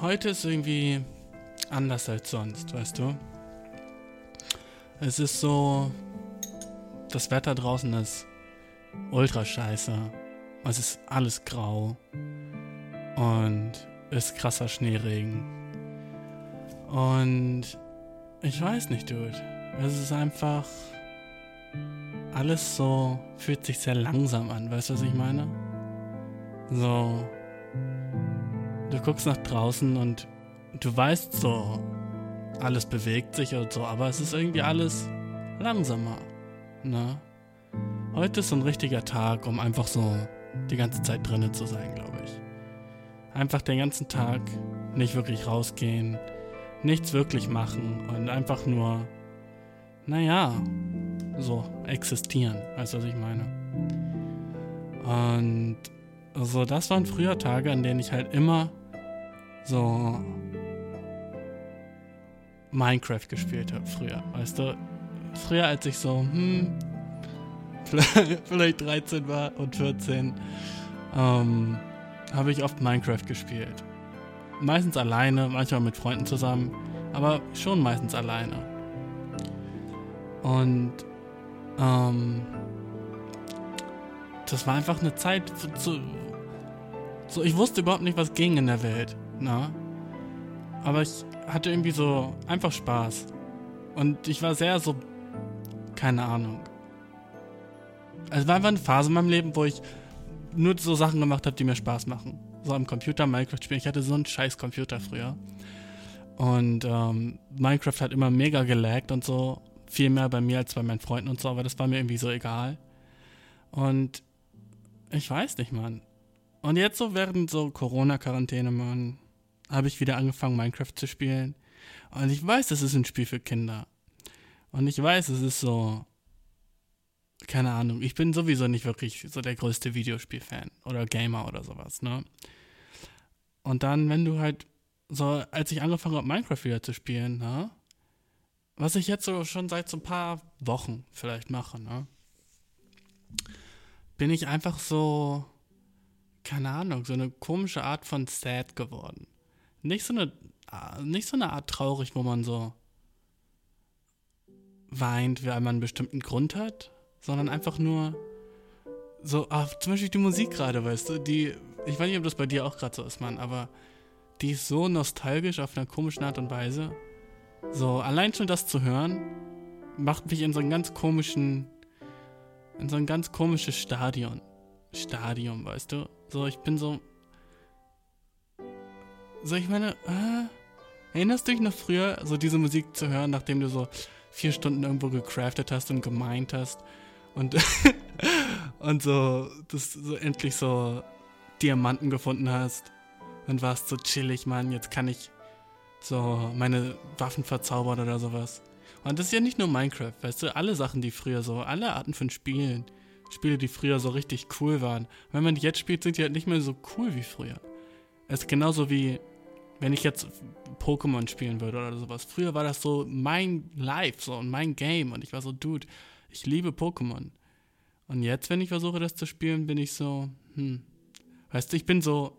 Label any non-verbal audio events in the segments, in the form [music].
Heute ist irgendwie anders als sonst, weißt du? Es ist so, das Wetter draußen ist ultra scheiße. Es ist alles grau. Und ist krasser Schneeregen. Und ich weiß nicht, Dude. Es ist einfach. Alles so fühlt sich sehr langsam an, weißt du, was ich meine? So. Du guckst nach draußen und du weißt so, alles bewegt sich und so, aber es ist irgendwie alles langsamer. Ne? Heute ist so ein richtiger Tag, um einfach so die ganze Zeit drinnen zu sein, glaube ich. Einfach den ganzen Tag nicht wirklich rausgehen, nichts wirklich machen und einfach nur, naja, so existieren. Weißt du, was ich meine? Und so, das waren früher Tage, an denen ich halt immer so Minecraft gespielt habe, früher. Weißt du, früher als ich so, hm, [laughs] vielleicht 13 war und 14, ähm, habe ich oft Minecraft gespielt. Meistens alleine, manchmal mit Freunden zusammen, aber schon meistens alleine. Und ähm, das war einfach eine Zeit, zu, so ich wusste überhaupt nicht, was ging in der Welt, ne? Aber ich hatte irgendwie so einfach Spaß. Und ich war sehr so, keine Ahnung. Also es war einfach eine Phase in meinem Leben, wo ich nur so Sachen gemacht habe, die mir Spaß machen. So am Computer Minecraft spielen. Ich hatte so einen scheiß Computer früher. Und ähm, Minecraft hat immer mega gelaggt und so. Viel mehr bei mir als bei meinen Freunden und so, aber das war mir irgendwie so egal. Und ich weiß nicht, Mann. Und jetzt so während so Corona-Quarantäne, Mann, habe ich wieder angefangen, Minecraft zu spielen. Und ich weiß, das ist ein Spiel für Kinder. Und ich weiß, es ist so. Keine Ahnung. Ich bin sowieso nicht wirklich so der größte Videospielfan oder Gamer oder sowas, ne? Und dann, wenn du halt so, als ich angefangen habe, Minecraft wieder zu spielen, ne? Was ich jetzt so schon seit so ein paar Wochen vielleicht mache, ne? Bin ich einfach so, keine Ahnung, so eine komische Art von sad geworden nicht so eine, nicht so eine Art traurig, wo man so weint, weil man einen bestimmten Grund hat, sondern einfach nur so, ah, zum Beispiel die Musik gerade, weißt du, die, ich weiß nicht, ob das bei dir auch gerade so ist, Mann, aber die ist so nostalgisch auf einer komischen Art und Weise. So, allein schon das zu hören, macht mich in so einen ganz komischen, in so ein ganz komisches Stadion. Stadium, weißt du? So, ich bin so, so, ich meine, äh, erinnerst du dich noch früher, so diese Musik zu hören, nachdem du so vier Stunden irgendwo gecraftet hast und gemeint hast und, [laughs] und so, das so endlich so Diamanten gefunden hast und warst so chillig, Mann, jetzt kann ich so meine Waffen verzaubern oder sowas. Und das ist ja nicht nur Minecraft, weißt du, alle Sachen, die früher so, alle Arten von Spielen, Spiele, die früher so richtig cool waren. Wenn man die jetzt spielt, sind die halt nicht mehr so cool wie früher. Es ist genauso wie wenn ich jetzt Pokémon spielen würde oder sowas. Früher war das so mein Life so und mein Game und ich war so, Dude, ich liebe Pokémon. Und jetzt, wenn ich versuche, das zu spielen, bin ich so, hm, weißt du, ich bin so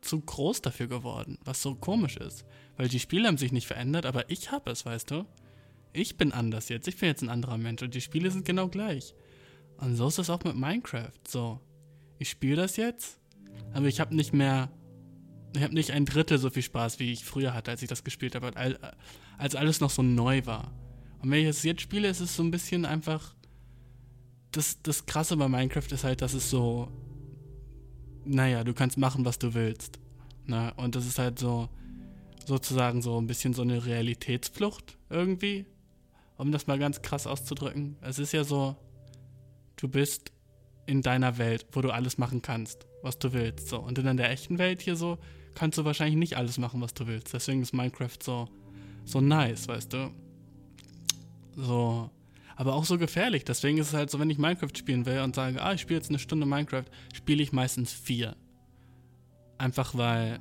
zu groß dafür geworden, was so komisch ist. Weil die Spiele haben sich nicht verändert, aber ich habe es, weißt du? Ich bin anders jetzt, ich bin jetzt ein anderer Mensch und die Spiele sind genau gleich. Und so ist es auch mit Minecraft. So, ich spiele das jetzt, aber ich habe nicht mehr ich habe nicht ein Drittel so viel Spaß, wie ich früher hatte, als ich das gespielt habe, als alles noch so neu war. Und wenn ich es jetzt spiele, ist es so ein bisschen einfach. Das, das Krasse bei Minecraft ist halt, dass es so. Naja, du kannst machen, was du willst. Na, und das ist halt so. Sozusagen so ein bisschen so eine Realitätsflucht irgendwie. Um das mal ganz krass auszudrücken. Es ist ja so. Du bist in deiner Welt, wo du alles machen kannst, was du willst. So. Und in der echten Welt hier so kannst du wahrscheinlich nicht alles machen, was du willst. Deswegen ist Minecraft so, so nice, weißt du? So. Aber auch so gefährlich. Deswegen ist es halt so, wenn ich Minecraft spielen will und sage, ah, ich spiele jetzt eine Stunde Minecraft, spiele ich meistens vier. Einfach weil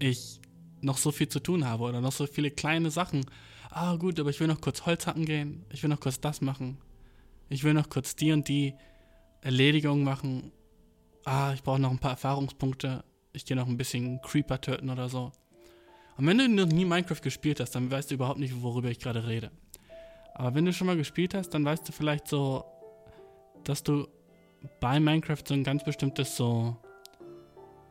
ich noch so viel zu tun habe oder noch so viele kleine Sachen. Ah, gut, aber ich will noch kurz Holz hacken gehen. Ich will noch kurz das machen. Ich will noch kurz die und die Erledigung machen. Ah, ich brauche noch ein paar Erfahrungspunkte ich gehe noch ein bisschen Creeper töten oder so. Und wenn du noch nie Minecraft gespielt hast, dann weißt du überhaupt nicht, worüber ich gerade rede. Aber wenn du schon mal gespielt hast, dann weißt du vielleicht so, dass du bei Minecraft so ein ganz bestimmtes so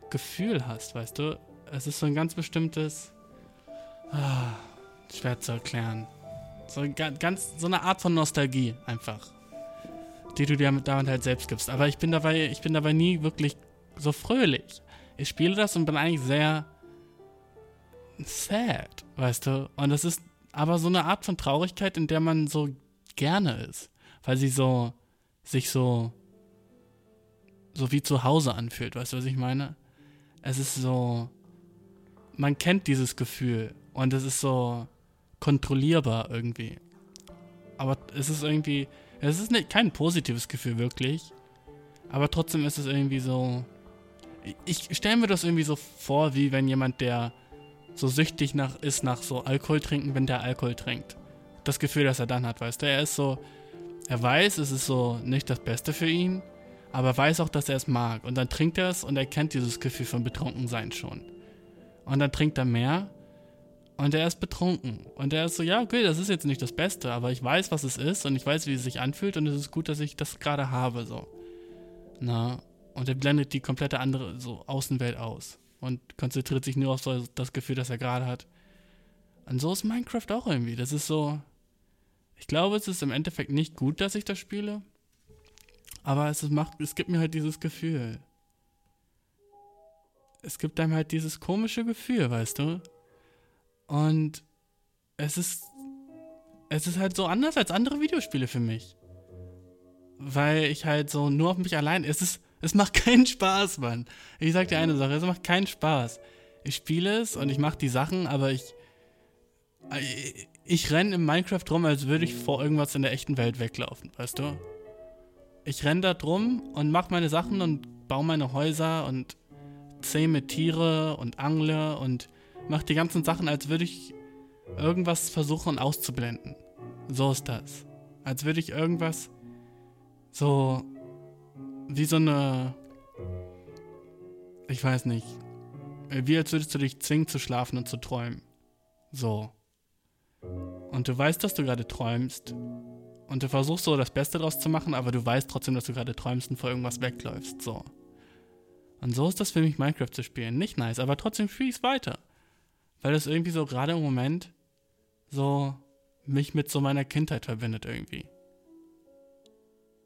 Gefühl hast, weißt du? Es ist so ein ganz bestimmtes, ah, schwer zu erklären. So ganz, so eine Art von Nostalgie einfach, die du dir damit halt selbst gibst. Aber ich bin dabei, ich bin dabei nie wirklich so fröhlich. Ich spiele das und bin eigentlich sehr sad, weißt du? Und das ist aber so eine Art von Traurigkeit, in der man so gerne ist, weil sie so sich so so wie zu Hause anfühlt, weißt du, was ich meine? Es ist so man kennt dieses Gefühl und es ist so kontrollierbar irgendwie. Aber es ist irgendwie es ist nicht, kein positives Gefühl wirklich, aber trotzdem ist es irgendwie so ich stelle mir das irgendwie so vor, wie wenn jemand der so süchtig nach, ist nach so Alkohol trinken, wenn der Alkohol trinkt. Das Gefühl, das er dann hat, weißt du? Er ist so, er weiß, es ist so nicht das Beste für ihn, aber weiß auch, dass er es mag. Und dann trinkt er es und er kennt dieses Gefühl von Betrunkensein schon. Und dann trinkt er mehr und er ist betrunken. Und er ist so, ja, okay, das ist jetzt nicht das Beste, aber ich weiß, was es ist und ich weiß, wie es sich anfühlt und es ist gut, dass ich das gerade habe, so. Na, und er blendet die komplette andere, so Außenwelt aus und konzentriert sich nur auf so das Gefühl, das er gerade hat. Und so ist Minecraft auch irgendwie. Das ist so. Ich glaube, es ist im Endeffekt nicht gut, dass ich das spiele. Aber es, macht, es gibt mir halt dieses Gefühl. Es gibt einem halt dieses komische Gefühl, weißt du? Und es ist. Es ist halt so anders als andere Videospiele für mich. Weil ich halt so nur auf mich allein. Es ist es macht keinen Spaß, Mann. Ich sag dir eine Sache, es macht keinen Spaß. Ich spiele es und ich mache die Sachen, aber ich. Ich, ich renne im Minecraft rum, als würde ich vor irgendwas in der echten Welt weglaufen, weißt du? Ich renne da drum und mache meine Sachen und baue meine Häuser und zähme Tiere und angle und mache die ganzen Sachen, als würde ich irgendwas versuchen auszublenden. So ist das. Als würde ich irgendwas so wie so eine. Ich weiß nicht. Wie als würdest du dich zwingen zu schlafen und zu träumen. So. Und du weißt, dass du gerade träumst. Und du versuchst so das Beste draus zu machen, aber du weißt trotzdem, dass du gerade träumst und vor irgendwas wegläufst. So. Und so ist das für mich, Minecraft zu spielen. Nicht nice, aber trotzdem spiele ich es weiter. Weil das irgendwie so gerade im Moment so mich mit so meiner Kindheit verbindet irgendwie.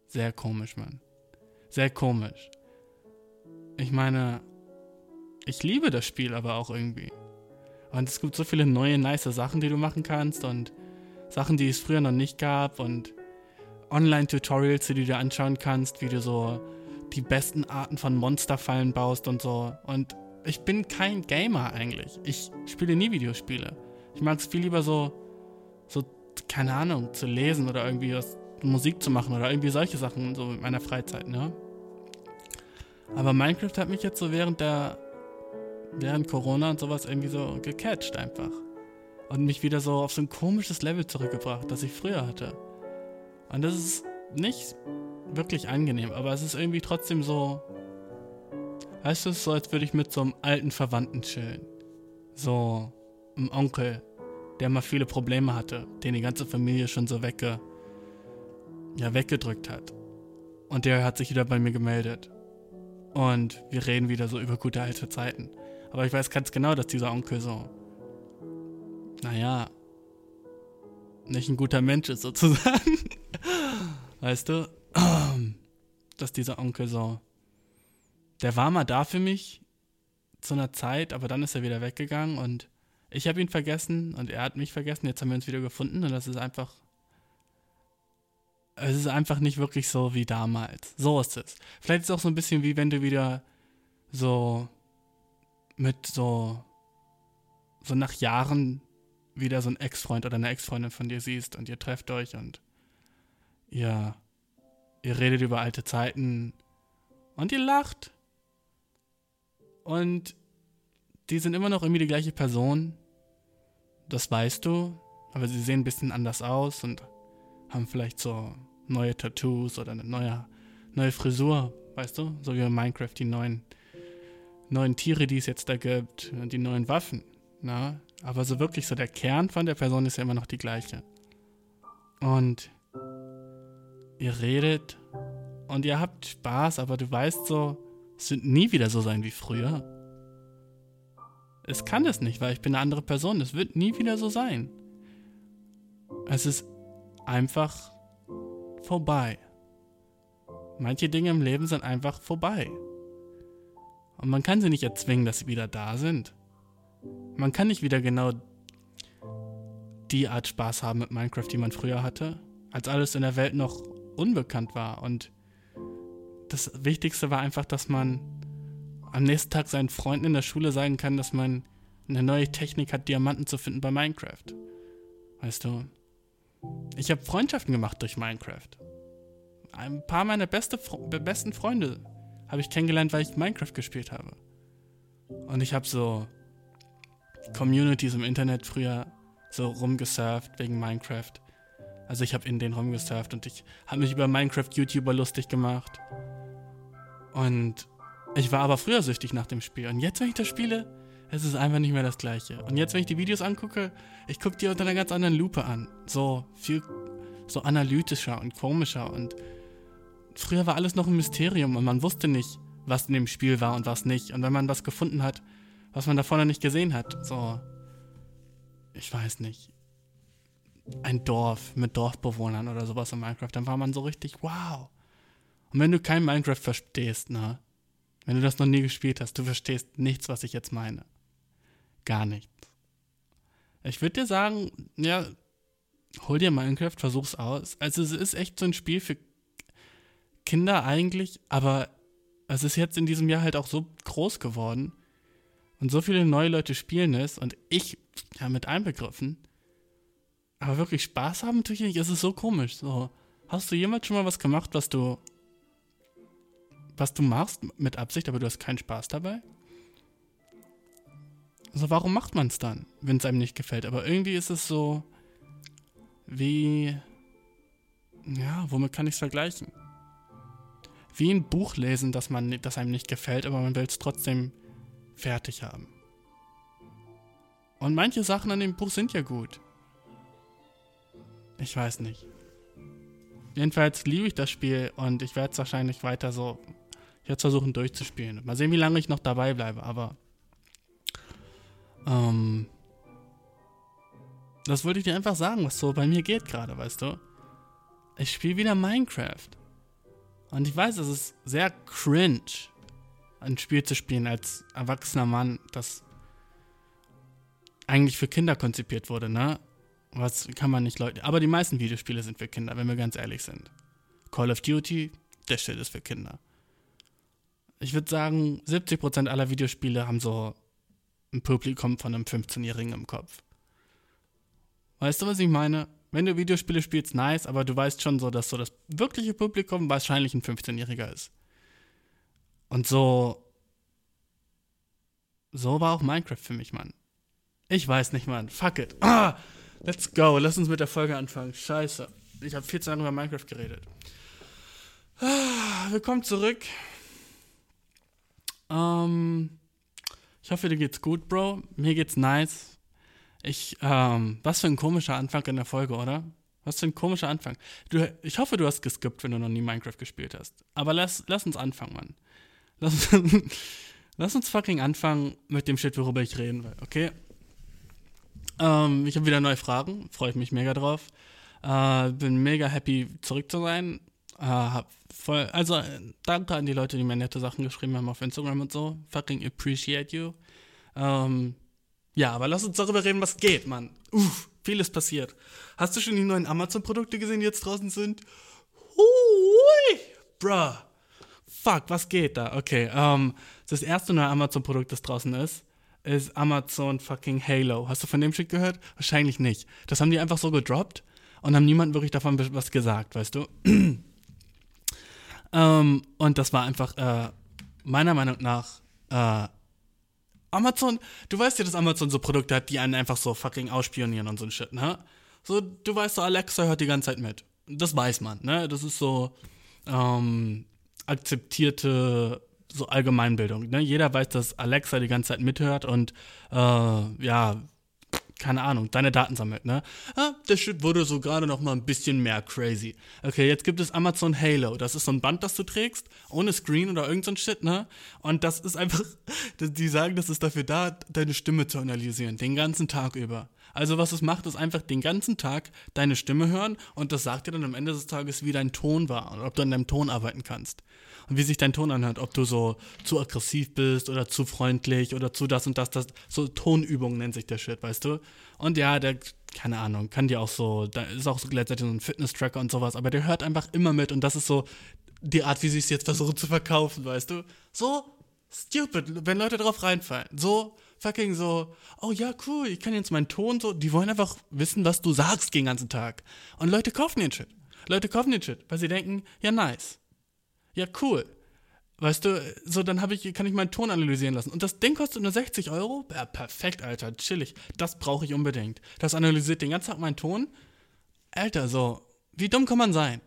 Sehr komisch, Mann. Sehr komisch. Ich meine, ich liebe das Spiel aber auch irgendwie. Und es gibt so viele neue, nice Sachen, die du machen kannst und Sachen, die es früher noch nicht gab und Online-Tutorials, die du dir anschauen kannst, wie du so die besten Arten von Monsterfallen baust und so. Und ich bin kein Gamer eigentlich. Ich spiele nie Videospiele. Ich mag es viel lieber so, so, keine Ahnung, zu lesen oder irgendwie was Musik zu machen oder irgendwie solche Sachen so in meiner Freizeit, ne? Aber Minecraft hat mich jetzt so während der während Corona und sowas irgendwie so gecatcht einfach. Und mich wieder so auf so ein komisches Level zurückgebracht, das ich früher hatte. Und das ist nicht wirklich angenehm, aber es ist irgendwie trotzdem so. Weißt du, es ist so, als würde ich mit so einem alten Verwandten chillen. So einem Onkel, der mal viele Probleme hatte, den die ganze Familie schon so wegge ja, weggedrückt hat. Und der hat sich wieder bei mir gemeldet. Und wir reden wieder so über gute alte Zeiten. Aber ich weiß ganz genau, dass dieser Onkel so, naja, nicht ein guter Mensch ist [laughs] sozusagen. weißt du? Dass dieser Onkel so, der war mal da für mich zu einer Zeit, aber dann ist er wieder weggegangen und ich habe ihn vergessen und er hat mich vergessen. Jetzt haben wir uns wieder gefunden und das ist einfach es ist einfach nicht wirklich so wie damals. So ist es. Vielleicht ist es auch so ein bisschen wie wenn du wieder so mit so, so nach Jahren wieder so einen Ex-Freund oder eine Ex-Freundin von dir siehst und ihr trefft euch und ihr, ihr redet über alte Zeiten und ihr lacht. Und die sind immer noch irgendwie die gleiche Person. Das weißt du, aber sie sehen ein bisschen anders aus und haben vielleicht so neue Tattoos oder eine neue, neue Frisur, weißt du? So wie in Minecraft die neuen, neuen Tiere, die es jetzt da gibt, die neuen Waffen. Na? Aber so wirklich so der Kern von der Person ist ja immer noch die gleiche. Und ihr redet und ihr habt Spaß, aber du weißt so, es wird nie wieder so sein wie früher. Es kann es nicht, weil ich bin eine andere Person. Es wird nie wieder so sein. Es ist einfach vorbei. Manche Dinge im Leben sind einfach vorbei. Und man kann sie nicht erzwingen, dass sie wieder da sind. Man kann nicht wieder genau die Art Spaß haben mit Minecraft, die man früher hatte, als alles in der Welt noch unbekannt war. Und das Wichtigste war einfach, dass man am nächsten Tag seinen Freunden in der Schule sagen kann, dass man eine neue Technik hat, Diamanten zu finden bei Minecraft. Weißt du? Ich habe Freundschaften gemacht durch Minecraft. Ein paar meiner beste, besten Freunde habe ich kennengelernt, weil ich Minecraft gespielt habe. Und ich habe so Communities im Internet früher so rumgesurft wegen Minecraft. Also ich habe in denen rumgesurft und ich habe mich über Minecraft-YouTuber lustig gemacht. Und ich war aber früher süchtig nach dem Spiel. Und jetzt, wenn ich das spiele, es ist einfach nicht mehr das Gleiche. Und jetzt, wenn ich die Videos angucke, ich gucke die unter einer ganz anderen Lupe an. So viel, so analytischer und komischer. Und früher war alles noch ein Mysterium und man wusste nicht, was in dem Spiel war und was nicht. Und wenn man was gefunden hat, was man davor noch nicht gesehen hat, so, ich weiß nicht, ein Dorf mit Dorfbewohnern oder sowas in Minecraft, dann war man so richtig, wow. Und wenn du kein Minecraft verstehst, ne, wenn du das noch nie gespielt hast, du verstehst nichts, was ich jetzt meine. Gar nichts. Ich würde dir sagen, ja, hol dir Minecraft, versuch's aus. Also es ist echt so ein Spiel für Kinder eigentlich, aber es ist jetzt in diesem Jahr halt auch so groß geworden und so viele neue Leute spielen es und ich ja mit einbegriffen. Aber wirklich Spaß haben tue ich nicht. Es ist so komisch. So, hast du jemals schon mal was gemacht, was du was du machst mit Absicht, aber du hast keinen Spaß dabei? Also warum macht man es dann, wenn es einem nicht gefällt? Aber irgendwie ist es so wie ja, womit kann ich es vergleichen? wie ein Buch lesen, das, man, das einem nicht gefällt, aber man will es trotzdem fertig haben. Und manche Sachen an dem Buch sind ja gut. Ich weiß nicht. Jedenfalls liebe ich das Spiel und ich werde es wahrscheinlich weiter so jetzt versuchen durchzuspielen. Mal sehen, wie lange ich noch dabei bleibe, aber ähm, das wollte ich dir einfach sagen, was so bei mir geht gerade, weißt du? Ich spiele wieder Minecraft. Und ich weiß, es ist sehr cringe, ein Spiel zu spielen als erwachsener Mann, das eigentlich für Kinder konzipiert wurde, ne? Was kann man nicht Leute. Aber die meisten Videospiele sind für Kinder, wenn wir ganz ehrlich sind. Call of Duty, der Shit ist für Kinder. Ich würde sagen, 70% aller Videospiele haben so ein Publikum von einem 15-Jährigen im Kopf. Weißt du, was ich meine? wenn du Videospiele spielst, nice, aber du weißt schon so, dass so das wirkliche Publikum wahrscheinlich ein 15-Jähriger ist. Und so. So war auch Minecraft für mich, Mann. Ich weiß nicht, Mann. Fuck it. Ah, let's go. Lass uns mit der Folge anfangen. Scheiße. Ich habe viel zu lange über Minecraft geredet. Ah, willkommen zurück. Ähm, ich hoffe, dir geht's gut, Bro. Mir geht's nice. Ich, ähm, was für ein komischer Anfang in der Folge, oder? Was für ein komischer Anfang. Du, ich hoffe, du hast geskippt, wenn du noch nie Minecraft gespielt hast. Aber lass, lass uns anfangen, Mann. Lass, [laughs] lass uns fucking anfangen mit dem Shit, worüber ich reden will, okay? Ähm, ich habe wieder neue Fragen, freue ich mich mega drauf. Äh, bin mega happy, zurück zu sein. Äh, hab voll, also, danke an die Leute, die mir nette Sachen geschrieben haben auf Instagram und so. Fucking appreciate you. Ähm, ja, aber lass uns darüber reden, was geht, Mann. Uff, vieles passiert. Hast du schon die neuen Amazon-Produkte gesehen, die jetzt draußen sind? Hui, bruh. Fuck, was geht da? Okay, ähm, das erste neue Amazon-Produkt, das draußen ist, ist Amazon fucking Halo. Hast du von dem Shit gehört? Wahrscheinlich nicht. Das haben die einfach so gedroppt und haben niemand wirklich davon was gesagt, weißt du? [clears throat] ähm, und das war einfach, äh, meiner Meinung nach, äh, Amazon, du weißt ja, dass Amazon so Produkte hat, die einen einfach so fucking ausspionieren und so ein Shit, ne? So, du weißt so, Alexa hört die ganze Zeit mit. Das weiß man, ne? Das ist so ähm, akzeptierte so Allgemeinbildung. Ne? Jeder weiß, dass Alexa die ganze Zeit mithört und äh, ja, keine Ahnung, deine Daten sammelt, ne? Ah, der Shit wurde so gerade noch mal ein bisschen mehr crazy. Okay, jetzt gibt es Amazon Halo. Das ist so ein Band, das du trägst, ohne Screen oder irgend so ein Shit, ne? Und das ist einfach, [laughs] die sagen, das ist dafür da, deine Stimme zu analysieren, den ganzen Tag über. Also was es macht, ist einfach den ganzen Tag deine Stimme hören und das sagt dir dann am Ende des Tages, wie dein Ton war und ob du an deinem Ton arbeiten kannst. Und wie sich dein Ton anhört, ob du so zu aggressiv bist oder zu freundlich oder zu das und das, das. So Tonübungen nennt sich der Shit, weißt du? Und ja, der, keine Ahnung, kann dir auch so, da ist auch so gleichzeitig so ein Fitness-Tracker und sowas, aber der hört einfach immer mit und das ist so die Art, wie sie es jetzt versuchen zu verkaufen, weißt du? So stupid, wenn Leute drauf reinfallen. So fucking so, oh ja, cool, ich kann jetzt meinen Ton so, die wollen einfach wissen, was du sagst den ganzen Tag. Und Leute kaufen den Shit. Leute kaufen den Shit, weil sie denken, ja, nice. Ja, cool. Weißt du, so dann habe ich, kann ich meinen Ton analysieren lassen. Und das Ding kostet nur 60 Euro? Ja, perfekt, Alter, chillig. Das brauche ich unbedingt. Das analysiert den ganzen Tag meinen Ton. Alter, so, wie dumm kann man sein?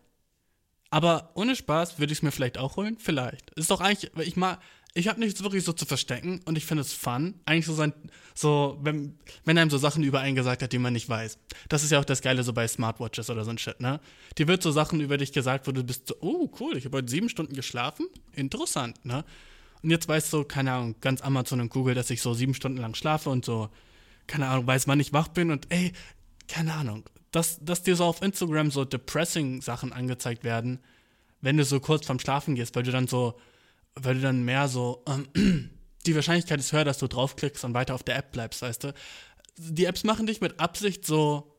Aber ohne Spaß würde ich es mir vielleicht auch holen? Vielleicht. Ist doch eigentlich, ich mal, ich habe nichts wirklich so zu verstecken und ich finde es fun. Eigentlich so sein, so, wenn, wenn einem so Sachen über einen gesagt hat, die man nicht weiß. Das ist ja auch das Geile so bei Smartwatches oder so ein Shit, ne? Dir wird so Sachen über dich gesagt, wo du bist so, oh cool, ich habe heute sieben Stunden geschlafen. Interessant, ne? Und jetzt weißt du, keine Ahnung, ganz Amazon und Google, dass ich so sieben Stunden lang schlafe und so, keine Ahnung, weiß, wann ich wach bin und ey, keine Ahnung, dass, dass dir so auf Instagram so depressing Sachen angezeigt werden, wenn du so kurz vorm Schlafen gehst, weil du dann so weil du dann mehr so, ähm, [clears throat] die Wahrscheinlichkeit ist höher, dass du draufklickst und weiter auf der App bleibst, weißt du. Die Apps machen dich mit Absicht so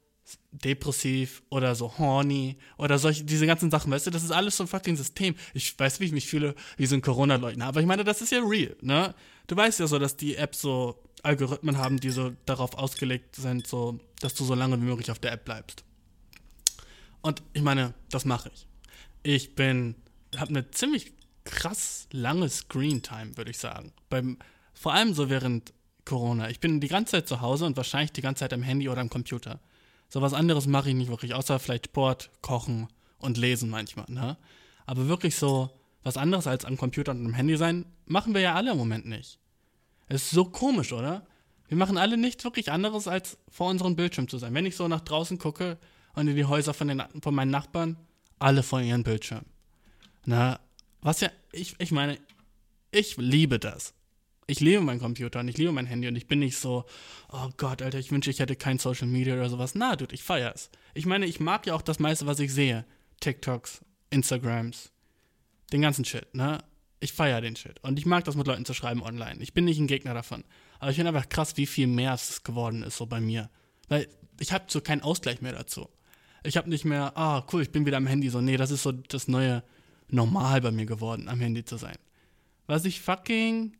depressiv oder so horny oder solche, diese ganzen Sachen, weißt du, das ist alles so ein fucking System. Ich weiß, wie ich mich fühle, wie so ein Corona-Leugner, aber ich meine, das ist ja real, ne? Du weißt ja so, dass die Apps so Algorithmen haben, die so darauf ausgelegt sind, so, dass du so lange wie möglich auf der App bleibst. Und ich meine, das mache ich. Ich bin, habe eine ziemlich krass lange Screen-Time, würde ich sagen. Beim, vor allem so während Corona. Ich bin die ganze Zeit zu Hause und wahrscheinlich die ganze Zeit am Handy oder am Computer. So was anderes mache ich nicht wirklich, außer vielleicht Sport, Kochen und Lesen manchmal, ne? Aber wirklich so was anderes als am Computer und am Handy sein, machen wir ja alle im Moment nicht. Es ist so komisch, oder? Wir machen alle nichts wirklich anderes, als vor unserem Bildschirm zu sein. Wenn ich so nach draußen gucke und in die Häuser von, den, von meinen Nachbarn, alle vor ihren Bildschirmen. Na, was ja, ich, ich meine, ich liebe das. Ich liebe meinen Computer und ich liebe mein Handy und ich bin nicht so, oh Gott, Alter, ich wünsche, ich hätte kein Social Media oder sowas. Na, dude, ich feier's. Ich meine, ich mag ja auch das meiste, was ich sehe. TikToks, Instagrams, den ganzen Shit, ne? Ich feiere den Shit. Und ich mag das mit Leuten zu schreiben online. Ich bin nicht ein Gegner davon. Aber ich finde einfach krass, wie viel mehr es geworden ist, so bei mir. Weil ich habe so keinen Ausgleich mehr dazu. Ich habe nicht mehr, ah, oh, cool, ich bin wieder am Handy. So, nee, das ist so das neue normal bei mir geworden, am Handy zu sein. Was ich fucking.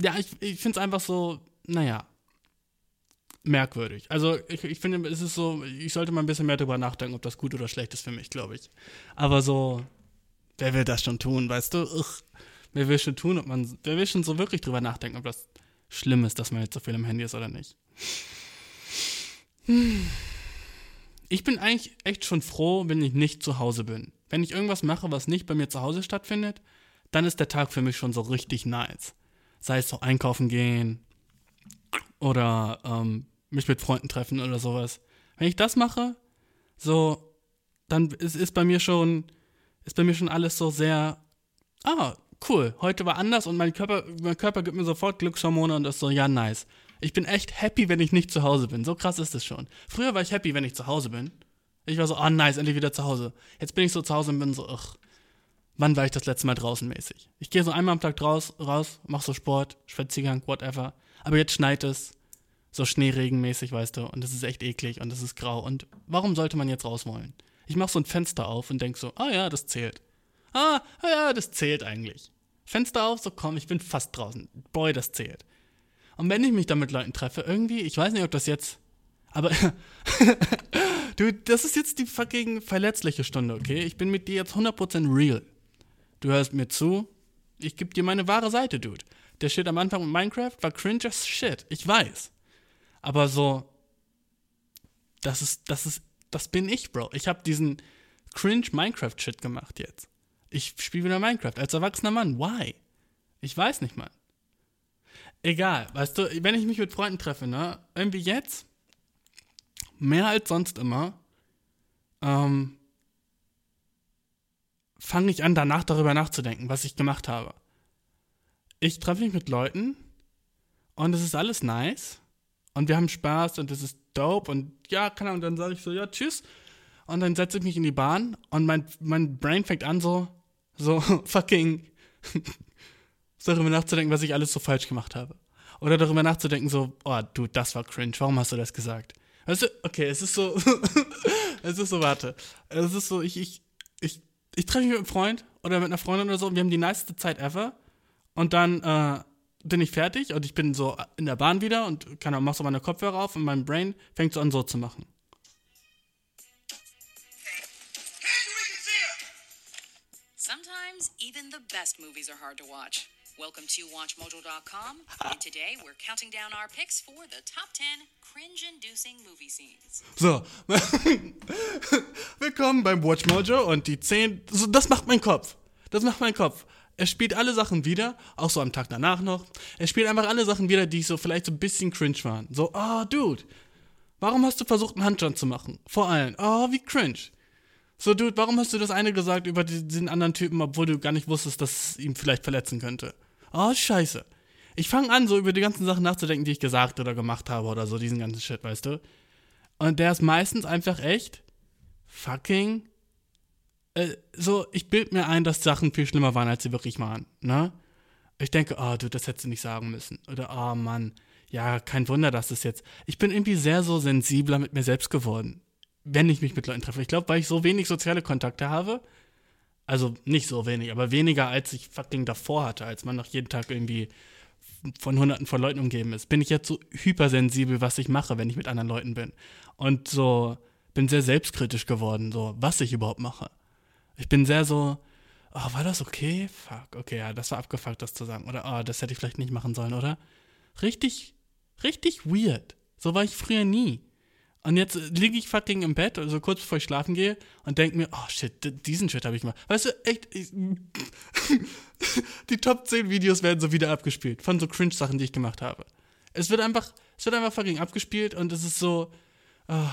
Ja, ich, ich finde es einfach so, naja, merkwürdig. Also ich, ich finde, es ist so, ich sollte mal ein bisschen mehr darüber nachdenken, ob das gut oder schlecht ist für mich, glaube ich. Aber so, wer will das schon tun, weißt du? Ugh, wer will schon tun, ob man, wer will schon so wirklich drüber nachdenken, ob das schlimm ist, dass man jetzt so viel am Handy ist oder nicht. Ich bin eigentlich echt schon froh, wenn ich nicht zu Hause bin. Wenn ich irgendwas mache, was nicht bei mir zu Hause stattfindet, dann ist der Tag für mich schon so richtig nice. Sei es so einkaufen gehen oder ähm, mich mit Freunden treffen oder sowas. Wenn ich das mache, so, dann ist, ist bei mir schon, ist bei mir schon alles so sehr, ah, cool, heute war anders und mein Körper, mein Körper gibt mir sofort Glückshormone und ist so, ja, nice. Ich bin echt happy, wenn ich nicht zu Hause bin. So krass ist es schon. Früher war ich happy, wenn ich zu Hause bin. Ich war so, oh, nice, endlich wieder zu Hause. Jetzt bin ich so zu Hause und bin so, ach, wann war ich das letzte Mal draußen mäßig? Ich gehe so einmal am Tag draus, raus, mach so Sport, Spaziergang, whatever. Aber jetzt schneit es, so schneeregenmäßig, weißt du, und es ist echt eklig und es ist grau. Und warum sollte man jetzt raus wollen? Ich mach so ein Fenster auf und denk so, ah ja, das zählt. Ah, ah ja, das zählt eigentlich. Fenster auf, so komm, ich bin fast draußen. Boy, das zählt. Und wenn ich mich dann mit Leuten treffe, irgendwie, ich weiß nicht, ob das jetzt, aber [laughs] Du, das ist jetzt die fucking verletzliche Stunde, okay? Ich bin mit dir jetzt 100% real. Du hörst mir zu. Ich geb dir meine wahre Seite, Dude. Der Shit am Anfang mit Minecraft war cringe as shit. Ich weiß. Aber so, das ist, das ist, das bin ich, Bro. Ich habe diesen cringe Minecraft-Shit gemacht jetzt. Ich spiele wieder Minecraft als erwachsener Mann. Why? Ich weiß nicht, Mann. Egal, weißt du, wenn ich mich mit Freunden treffe, ne, irgendwie jetzt, mehr als sonst immer, ähm, fange ich an, danach darüber nachzudenken, was ich gemacht habe. Ich treffe mich mit Leuten und es ist alles nice und wir haben Spaß und es ist dope und ja, keine Ahnung, dann sage ich so, ja, tschüss. Und dann setze ich mich in die Bahn und mein, mein Brain fängt an so, so [laughs] fucking [laughs] darüber nachzudenken, was ich alles so falsch gemacht habe. Oder darüber nachzudenken so, oh, du, das war cringe, warum hast du das gesagt? Weißt okay, es ist so, [laughs] es ist so, warte, es ist so, ich, ich, ich, ich treffe mich mit einem Freund oder mit einer Freundin oder so und wir haben die niceste Zeit ever und dann, äh, bin ich fertig und ich bin so in der Bahn wieder und kann mach so meine Kopfhörer auf und mein Brain fängt so an so zu machen. Sometimes even the best movies are hard to watch. Welcome to WatchMojo.com, and today we're counting down our picks for the top 10 cringe-inducing movie scenes. So, [laughs] willkommen beim WatchMojo und die 10, so, das macht mein Kopf. Das macht mein Kopf. Er spielt alle Sachen wieder, auch so am Tag danach noch. Er spielt einfach alle Sachen wieder, die so vielleicht so ein bisschen cringe waren. So, oh, Dude, warum hast du versucht, einen Handstand zu machen? Vor allem, oh, wie cringe. So, Dude, warum hast du das eine gesagt über diesen anderen Typen, obwohl du gar nicht wusstest, dass es ihm vielleicht verletzen könnte? Oh, scheiße. Ich fange an, so über die ganzen Sachen nachzudenken, die ich gesagt oder gemacht habe oder so, diesen ganzen Shit, weißt du? Und der ist meistens einfach echt fucking äh, so, ich bild mir ein, dass Sachen viel schlimmer waren, als sie wirklich waren, ne? Ich denke, oh, du, das hättest du nicht sagen müssen. Oder, oh Mann, ja, kein Wunder, dass das jetzt. Ich bin irgendwie sehr so sensibler mit mir selbst geworden, wenn ich mich mit Leuten treffe. Ich glaube, weil ich so wenig soziale Kontakte habe, also nicht so wenig, aber weniger als ich fucking davor hatte, als man noch jeden Tag irgendwie von hunderten von Leuten umgeben ist, bin ich jetzt so hypersensibel, was ich mache, wenn ich mit anderen Leuten bin. Und so bin sehr selbstkritisch geworden, so was ich überhaupt mache. Ich bin sehr so, oh, war das okay? Fuck, okay, ja, das war abgefuckt, das zu sagen. Oder, oh, das hätte ich vielleicht nicht machen sollen, oder? Richtig, richtig weird. So war ich früher nie. Und jetzt liege ich fucking im Bett, also kurz bevor ich schlafen gehe, und denke mir, oh shit, diesen Shit habe ich mal. Weißt du, echt, ich, [laughs] die Top 10 Videos werden so wieder abgespielt von so Cringe-Sachen, die ich gemacht habe. Es wird einfach, es wird einfach fucking abgespielt und es ist so, oh,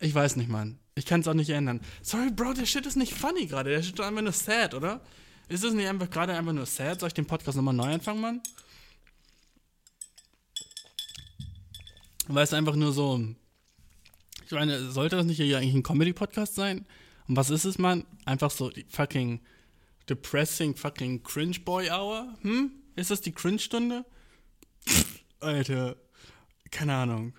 ich weiß nicht, Mann. Ich kann es auch nicht ändern. Sorry, Bro, der Shit ist nicht funny gerade. Der Shit ist einfach nur sad, oder? Ist es nicht einfach gerade einfach nur sad? Soll ich den Podcast nochmal neu anfangen, Mann? Weil es einfach nur so. Ich meine, sollte das nicht hier eigentlich ein Comedy-Podcast sein? Und was ist es, Mann? Einfach so die fucking depressing fucking Cringe Boy Hour? Hm? Ist das die Cringe-Stunde? Alter, keine Ahnung.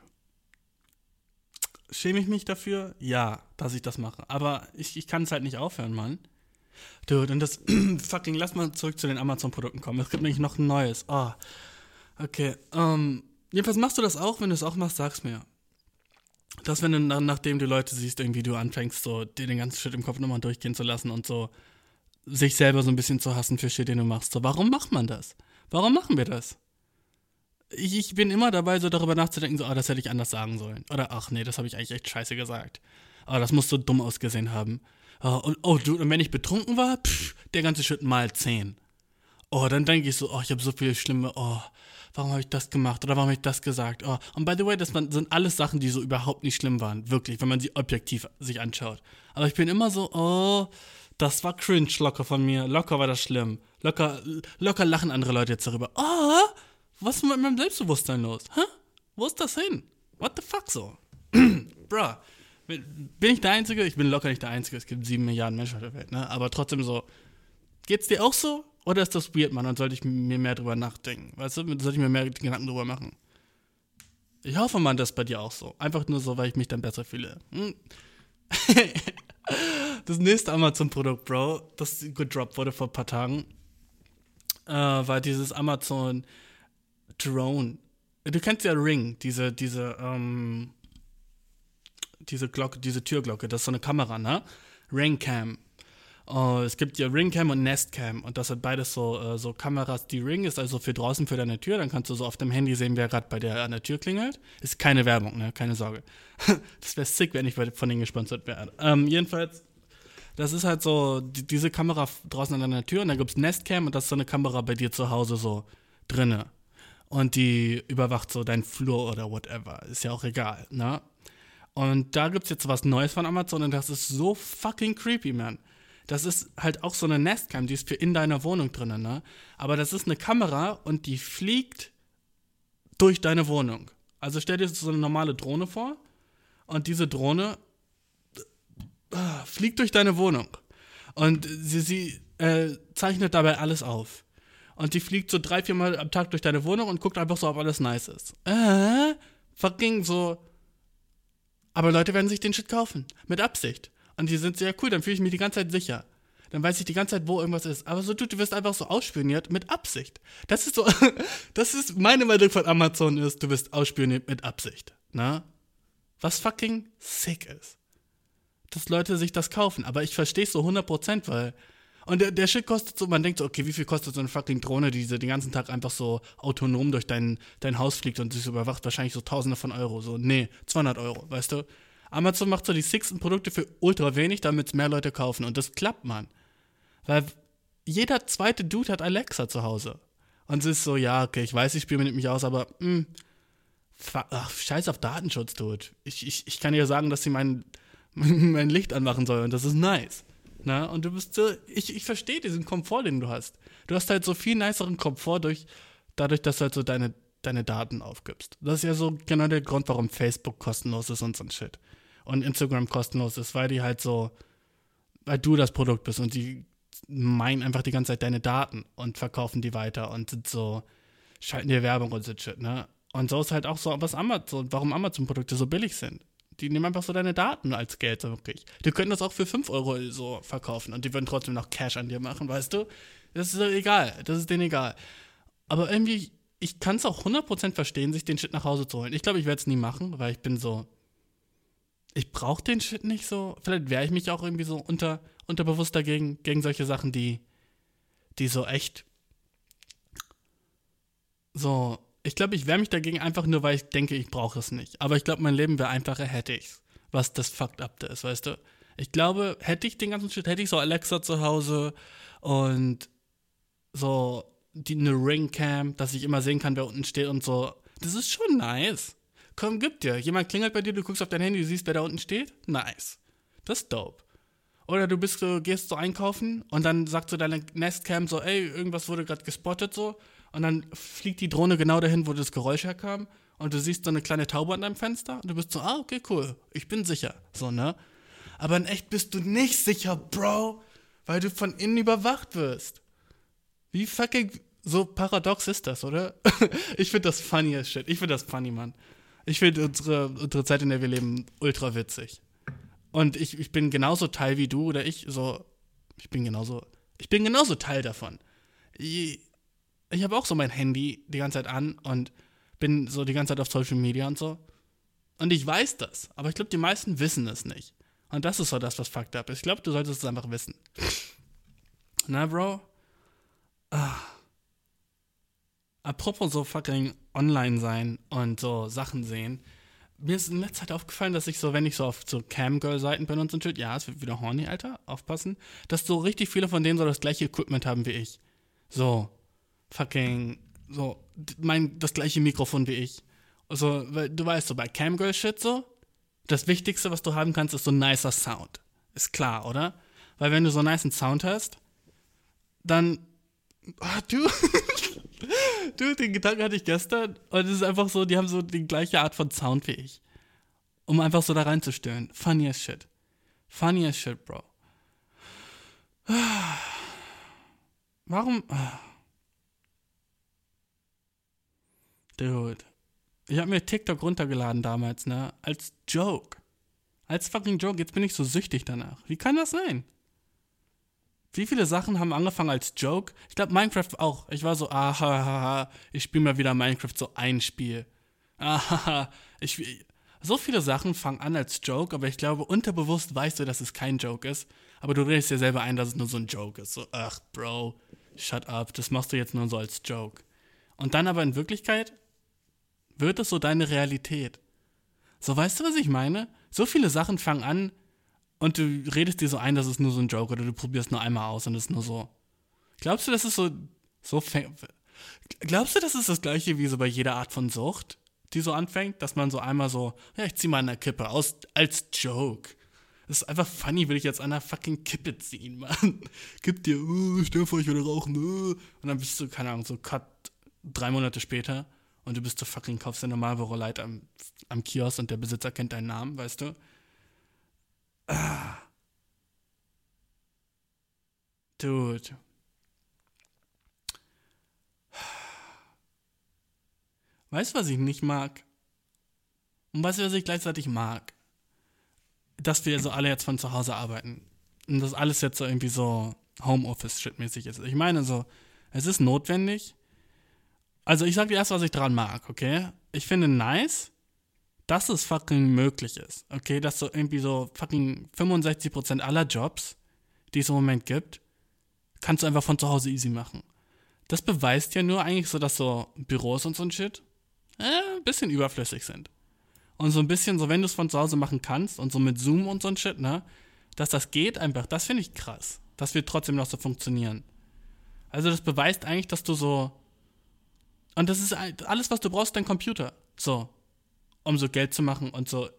Schäme ich mich dafür? Ja, dass ich das mache. Aber ich, ich kann es halt nicht aufhören, Mann. Dude, und das [clears throat] fucking, lass mal zurück zu den Amazon-Produkten kommen. Es gibt nämlich noch ein neues. Oh, okay. Ähm, jedenfalls machst du das auch, wenn du es auch machst, sag's mir. Dass, wenn du dann, nachdem du Leute siehst, irgendwie du anfängst, so dir den ganzen Shit im Kopf nochmal durchgehen zu lassen und so sich selber so ein bisschen zu hassen für Shit, den du machst. So, warum macht man das? Warum machen wir das? ich, ich bin immer dabei, so darüber nachzudenken, so, ah, das hätte ich anders sagen sollen. Oder, ach nee, das habe ich eigentlich echt scheiße gesagt. Ah, das muss so dumm ausgesehen haben. Ah, und, oh, du, und wenn ich betrunken war, pff, der ganze Schritt mal zehn. Oh, dann denke ich so, oh, ich habe so viele schlimme, oh, warum habe ich das gemacht oder warum habe ich das gesagt? Oh, und by the way, das sind alles Sachen, die so überhaupt nicht schlimm waren, wirklich, wenn man sie objektiv sich anschaut. Aber ich bin immer so, oh, das war cringe locker von mir, locker war das schlimm. Locker, locker lachen andere Leute jetzt darüber. Oh, was ist mit meinem Selbstbewusstsein los? Hä? Wo ist das hin? What the fuck so? [clears throat] Bruh. Bin ich der Einzige? Ich bin locker nicht der Einzige. Es gibt sieben Milliarden Menschen auf der Welt, ne? Aber trotzdem so. Geht's dir auch so? Oder ist das weird, Mann? Dann sollte ich mir mehr drüber nachdenken. Weißt du? Sollte ich mir mehr Gedanken drüber machen. Ich hoffe, man, das ist bei dir auch so. Einfach nur so, weil ich mich dann besser fühle. Hm? [laughs] das nächste Amazon-Produkt, Bro, das gedroppt wurde vor ein paar Tagen, äh, war dieses Amazon Drone. Du kennst ja Ring, diese, diese, ähm, diese Glocke, diese Türglocke, das ist so eine Kamera, ne? Ringcam. Uh, es gibt ja Ringcam und Nestcam und das sind beides so, uh, so Kameras. Die Ring ist also für draußen für deine Tür, dann kannst du so auf dem Handy sehen, wer gerade bei dir an der Tür klingelt. Ist keine Werbung, ne? Keine Sorge. [laughs] das wäre sick, wenn ich von denen gesponsert wäre. Ähm, jedenfalls, Das ist halt so, die, diese Kamera draußen an deiner Tür und dann gibt es Nestcam und das ist so eine Kamera bei dir zu Hause so drinne. Und die überwacht so deinen Flur oder whatever. Ist ja auch egal, ne? Und da gibt es jetzt was Neues von Amazon und das ist so fucking creepy, man. Das ist halt auch so eine Nestcam, die ist für in deiner Wohnung drinnen, ne? Aber das ist eine Kamera und die fliegt durch deine Wohnung. Also stell dir so eine normale Drohne vor und diese Drohne äh, fliegt durch deine Wohnung und sie, sie äh, zeichnet dabei alles auf. Und die fliegt so drei, vier Mal am Tag durch deine Wohnung und guckt einfach so, ob alles nice ist. Äh, fucking so. Aber Leute werden sich den Shit kaufen. Mit Absicht. Und die sind sehr cool, dann fühle ich mich die ganze Zeit sicher. Dann weiß ich die ganze Zeit, wo irgendwas ist. Aber so, du, du wirst einfach so ausspioniert mit Absicht. Das ist so, [laughs] das ist meine Meinung von Amazon ist, du wirst ausspioniert mit Absicht. Na? Was fucking sick ist. Dass Leute sich das kaufen. Aber ich verstehe es so 100%, weil und der, der Shit kostet so, man denkt so, okay, wie viel kostet so eine fucking Drohne, die den ganzen Tag einfach so autonom durch dein, dein Haus fliegt und sich so überwacht? Wahrscheinlich so Tausende von Euro. So, nee, 200 Euro, weißt du? Amazon macht so die sixten Produkte für ultra wenig, damit es mehr Leute kaufen. Und das klappt, man. Weil jeder zweite Dude hat Alexa zu Hause. Und es ist so, ja, okay, ich weiß, ich spiele mit mich aus, aber, mh, hm, ach, scheiß auf Datenschutz, Dude. Ich, ich, ich kann dir sagen, dass sie mein, [laughs] mein Licht anmachen soll und das ist nice. Na, und du bist so, ich, ich verstehe diesen Komfort, den du hast. Du hast halt so viel niceren Komfort durch, dadurch, dass du halt so deine, deine Daten aufgibst. Das ist ja so genau der Grund, warum Facebook kostenlos ist und so ein Shit. Und Instagram kostenlos ist, weil die halt so, weil du das Produkt bist und die meinen einfach die ganze Zeit deine Daten und verkaufen die weiter und sind so, schalten dir Werbung und so Shit, ne? Und so ist halt auch so, was Amazon, warum Amazon-Produkte so billig sind. Die nehmen einfach so deine Daten als Geld, so wirklich. Die können das auch für 5 Euro so verkaufen und die würden trotzdem noch Cash an dir machen, weißt du? Das ist egal, das ist denen egal. Aber irgendwie, ich kann es auch 100% verstehen, sich den Shit nach Hause zu holen. Ich glaube, ich werde es nie machen, weil ich bin so, ich brauche den Shit nicht so. Vielleicht wehre ich mich auch irgendwie so unter, unterbewusst dagegen, gegen solche Sachen, die, die so echt so ich glaube, ich wehre mich dagegen einfach nur, weil ich denke, ich brauche es nicht. Aber ich glaube, mein Leben wäre einfacher, hätte ich's. Was das fucked up da ist, weißt du? Ich glaube, hätte ich den ganzen Shit, hätte ich so Alexa zu Hause und so die, eine Ringcam, dass ich immer sehen kann, wer unten steht und so. Das ist schon nice. Komm, gib dir. Jemand klingelt bei dir, du guckst auf dein Handy, du siehst, wer da unten steht. Nice. Das ist dope. Oder du bist so, gehst so einkaufen und dann sagt so deine Nestcam so, ey, irgendwas wurde gerade gespottet so und dann fliegt die Drohne genau dahin, wo das Geräusch herkam und du siehst so eine kleine Taube an deinem Fenster und du bist so, ah, okay, cool, ich bin sicher, so, ne? Aber in echt bist du nicht sicher, Bro, weil du von innen überwacht wirst. Wie fucking so paradox ist das, oder? [laughs] ich finde das funny as shit. Ich finde das funny, Mann. Ich finde unsere, unsere Zeit, in der wir leben, ultra witzig. Und ich, ich bin genauso Teil wie du oder ich, so, ich bin genauso, ich bin genauso Teil davon. Ich, ich habe auch so mein Handy die ganze Zeit an und bin so die ganze Zeit auf Social Media und so. Und ich weiß das, aber ich glaube, die meisten wissen es nicht. Und das ist so das, was fucked up ist. Ich glaube, du solltest es einfach wissen. Na, Bro? Ah. Apropos so fucking online sein und so Sachen sehen. Mir ist in letzter Zeit aufgefallen, dass ich so, wenn ich so auf so Camgirl-Seiten bin und so ein Shit, ja, es wird wieder horny, Alter, aufpassen, dass so richtig viele von denen so das gleiche Equipment haben wie ich. So, fucking so mein das gleiche Mikrofon wie ich. Also, weil du weißt so bei Camgirl Shit so, das wichtigste, was du haben kannst, ist so ein nicer Sound. Ist klar, oder? Weil wenn du so einen nice Sound hast, dann oh, du [laughs] du den Gedanken hatte ich gestern und es ist einfach so, die haben so die gleiche Art von Sound wie ich. Um einfach so da reinzustören. Funny as shit. Funny as shit, Bro. Warum Dude. Ich habe mir TikTok runtergeladen damals, ne? Als Joke. Als fucking Joke. Jetzt bin ich so süchtig danach. Wie kann das sein? Wie viele Sachen haben angefangen als Joke? Ich glaube, Minecraft auch. Ich war so, ahaha, ich spiele mal wieder Minecraft so ein Spiel. Ahaha, ich. So viele Sachen fangen an als Joke, aber ich glaube, unterbewusst weißt du, dass es kein Joke ist. Aber du redest dir selber ein, dass es nur so ein Joke ist. So, ach, Bro, shut up, das machst du jetzt nur so als Joke. Und dann aber in Wirklichkeit wird es so deine Realität. So, weißt du, was ich meine? So viele Sachen fangen an und du redest dir so ein, das ist nur so ein Joke oder du probierst nur einmal aus und es ist nur so. Glaubst du, das ist so, so Glaubst du, das ist das gleiche wie so bei jeder Art von Sucht, die so anfängt, dass man so einmal so, ja, ich zieh mal eine Kippe aus als Joke. Das ist einfach funny, will ich jetzt an einer fucking Kippe ziehen, [laughs] Mann. Gib dir, uh, stell vor, ich würde rauchen, uh. Und dann bist du, keine Ahnung, so cut drei Monate später und du bist so fucking, kaufst dir normal Light am, am Kiosk und der Besitzer kennt deinen Namen, weißt du? Ah. Dude. Weißt du, was ich nicht mag? Und weißt du, was ich gleichzeitig mag? Dass wir so alle jetzt von zu Hause arbeiten. Und das alles jetzt so irgendwie so Homeoffice-Shit-mäßig ist. Ich meine so, es ist notwendig. Also ich sag dir erst, was ich dran mag, okay? Ich finde nice, dass es fucking möglich ist, okay? Dass so irgendwie so fucking 65% aller Jobs, die es im Moment gibt, kannst du einfach von zu Hause easy machen. Das beweist ja nur eigentlich so, dass so Büros und so ein Shit äh, ein bisschen überflüssig sind. Und so ein bisschen, so wenn du es von zu Hause machen kannst und so mit Zoom und so ein Shit, ne, dass das geht einfach, das finde ich krass. Das wird trotzdem noch so funktionieren. Also das beweist eigentlich, dass du so. Und das ist alles, was du brauchst, dein Computer. So. Um so Geld zu machen und so.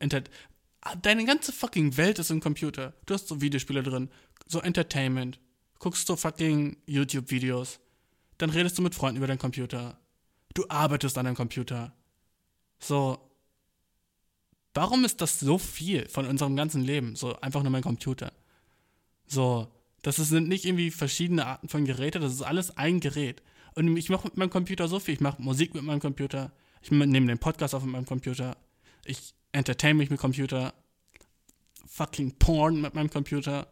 Deine ganze fucking Welt ist im Computer. Du hast so Videospiele drin, so Entertainment. Guckst du fucking YouTube-Videos. Dann redest du mit Freunden über deinen Computer. Du arbeitest an deinem Computer. So, warum ist das so viel von unserem ganzen Leben? So, einfach nur mein Computer. So, das sind nicht irgendwie verschiedene Arten von Geräten, das ist alles ein Gerät. Und ich mache mit meinem Computer so viel. Ich mache Musik mit meinem Computer. Ich nehme den Podcast auf mit meinem Computer. Ich entertain mich mit Computer. Fucking Porn mit meinem Computer.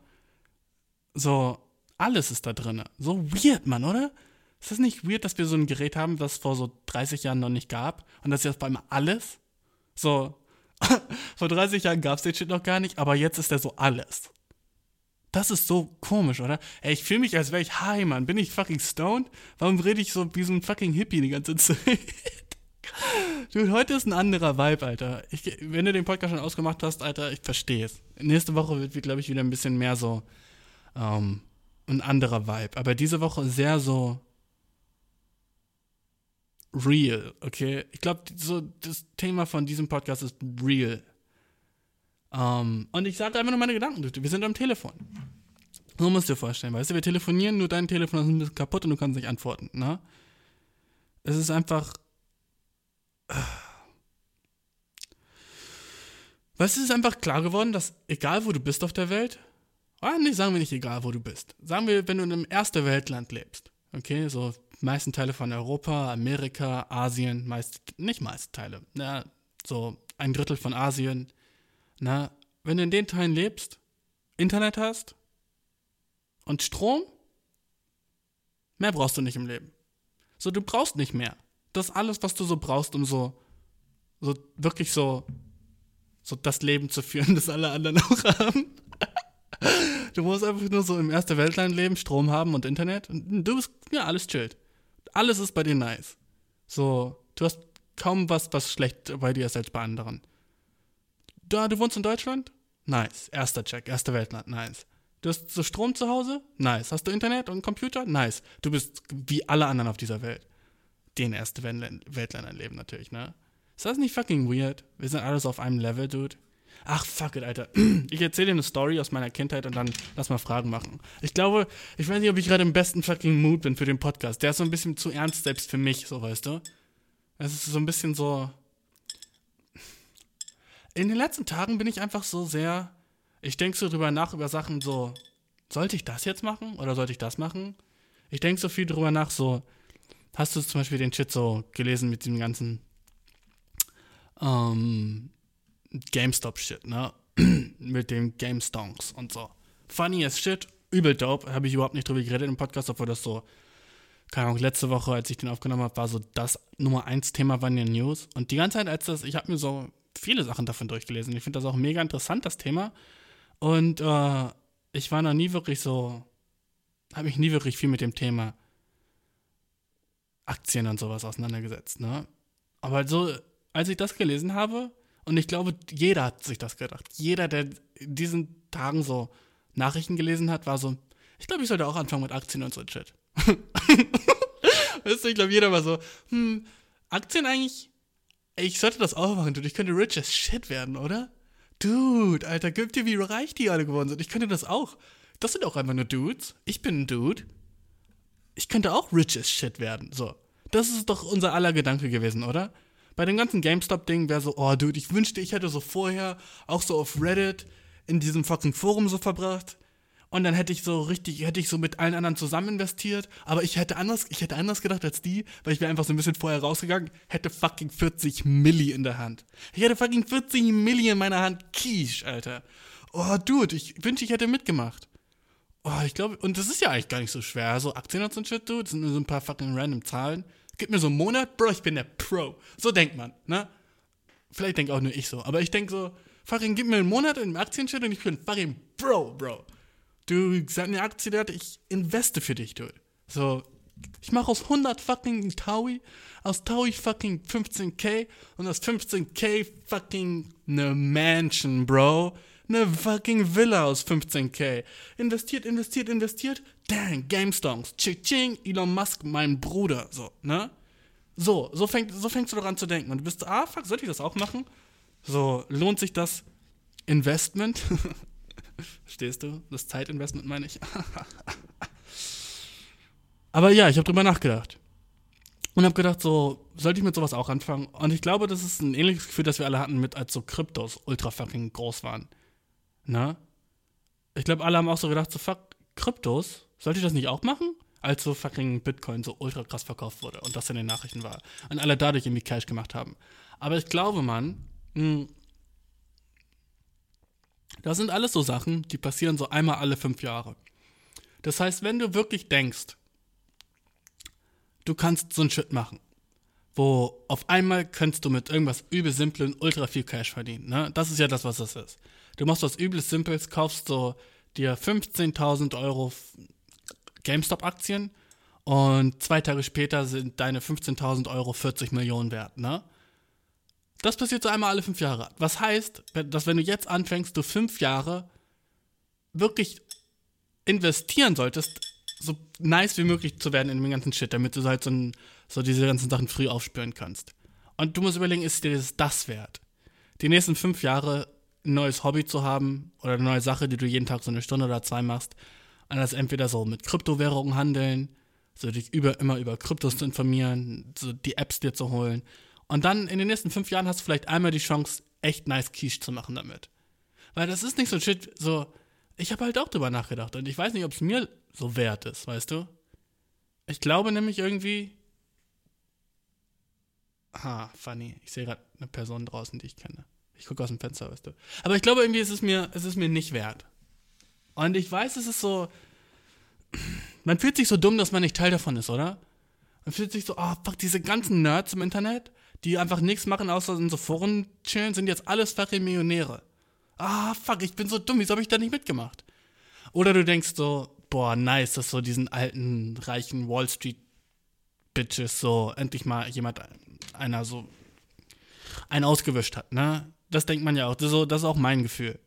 So, alles ist da drin. So weird, Mann, oder? Ist das nicht weird, dass wir so ein Gerät haben, das vor so 30 Jahren noch nicht gab? Und das ist jetzt bei einmal alles? So, [laughs] vor 30 Jahren gab es den Shit noch gar nicht, aber jetzt ist der so alles. Das ist so komisch, oder? Ey, ich fühle mich, als wäre ich high, Mann. Bin ich fucking stoned? Warum rede ich so wie so ein fucking Hippie die ganze Zeit? [laughs] Dude, heute ist ein anderer Vibe, Alter. Ich, wenn du den Podcast schon ausgemacht hast, Alter, ich verstehe es. Nächste Woche wird, glaube ich, wieder ein bisschen mehr so ähm, ein anderer Vibe. Aber diese Woche sehr so real, okay? Ich glaube, so das Thema von diesem Podcast ist real. Ähm, und ich sage einfach nur meine Gedanken. Wir sind am Telefon. So musst du dir vorstellen, weißt du, wir telefonieren, nur dein Telefon ist ein bisschen kaputt und du kannst nicht antworten, ne? Es ist einfach. Weißt du, es ist einfach klar geworden, dass egal wo du bist auf der Welt, ah, nee, sagen wir nicht egal wo du bist. Sagen wir, wenn du in einem erste Weltland lebst, okay, so meisten Teile von Europa, Amerika, Asien, meist, nicht meiste Teile, na, so ein Drittel von Asien, na, wenn du in den Teilen lebst, Internet hast und Strom, mehr brauchst du nicht im Leben. So, du brauchst nicht mehr. Das alles, was du so brauchst, um so, so wirklich so, so das Leben zu führen, [laughs] das alle anderen auch haben. Du musst einfach nur so im Erste Weltland leben, Strom haben und Internet. Und du bist, ja, alles chillt alles ist bei dir nice. So, du hast kaum was, was schlecht bei dir ist als bei anderen. Da, du wohnst in Deutschland? Nice. Erster Check, erster Weltland, nice. Du hast so Strom zu Hause? Nice. Hast du Internet und Computer? Nice. Du bist wie alle anderen auf dieser Welt. Den erste Weltländer leben natürlich, ne? Ist das nicht fucking weird? Wir sind alles auf einem Level, Dude. Ach, fuck it, Alter. [clears throat] Ich erzähle dir eine Story aus meiner Kindheit und dann lass mal Fragen machen. Ich glaube, ich weiß nicht, ob ich gerade im besten fucking Mood bin für den Podcast. Der ist so ein bisschen zu ernst selbst für mich, so weißt du. Es ist so ein bisschen so. In den letzten Tagen bin ich einfach so sehr. Ich denke so drüber nach, über Sachen so. Sollte ich das jetzt machen oder sollte ich das machen? Ich denke so viel drüber nach, so. Hast du zum Beispiel den Shit so gelesen mit dem ganzen. Ähm, GameStop-Shit, ne? [clears throat] Mit dem GameStonks und so. Funny as shit, übel dope, habe ich überhaupt nicht drüber geredet im Podcast, obwohl das so, keine Ahnung, letzte Woche, als ich den aufgenommen habe, war so das Nummer eins Thema bei den News. Und die ganze Zeit, als das, ich habe mir so viele Sachen davon durchgelesen. Ich finde das auch mega interessant, das Thema. Und äh, ich war noch nie wirklich so, habe mich nie wirklich viel mit dem Thema Aktien und sowas auseinandergesetzt, ne? Aber so, als ich das gelesen habe, und ich glaube, jeder hat sich das gedacht. Jeder, der diesen Tagen so Nachrichten gelesen hat, war so, ich glaube, ich sollte auch anfangen mit Aktien und so Shit. [laughs] weißt du, ich glaube, jeder war so, hm, Aktien eigentlich, ich sollte das auch machen, dude, ich könnte rich as shit werden, oder? Dude, Alter, gib dir, wie reich die alle geworden sind. Ich könnte das auch. Das sind auch einfach nur Dudes. Ich bin ein Dude. Ich könnte auch rich as shit werden. So. Das ist doch unser aller Gedanke gewesen, oder? Bei dem ganzen GameStop-Ding wäre so, oh, Dude, ich wünschte, ich hätte so vorher auch so auf Reddit in diesem fucking Forum so verbracht. Und dann hätte ich so richtig, hätte ich so mit allen anderen zusammen investiert. Aber ich hätte anders, ich hätte anders gedacht als die, weil ich wäre einfach so ein bisschen vorher rausgegangen, hätte fucking 40 Milli in der Hand. Ich hätte fucking 40 Milli in meiner Hand. Quiche, Alter. Oh, Dude, ich wünschte, ich hätte mitgemacht. Oh, ich glaube, und das ist ja eigentlich gar nicht so schwer. So Aktien und so ein Shit, Dude, das sind nur so ein paar fucking random Zahlen. Gib mir so einen Monat, Bro, ich bin der Pro. So denkt man, ne? Vielleicht denke auch nur ich so, aber ich denke so, fucking gib mir einen Monat in Aktienshit und ich bin fucking Bro, Bro du sag eine Aktie, der ich investe für dich, du. So, ich mache aus 100 fucking Taui, aus Taui fucking 15k und aus 15k fucking ne Mansion, Bro. Ne fucking Villa aus 15k. Investiert, investiert, investiert. Dang, GameStongs. Ching, Elon Musk, mein Bruder. So, ne? So, so, fängt, so fängst du doch an zu denken. Und du bist, ah, fuck, soll ich das auch machen? So, lohnt sich das Investment? [laughs] Verstehst du? Das Zeitinvestment meine ich. [laughs] Aber ja, ich habe drüber nachgedacht. Und habe gedacht, so, sollte ich mit sowas auch anfangen? Und ich glaube, das ist ein ähnliches Gefühl, das wir alle hatten, mit als so Kryptos ultra fucking groß waren. Ne? Ich glaube, alle haben auch so gedacht, so, fuck, Kryptos, sollte ich das nicht auch machen? Als so fucking Bitcoin so ultra krass verkauft wurde und das in den Nachrichten war. Und alle dadurch irgendwie Cash gemacht haben. Aber ich glaube, man, mh, das sind alles so Sachen, die passieren so einmal alle fünf Jahre. Das heißt, wenn du wirklich denkst, du kannst so einen Shit machen, wo auf einmal könntest du mit irgendwas übel Simplen ultra viel Cash verdienen. Ne? Das ist ja das, was das ist. Du machst was übles Simples, kaufst so dir 15.000 Euro GameStop-Aktien und zwei Tage später sind deine 15.000 Euro 40 Millionen wert. Ne? Das passiert so einmal alle fünf Jahre. Was heißt, dass wenn du jetzt anfängst, du fünf Jahre wirklich investieren solltest, so nice wie möglich zu werden in dem ganzen Shit, damit du halt so, ein, so diese ganzen Sachen früh aufspüren kannst. Und du musst überlegen, ist dir das, das wert? Die nächsten fünf Jahre ein neues Hobby zu haben oder eine neue Sache, die du jeden Tag so eine Stunde oder zwei machst, und das entweder so mit Kryptowährungen handeln, so dich über, immer über Kryptos zu informieren, so die Apps dir zu holen und dann in den nächsten fünf Jahren hast du vielleicht einmal die Chance, echt nice Quiche zu machen damit. Weil das ist nicht so ein Shit, so, ich habe halt auch drüber nachgedacht und ich weiß nicht, ob es mir so wert ist, weißt du? Ich glaube nämlich irgendwie. Ha, funny. Ich sehe gerade eine Person draußen, die ich kenne. Ich gucke aus dem Fenster, weißt du. Aber ich glaube irgendwie, ist es mir, ist mir nicht wert. Und ich weiß, es ist so. Man fühlt sich so dumm, dass man nicht Teil davon ist, oder? Man fühlt sich so, oh fuck, diese ganzen Nerds im Internet, die einfach nichts machen, außer in so Foren chillen, sind jetzt alles fucking Millionäre. Ah, fuck, ich bin so dumm, wieso habe ich da nicht mitgemacht? Oder du denkst so, boah, nice, dass so diesen alten, reichen Wall Street Bitches so endlich mal jemand, einer so, einen ausgewischt hat, ne? Das denkt man ja auch, das ist, so, das ist auch mein Gefühl.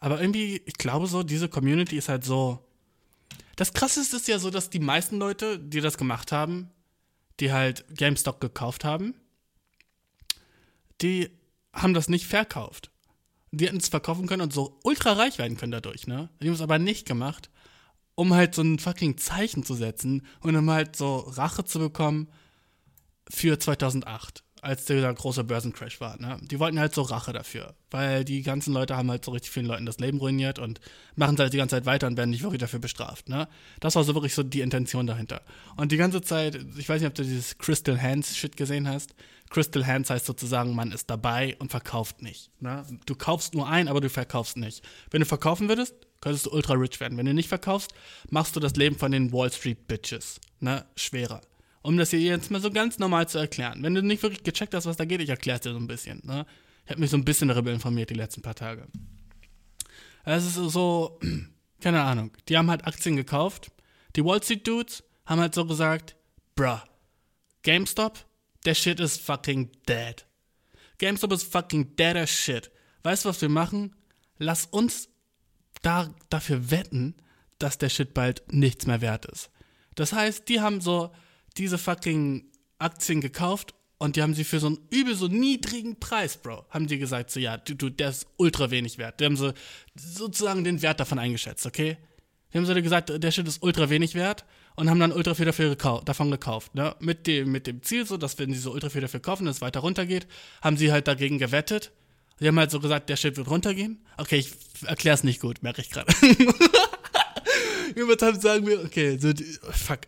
Aber irgendwie, ich glaube so, diese Community ist halt so. Das krasseste ist ja so, dass die meisten Leute, die das gemacht haben, die halt GameStop gekauft haben, die haben das nicht verkauft. Die hätten es verkaufen können und so ultra reich werden können dadurch, ne? Die haben es aber nicht gemacht, um halt so ein fucking Zeichen zu setzen und um halt so Rache zu bekommen für 2008 als der große Börsencrash war. Ne? Die wollten halt so Rache dafür, weil die ganzen Leute haben halt so richtig vielen Leuten das Leben ruiniert und machen es halt die ganze Zeit weiter und werden nicht wirklich dafür bestraft. Ne? Das war so wirklich so die Intention dahinter. Und die ganze Zeit, ich weiß nicht, ob du dieses Crystal Hands Shit gesehen hast. Crystal Hands heißt sozusagen, man ist dabei und verkauft nicht. Ne? Du kaufst nur ein, aber du verkaufst nicht. Wenn du verkaufen würdest, könntest du ultra rich werden. Wenn du nicht verkaufst, machst du das Leben von den Wall Street Bitches ne? schwerer um das hier jetzt mal so ganz normal zu erklären. Wenn du nicht wirklich gecheckt hast, was da geht, ich erkläre es dir so ein bisschen. Ne? Ich habe mich so ein bisschen darüber informiert die letzten paar Tage. Es ist so, [clears throat] keine Ahnung, die haben halt Aktien gekauft. Die Wall Street Dudes haben halt so gesagt, bruh, GameStop, der Shit ist fucking dead. GameStop ist fucking dead as shit. Weißt du, was wir machen? Lass uns da, dafür wetten, dass der Shit bald nichts mehr wert ist. Das heißt, die haben so diese fucking Aktien gekauft und die haben sie für so einen übel so niedrigen Preis, Bro, haben die gesagt, so ja, du, du, der ist ultra wenig wert. Die haben so sozusagen den Wert davon eingeschätzt, okay? Die haben so gesagt, der Shit ist ultra wenig wert und haben dann ultra viel dafür gekau davon gekauft, ne? Mit dem, mit dem Ziel so, dass wenn sie so ultra viel dafür kaufen, dass es weiter runtergeht, haben sie halt dagegen gewettet. Die haben halt so gesagt, der Shit wird runtergehen. Okay, ich erklär's nicht gut, merke ich gerade. [laughs] Übertreibt sagen wir, okay, so, fuck,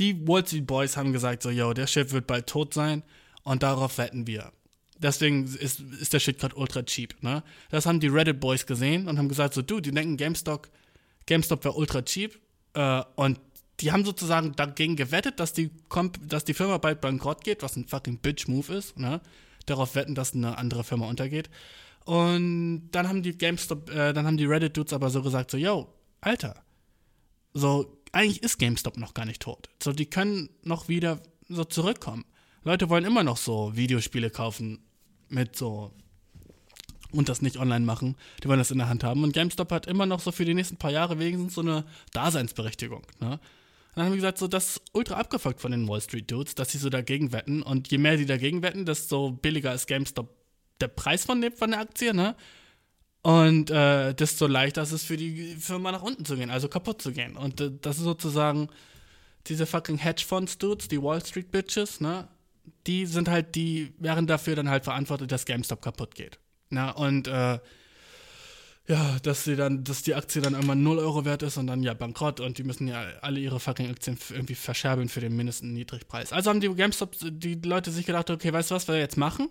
die Wall Street Boys haben gesagt, so, yo, der Chef wird bald tot sein und darauf wetten wir. Deswegen ist, ist der Shit gerade ultra cheap, ne? Das haben die Reddit Boys gesehen und haben gesagt, so, du, die denken GameStop, GameStop wäre ultra cheap äh, und die haben sozusagen dagegen gewettet, dass die, dass die Firma bald bankrott geht, was ein fucking Bitch-Move ist, ne? Darauf wetten, dass eine andere Firma untergeht. Und dann haben die GameStop, äh, dann haben die Reddit-Dudes aber so gesagt, so, yo, Alter, so, eigentlich ist GameStop noch gar nicht tot. So, die können noch wieder so zurückkommen. Leute wollen immer noch so Videospiele kaufen mit so und das nicht online machen. Die wollen das in der Hand haben. Und GameStop hat immer noch so für die nächsten paar Jahre wenigstens so eine Daseinsberechtigung. Ne? Und dann haben wir gesagt, so, das ist ultra abgefuckt von den Wall Street Dudes, dass sie so dagegen wetten. Und je mehr sie dagegen wetten, desto billiger ist GameStop der Preis von, der Aktie, ne? Und äh, desto leichter ist es für die Firma nach unten zu gehen, also kaputt zu gehen. Und äh, das ist sozusagen diese fucking Hedgefonds-Dudes, die Wall Street Bitches, ne? Die sind halt, die wären dafür dann halt verantwortlich, dass GameStop kaputt geht. Na, ne? und äh, ja, dass sie dann, dass die Aktie dann irgendwann 0 Euro wert ist und dann ja bankrott und die müssen ja alle ihre fucking Aktien irgendwie verscherbeln für den mindesten Niedrigpreis. Also haben die GameStop, die Leute sich gedacht, okay, weißt du was wir jetzt machen?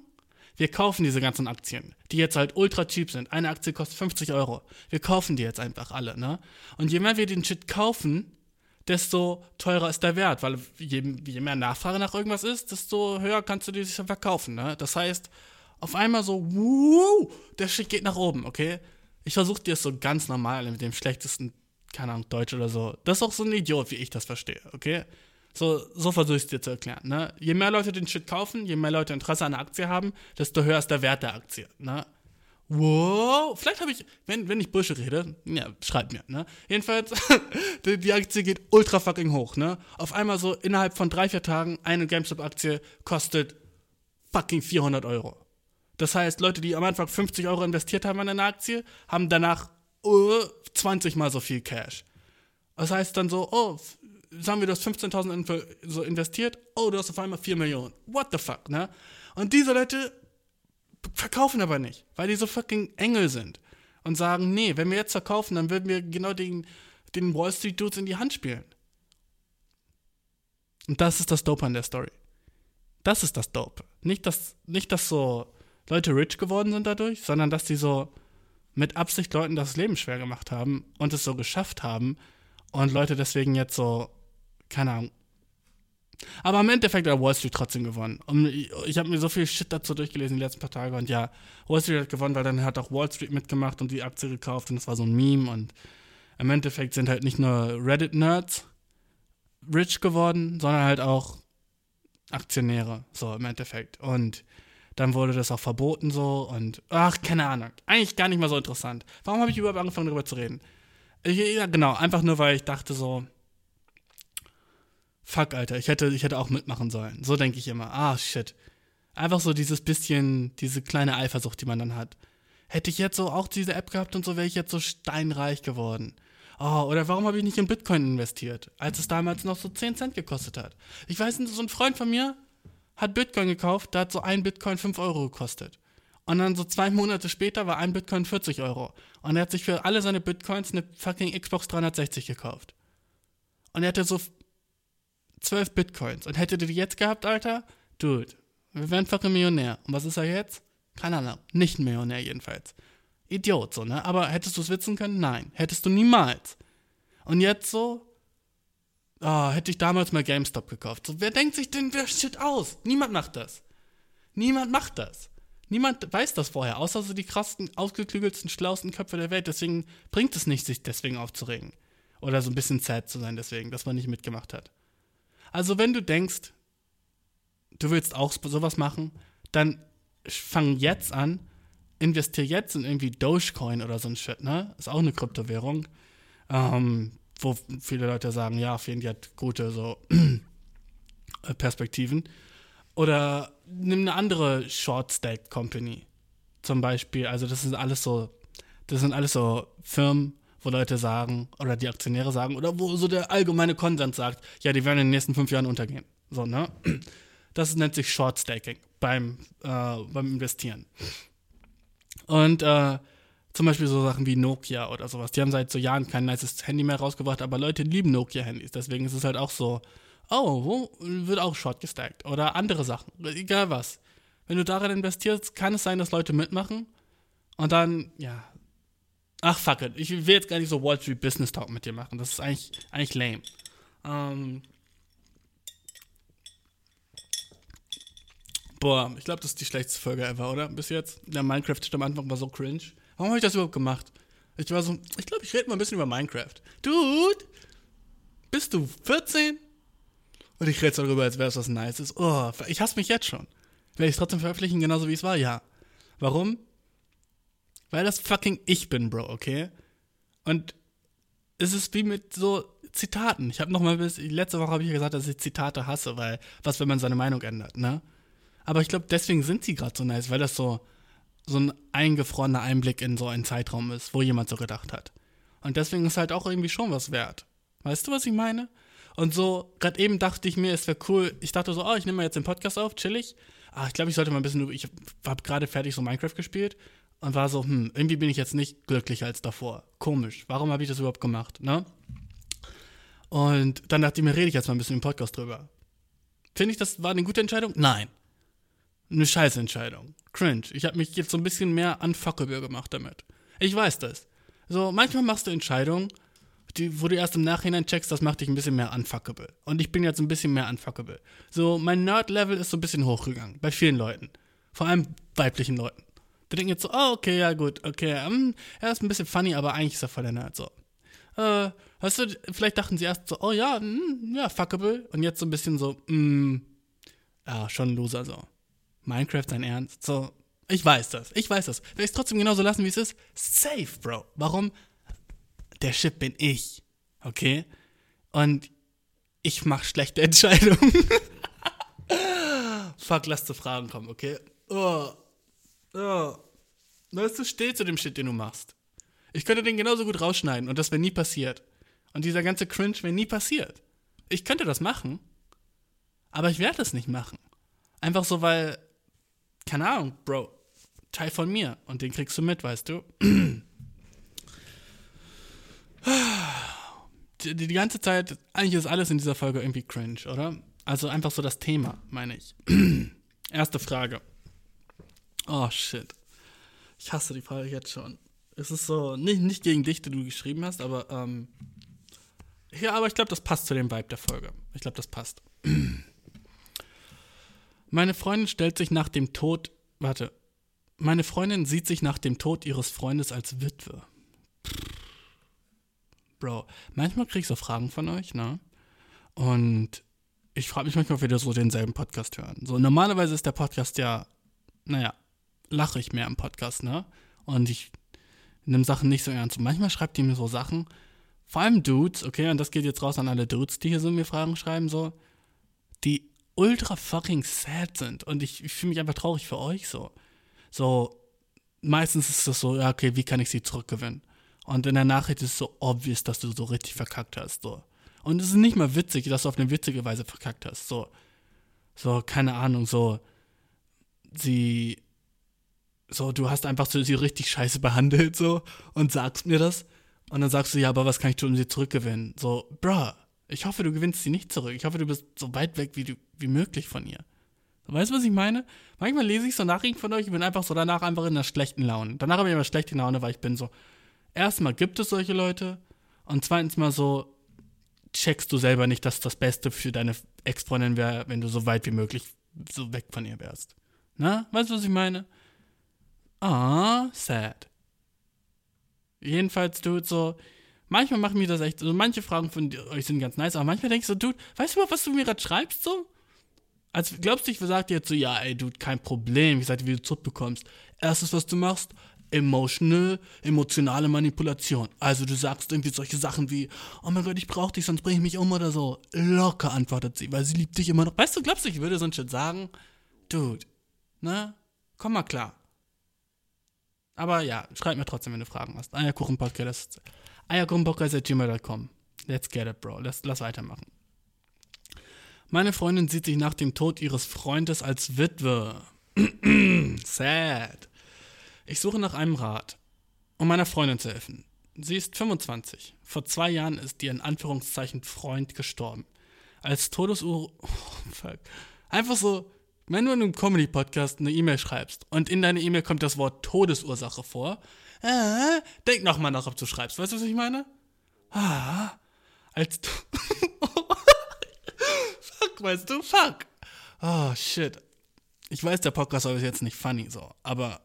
Wir kaufen diese ganzen Aktien, die jetzt halt ultra cheap sind. Eine Aktie kostet 50 Euro. Wir kaufen die jetzt einfach alle, ne? Und je mehr wir den Shit kaufen, desto teurer ist der Wert, weil je, je mehr Nachfrage nach irgendwas ist, desto höher kannst du die sich verkaufen, ne? Das heißt, auf einmal so, wuh, der Shit geht nach oben, okay? Ich versuche dir es so ganz normal mit dem schlechtesten, keine Ahnung, Deutsch oder so. Das ist auch so ein Idiot, wie ich das verstehe, okay? So, so versuche ich es dir zu erklären. Ne? Je mehr Leute den Shit kaufen, je mehr Leute Interesse an der Aktie haben, desto höher ist der Wert der Aktie. Ne? Wow, vielleicht habe ich, wenn, wenn ich Bullshit rede, ja, schreibt mir, ne? Jedenfalls, [laughs] die, die, Aktie geht ultra fucking hoch, ne? Auf einmal so innerhalb von drei, vier Tagen eine GameStop-Aktie kostet fucking 400 Euro. Das heißt, Leute, die am Anfang 50 Euro investiert haben in eine Aktie, haben danach uh, 20 mal so viel Cash. Das heißt dann so, oh, sagen wir, du hast 15.000 so investiert, oh, du hast auf einmal 4 Millionen. What the fuck, ne? Und diese Leute verkaufen aber nicht, weil die so fucking Engel sind und sagen, nee, wenn wir jetzt verkaufen, dann würden wir genau den, den Wall Street Dudes in die Hand spielen. Und das ist das Dope an der Story. Das ist das Dope. Nicht, dass, nicht, dass so Leute rich geworden sind dadurch, sondern dass die so mit Absicht Leuten das Leben schwer gemacht haben und es so geschafft haben und Leute deswegen jetzt so keine Ahnung. Aber im Endeffekt hat Wall Street trotzdem gewonnen. Und ich habe mir so viel Shit dazu durchgelesen die letzten paar Tage und ja, Wall Street hat gewonnen, weil dann hat auch Wall Street mitgemacht und die Aktie gekauft und das war so ein Meme und im Endeffekt sind halt nicht nur Reddit-Nerds rich geworden, sondern halt auch Aktionäre, so im Endeffekt. Und dann wurde das auch verboten so und ach, keine Ahnung. Eigentlich gar nicht mal so interessant. Warum habe ich überhaupt angefangen darüber zu reden? Ich, ja, genau, einfach nur, weil ich dachte so, fuck, Alter, ich hätte, ich hätte auch mitmachen sollen. So denke ich immer. Ah, shit. Einfach so dieses bisschen, diese kleine Eifersucht, die man dann hat. Hätte ich jetzt so auch diese App gehabt und so, wäre ich jetzt so steinreich geworden. Oh, oder warum habe ich nicht in Bitcoin investiert, als es damals noch so 10 Cent gekostet hat? Ich weiß nicht, so ein Freund von mir hat Bitcoin gekauft, da hat so ein Bitcoin 5 Euro gekostet. Und dann so zwei Monate später war ein Bitcoin 40 Euro. Und er hat sich für alle seine Bitcoins eine fucking Xbox 360 gekauft. Und er hatte so 12 Bitcoins. Und hättet ihr die jetzt gehabt, Alter? Dude, wir wären fucking Millionär. Und was ist er jetzt? Keine Ahnung. Nicht ein Millionär jedenfalls. Idiot, so, ne? Aber hättest du es witzen können? Nein. Hättest du niemals. Und jetzt so? Oh, hätte ich damals mal GameStop gekauft. So, wer denkt sich denn der Shit aus? Niemand macht das. Niemand macht das. Niemand weiß das vorher, außer so die krassen, ausgeklügelsten, schlauesten Köpfe der Welt. Deswegen bringt es nicht, sich deswegen aufzuregen. Oder so ein bisschen sad zu sein deswegen, dass man nicht mitgemacht hat. Also wenn du denkst, du willst auch sowas machen, dann fang jetzt an, investiere jetzt in irgendwie Dogecoin oder so ein Shit, ne? Ist auch eine Kryptowährung. Ähm, wo viele Leute sagen, ja, auf jeden Fall hat gute so [clears throat] Perspektiven. Oder nimm eine andere Short Stack Company. Zum Beispiel, also das sind alles so, das sind alles so Firmen, wo Leute sagen, oder die Aktionäre sagen, oder wo so der allgemeine Konsens sagt, ja, die werden in den nächsten fünf Jahren untergehen. So, ne? Das nennt sich Short Staking beim, äh, beim Investieren. Und äh, zum Beispiel so Sachen wie Nokia oder sowas. Die haben seit so Jahren kein nices Handy mehr rausgebracht, aber Leute lieben Nokia-Handys. Deswegen ist es halt auch so, oh, wird auch short gestackt? Oder andere Sachen. Egal was. Wenn du darin investierst, kann es sein, dass Leute mitmachen. Und dann, ja. Ach, fuck it. Ich will jetzt gar nicht so Wall Street Business Talk mit dir machen. Das ist eigentlich, eigentlich lame. Ähm. Boah, ich glaube, das ist die schlechteste Folge ever, oder? Bis jetzt. Der Minecraft am Anfang war so cringe. Warum habe ich das überhaupt gemacht? Ich war so, ich glaube, ich rede mal ein bisschen über Minecraft. Dude, bist du 14? Und ich rede darüber, als wäre es was Nices. Oh, ich hasse mich jetzt schon. Werde ich es trotzdem veröffentlichen, genauso wie es war? Ja. Warum? Weil das fucking ich bin, Bro, okay? Und es ist wie mit so Zitaten. Ich habe noch mal bis letzte Woche habe ich ja gesagt, dass ich Zitate hasse, weil was, wenn man seine Meinung ändert, ne? Aber ich glaube, deswegen sind sie gerade so nice, weil das so so ein eingefrorener Einblick in so einen Zeitraum ist, wo jemand so gedacht hat. Und deswegen ist halt auch irgendwie schon was wert. Weißt du, was ich meine? Und so, gerade eben dachte ich mir, es wäre cool. Ich dachte so, oh, ich nehme mal jetzt den Podcast auf, chillig. Ah, ich glaube, ich sollte mal ein bisschen, ich habe gerade fertig so Minecraft gespielt und war so, hm, irgendwie bin ich jetzt nicht glücklicher als davor. Komisch. Warum habe ich das überhaupt gemacht, ne? Und dann dachte ich mir, rede ich jetzt mal ein bisschen im Podcast drüber. Finde ich, das war eine gute Entscheidung? Nein. Eine scheiß Entscheidung. Cringe. Ich habe mich jetzt so ein bisschen mehr unfuckable gemacht damit. Ich weiß das. So, manchmal machst du Entscheidungen, die, wo du erst im Nachhinein checkst, das macht dich ein bisschen mehr unfuckable. Und ich bin jetzt ein bisschen mehr unfuckable. So, mein Nerd-Level ist so ein bisschen hochgegangen. Bei vielen Leuten. Vor allem weiblichen Leuten. Die denken jetzt so, oh, okay, ja, gut, okay, um, ähm, er ist ein bisschen funny, aber eigentlich ist er voll der Nerd, so. Äh, weißt du, vielleicht dachten sie erst so, oh ja, mh, hm, ja, fuckable. Und jetzt so ein bisschen so, mh, hm, ja, schon Loser, so. Minecraft sein Ernst? So, ich weiß das, ich weiß das. Will ich es trotzdem genauso lassen, wie es ist? Safe, Bro. Warum? Der Chip bin ich. Okay? Und ich mache schlechte [laughs] Entscheidungen. Fuck, lass zu Fragen kommen, okay? Oh. Oh. Weißt du, steh zu dem Shit, den du machst. Ich könnte den genauso gut rausschneiden und das wäre nie passiert. Und dieser ganze Cringe wäre nie passiert. Ich könnte das machen, aber ich werde es nicht machen. Einfach so, weil, keine Ahnung, Bro, Teil von mir und den kriegst du mit, weißt du? [clears throat] die, die ganze Zeit, eigentlich ist alles in dieser Folge irgendwie cringe, oder? Also einfach so das Thema, meine ich. [clears throat] Erste Frage. Oh shit. Ich hasse die Frage jetzt schon. Es ist so, nicht, nicht gegen dich, die du geschrieben hast, aber ähm, ja, aber ich glaube, das passt zu dem Vibe der Folge. Ich glaube, das passt. [clears throat] Meine Freundin stellt sich nach dem Tod, warte, meine Freundin sieht sich nach dem Tod ihres Freundes als Witwe. Bro, manchmal krieg ich so Fragen von euch, ne? Und ich frage mich manchmal, ob wir so denselben Podcast hören. So, normalerweise ist der Podcast ja, naja, lache ich mehr im Podcast, ne? Und ich nehme Sachen nicht so ernst. Und manchmal schreibt ihr mir so Sachen, vor allem Dudes, okay, und das geht jetzt raus an alle Dudes, die hier so mir Fragen schreiben, so, die ultra fucking sad sind. Und ich, ich fühle mich einfach traurig für euch so. So, meistens ist das so, ja, okay, wie kann ich sie zurückgewinnen? Und in der Nachricht ist es so obvious, dass du so richtig verkackt hast. So. Und es ist nicht mal witzig, dass du auf eine witzige Weise verkackt hast. So, so keine Ahnung, so, sie, so, du hast einfach so sie richtig scheiße behandelt, so, und sagst mir das. Und dann sagst du, ja, aber was kann ich tun, um sie zurückgewinnen? So, bruh, ich hoffe, du gewinnst sie nicht zurück. Ich hoffe, du bist so weit weg wie, du, wie möglich von ihr. Weißt du, was ich meine? Manchmal lese ich so Nachrichten von euch, ich bin einfach so danach einfach in einer schlechten Laune. Danach habe ich immer schlechte Laune, weil ich bin so, erstmal gibt es solche Leute und zweitens mal so, checkst du selber nicht, dass das Beste für deine Ex-Freundin wäre, wenn du so weit wie möglich so weg von ihr wärst. Na, weißt du, was ich meine? Ah, sad. Jedenfalls, du so, manchmal machen mir das echt, so manche Fragen von euch sind ganz nice, aber manchmal denkst du, Dude, weißt du mal, was du mir gerade schreibst so? Als glaubst du, ich sagt jetzt so, ja, ey, du, kein Problem, ich sag dir, wie du zurückbekommst. Erstes, was du machst, emotional, emotionale Manipulation. Also du sagst irgendwie solche Sachen wie, oh mein Gott, ich brauch dich, sonst bring ich mich um oder so. Locker antwortet sie, weil sie liebt dich immer noch. Weißt du, glaubst du, ich würde so ein sagen? Dude, ne? Komm mal klar. Aber ja, schreib mir trotzdem, wenn du Fragen hast. Eierkuchenpodcast, eierkuchenpodcast.gmail.com. Let's get it, bro. Lass, lass weitermachen. Meine Freundin sieht sich nach dem Tod ihres Freundes als Witwe. [clears throat] Sad. Ich suche nach einem Rat, um meiner Freundin zu helfen. Sie ist 25. Vor zwei Jahren ist ihr in Anführungszeichen Freund gestorben. Als Todesuhr. [laughs] Oh, fuck. Einfach so, wenn du in einem Comedy-Podcast eine E-Mail schreibst und in deine E-Mail kommt das Wort Todesursache vor, äh, denk nochmal nach, ob du schreibst. Weißt du, was ich meine? Ah, als. [laughs] fuck, weißt du? Fuck. Oh, shit. Ich weiß, der Podcast ist jetzt nicht funny, so, aber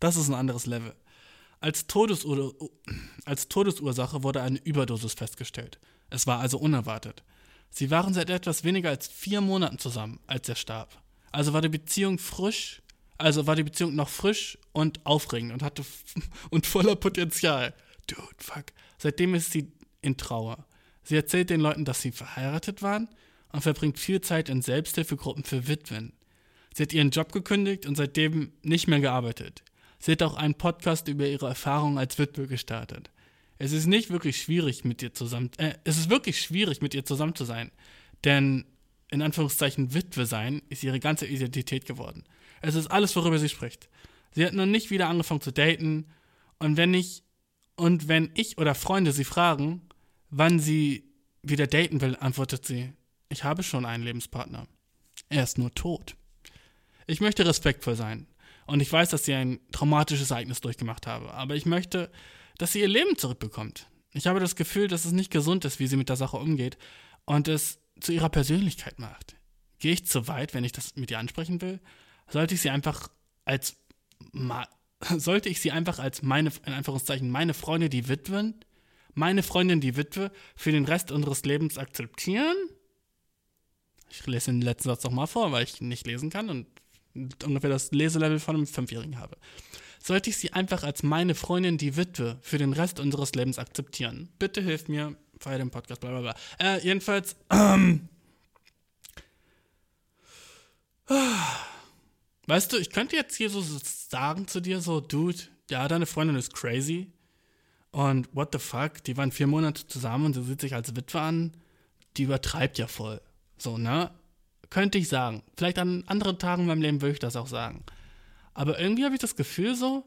das ist ein anderes Level. Als, Todesur als Todesursache wurde eine Überdosis festgestellt. Es war also unerwartet. Sie waren seit etwas weniger als vier Monaten zusammen, als er starb. Also war die Beziehung frisch, also war die Beziehung noch frisch und aufregend und hatte [laughs] und voller Potenzial. Dude, fuck. Seitdem ist sie in Trauer. Sie erzählt den Leuten, dass sie verheiratet waren und verbringt viel Zeit in Selbsthilfegruppen für Witwen. Sie hat ihren Job gekündigt und seitdem nicht mehr gearbeitet. Sie hat auch einen Podcast über ihre Erfahrungen als Witwe gestartet. Es ist nicht wirklich schwierig mit ihr zusammen, äh, es ist wirklich schwierig mit ihr zusammen zu sein, denn in Anführungszeichen Witwe sein, ist ihre ganze Identität geworden. Es ist alles, worüber sie spricht. Sie hat noch nicht wieder angefangen zu daten und wenn ich und wenn ich oder Freunde sie fragen, wann sie wieder daten will, antwortet sie: Ich habe schon einen Lebenspartner. Er ist nur tot. Ich möchte respektvoll sein und ich weiß, dass sie ein traumatisches Ereignis durchgemacht habe, aber ich möchte, dass sie ihr Leben zurückbekommt. Ich habe das Gefühl, dass es nicht gesund ist, wie sie mit der Sache umgeht und es zu ihrer Persönlichkeit macht. Gehe ich zu weit, wenn ich das mit ihr ansprechen will? Sollte ich sie einfach als [laughs] sollte ich sie einfach als meine, in Anführungszeichen, meine Freundin, die Witwen, meine Freundin, die Witwe, für den Rest unseres Lebens akzeptieren? Ich lese den letzten Satz nochmal vor, weil ich nicht lesen kann und ungefähr das Leselevel von einem Fünfjährigen habe. Sollte ich sie einfach als meine Freundin, die Witwe, für den Rest unseres Lebens akzeptieren? Bitte hilf mir, feier den Podcast, bla bla bla. Äh, jedenfalls, ähm, Weißt du, ich könnte jetzt hier so sagen zu dir, so, Dude, ja, deine Freundin ist crazy. Und what the fuck, die waren vier Monate zusammen und sie sieht sich als Witwe an. Die übertreibt ja voll. So, ne? Könnte ich sagen. Vielleicht an anderen Tagen in meinem Leben würde ich das auch sagen. Aber irgendwie habe ich das Gefühl so.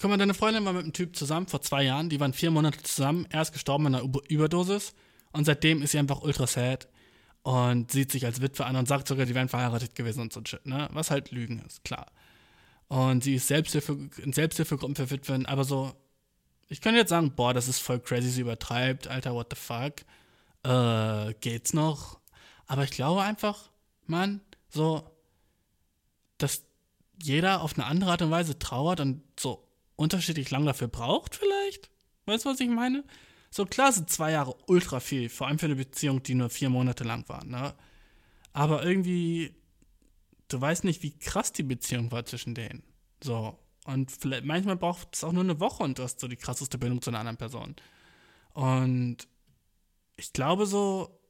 Guck mal, deine Freundin war mit einem Typ zusammen vor zwei Jahren. Die waren vier Monate zusammen. Er ist gestorben an einer Überdosis. Und seitdem ist sie einfach ultra sad und sieht sich als Witwe an und sagt sogar, die wären verheiratet gewesen und so shit, ne? Was halt Lügen ist, klar. Und sie ist Selbsthilfe, in Selbsthilfegruppen für Witwen, aber so, ich könnte jetzt sagen, boah, das ist voll crazy, sie übertreibt, Alter, what the fuck. Äh, geht's noch? Aber ich glaube einfach, man, so, dass jeder auf eine andere Art und Weise trauert und so unterschiedlich lang dafür braucht, vielleicht? Weißt du, was ich meine? So klar sind zwei Jahre ultra viel, vor allem für eine Beziehung, die nur vier Monate lang war, ne? Aber irgendwie, du weißt nicht, wie krass die Beziehung war zwischen denen. So. Und vielleicht, manchmal braucht es auch nur eine Woche und du hast so die krasseste Bindung zu einer anderen Person. Und ich glaube so,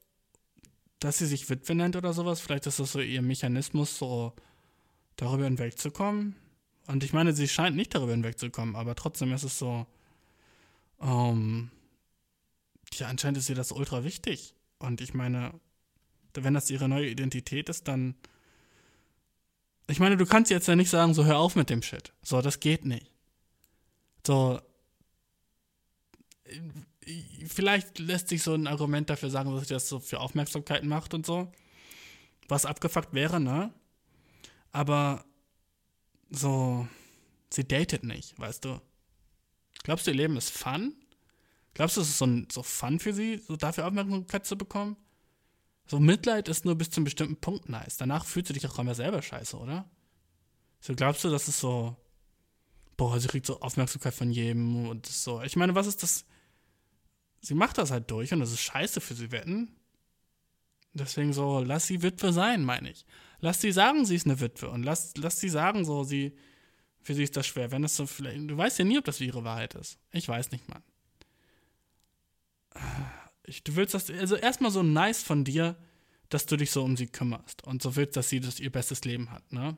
dass sie sich Witwe nennt oder sowas, vielleicht ist das so ihr Mechanismus, so darüber hinwegzukommen. Und ich meine, sie scheint nicht darüber hinwegzukommen, aber trotzdem ist es so, ähm, ja, anscheinend ist ihr das ultra wichtig. Und ich meine, wenn das ihre neue Identität ist, dann. Ich meine, du kannst jetzt ja nicht sagen, so hör auf mit dem Shit. So, das geht nicht. So. Vielleicht lässt sich so ein Argument dafür sagen, dass sie das so für Aufmerksamkeit macht und so. Was abgefuckt wäre, ne? Aber so, sie datet nicht, weißt du? Glaubst du, ihr Leben ist fun? Glaubst du, es ist so, so Fun für sie, so dafür Aufmerksamkeit zu bekommen? So Mitleid ist nur bis zu einem bestimmten Punkt nice. Danach fühlst du dich auch immer selber scheiße, oder? So glaubst du, das ist so, boah, sie kriegt so Aufmerksamkeit von jedem und so. Ich meine, was ist das? Sie macht das halt durch und das ist scheiße für sie, wetten? Deswegen so, lass sie Witwe sein, meine ich. Lass sie sagen, sie ist eine Witwe. Und lass, lass sie sagen, so, sie, für sie ist das schwer. Wenn es so vielleicht, du weißt ja nie, ob das ihre Wahrheit ist. Ich weiß nicht, Mann. Ich, du willst das, also erstmal so nice von dir, dass du dich so um sie kümmerst und so willst, dass sie das ihr bestes Leben hat, ne?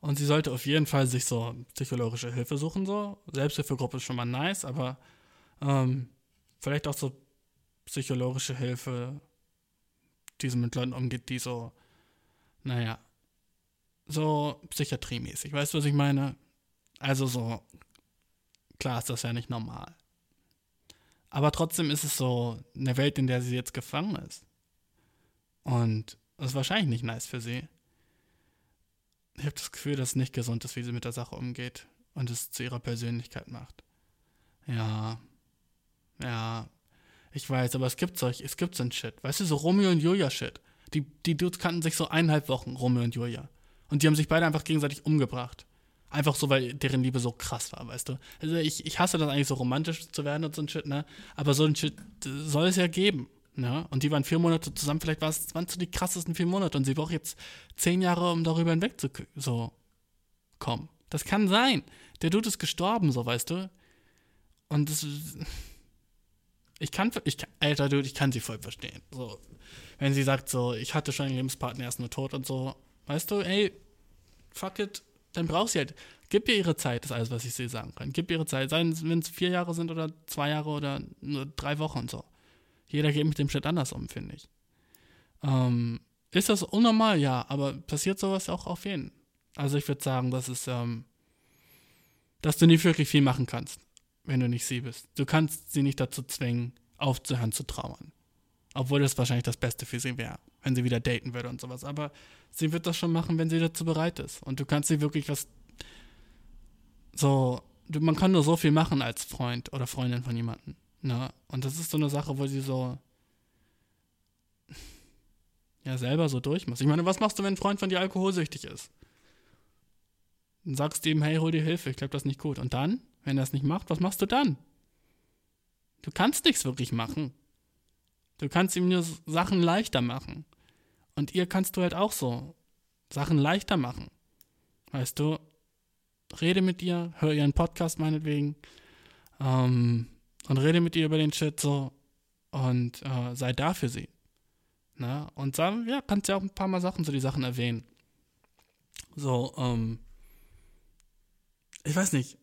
Und sie sollte auf jeden Fall sich so psychologische Hilfe suchen, so. Selbsthilfegruppe ist schon mal nice, aber ähm, vielleicht auch so psychologische Hilfe, die so mit Leuten umgeht, die so, naja, so psychiatriemäßig. Weißt du, was ich meine? Also so, klar ist das ja nicht normal. Aber trotzdem ist es so eine Welt, in der sie jetzt gefangen ist. Und das ist wahrscheinlich nicht nice für sie. Ich habe das Gefühl, dass es nicht gesund ist, wie sie mit der Sache umgeht und es zu ihrer Persönlichkeit macht. Ja. Ja. Ich weiß, aber es gibt solch, es gibt so ein Shit. Weißt du, so Romeo und Julia Shit. Die, die Dudes kannten sich so eineinhalb Wochen, Romeo und Julia. Und die haben sich beide einfach gegenseitig umgebracht. Einfach so, weil deren Liebe so krass war, weißt du. Also ich, ich hasse das eigentlich so romantisch zu werden und so ein Shit, ne? Aber so ein Shit soll es ja geben. Ne? Und die waren vier Monate zusammen, vielleicht war es, waren so die krassesten vier Monate und sie braucht jetzt zehn Jahre, um darüber hinweg zu so kommen. Das kann sein. Der Dude ist gestorben, so weißt du. Und das, ich kann, ich, alter Dude, ich kann sie voll verstehen. So, wenn sie sagt so, ich hatte schon einen Lebenspartner, er ist nur tot und so, weißt du, ey, fuck it, dann brauchst sie halt, gib ihr ihre Zeit, ist alles, was ich sie sagen kann. Gib ihr ihre Zeit, seien wenn es vier Jahre sind oder zwei Jahre oder nur drei Wochen und so. Jeder geht mit dem Shit anders um, finde ich. Ähm, ist das unnormal? Ja, aber passiert sowas auch auf jeden. Also ich würde sagen, das ist, ähm, dass du nicht wirklich viel machen kannst, wenn du nicht sie bist. Du kannst sie nicht dazu zwingen, aufzuhören zu trauern. Obwohl das wahrscheinlich das Beste für sie wäre, wenn sie wieder daten würde und sowas. Aber sie wird das schon machen, wenn sie dazu bereit ist. Und du kannst sie wirklich was. So, du, man kann nur so viel machen als Freund oder Freundin von jemandem. Ne? Und das ist so eine Sache, wo sie so ja selber so durch muss. Ich meine, was machst du, wenn ein Freund von dir alkoholsüchtig ist? Dann sagst du ihm, hey, hol dir Hilfe, ich glaube, das ist nicht gut. Und dann, wenn er es nicht macht, was machst du dann? Du kannst nichts wirklich machen. Du kannst ihm nur Sachen leichter machen. Und ihr kannst du halt auch so Sachen leichter machen. Weißt du, rede mit ihr, hör ihren Podcast meinetwegen. Ähm, und rede mit ihr über den Shit so und äh, sei da für sie. Ne? Und dann, ja, kannst ja auch ein paar Mal Sachen, so die Sachen erwähnen. So, ähm, ich weiß nicht,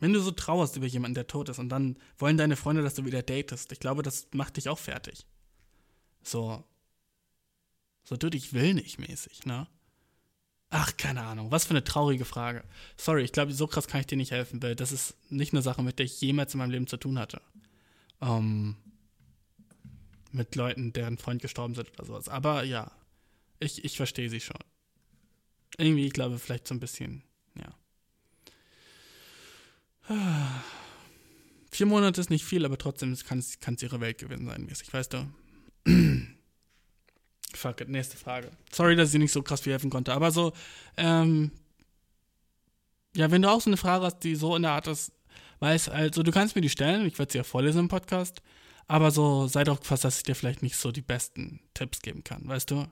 wenn du so trauerst über jemanden, der tot ist und dann wollen deine Freunde, dass du wieder datest, ich glaube, das macht dich auch fertig. So, so du dich will nicht mäßig, ne? Ach, keine Ahnung. Was für eine traurige Frage. Sorry, ich glaube, so krass kann ich dir nicht helfen, weil das ist nicht eine Sache, mit der ich jemals in meinem Leben zu tun hatte. Ähm, mit Leuten, deren Freund gestorben sind oder sowas. Aber ja, ich, ich verstehe sie schon. Irgendwie, ich glaube, vielleicht so ein bisschen. Vier Monate ist nicht viel, aber trotzdem kann es ihre Welt gewesen sein, mäßig, weißt du? [clears throat] Fuck it, nächste Frage. Sorry, dass ich dir nicht so krass viel helfen konnte, aber so, ähm, ja, wenn du auch so eine Frage hast, die so in der Art ist, weiß, also du kannst mir die stellen, ich werde sie ja vorlesen im Podcast, aber so, sei doch gefasst, dass ich dir vielleicht nicht so die besten Tipps geben kann, weißt du?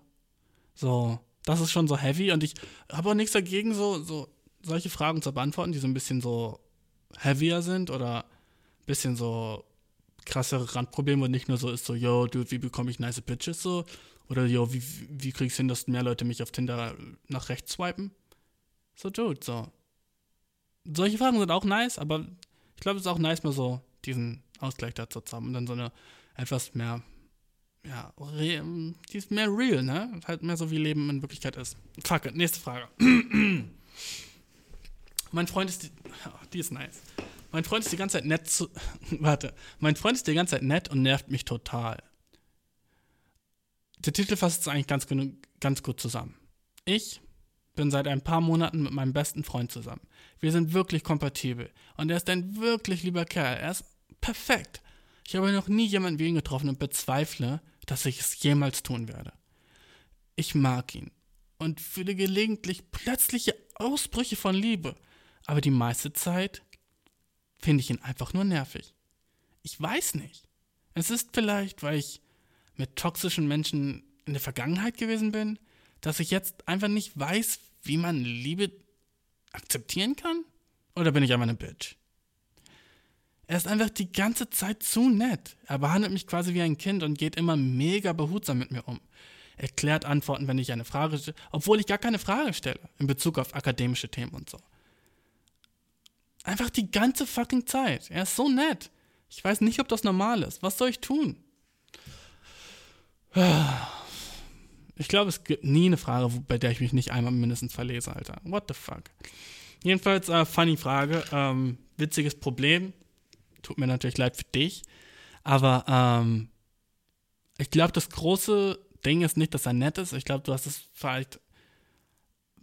So, das ist schon so heavy und ich habe auch nichts dagegen, so, so solche Fragen zu beantworten, die so ein bisschen so heavier sind oder ein bisschen so krassere Randprobleme und nicht nur so ist so, yo, dude, wie bekomme ich nice Bitches so, oder, yo, wie, wie krieg ich's hin, dass mehr Leute mich auf Tinder nach rechts swipen? So, dude, so. Solche Fragen sind auch nice, aber ich glaube, es ist auch nice, mal so diesen Ausgleich dazu zu haben und dann so eine etwas mehr, ja, die ist mehr real, ne? Halt mehr so, wie Leben in Wirklichkeit ist. Fuck it, nächste Frage. [clears throat] mein Freund ist, die, oh, die ist nice. Mein Freund ist die ganze Zeit nett zu, [laughs] warte, mein Freund ist die ganze Zeit nett und nervt mich total. Der Titel fasst es eigentlich ganz, ganz gut zusammen. Ich bin seit ein paar Monaten mit meinem besten Freund zusammen. Wir sind wirklich kompatibel. Und er ist ein wirklich lieber Kerl. Er ist perfekt. Ich habe noch nie jemanden wie ihn getroffen und bezweifle, dass ich es jemals tun werde. Ich mag ihn und fühle gelegentlich plötzliche Ausbrüche von Liebe. Aber die meiste Zeit finde ich ihn einfach nur nervig. Ich weiß nicht. Es ist vielleicht, weil ich mit toxischen Menschen in der Vergangenheit gewesen bin, dass ich jetzt einfach nicht weiß, wie man Liebe akzeptieren kann? Oder bin ich einfach eine Bitch? Er ist einfach die ganze Zeit zu nett. Er behandelt mich quasi wie ein Kind und geht immer mega behutsam mit mir um. Er klärt Antworten, wenn ich eine Frage stelle, obwohl ich gar keine Frage stelle in Bezug auf akademische Themen und so. Einfach die ganze fucking Zeit. Er ist so nett. Ich weiß nicht, ob das normal ist. Was soll ich tun? Ich glaube, es gibt nie eine Frage, bei der ich mich nicht einmal mindestens verlese, Alter. What the fuck? Jedenfalls, äh, funny Frage. Ähm, witziges Problem. Tut mir natürlich leid für dich. Aber ähm, ich glaube, das große Ding ist nicht, dass er nett ist. Ich glaube, du hast es vielleicht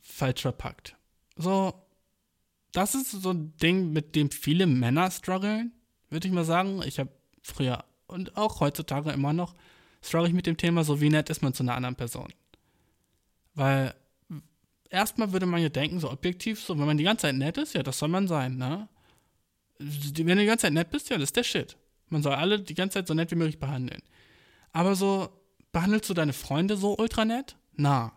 falsch verpackt. So, das ist so ein Ding, mit dem viele Männer strugglen, würde ich mal sagen. Ich habe früher und auch heutzutage immer noch struggle ich mit dem Thema, so wie nett ist man zu einer anderen Person. Weil erstmal würde man ja denken, so objektiv, so wenn man die ganze Zeit nett ist, ja, das soll man sein, ne? Wenn du die ganze Zeit nett bist, ja, das ist der Shit. Man soll alle die ganze Zeit so nett wie möglich behandeln. Aber so, behandelst du deine Freunde so ultra nett? Na.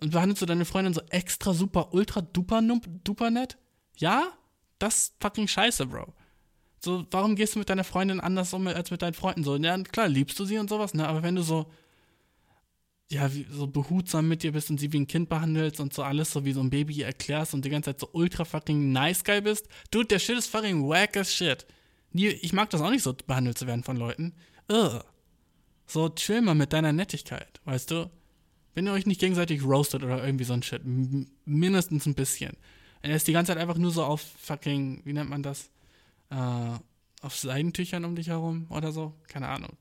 Und behandelst du deine Freundin so extra super ultra duper duper nett? Ja? Das ist fucking scheiße, Bro. So, warum gehst du mit deiner Freundin anders um als mit deinen Freunden? So, ja, klar, liebst du sie und sowas, ne? Aber wenn du so, ja, wie, so behutsam mit dir bist und sie wie ein Kind behandelst und so alles so wie so ein Baby erklärst und die ganze Zeit so ultra fucking nice guy bist, dude, der Shit ist fucking wack as shit. Ich mag das auch nicht so behandelt zu werden von Leuten. Ugh. So, chill mal mit deiner Nettigkeit, weißt du? Wenn ihr euch nicht gegenseitig roastet oder irgendwie so ein Shit, mindestens ein bisschen. Er ist die ganze Zeit einfach nur so auf fucking, wie nennt man das? äh, auf Seidentüchern um dich herum oder so. Keine Ahnung.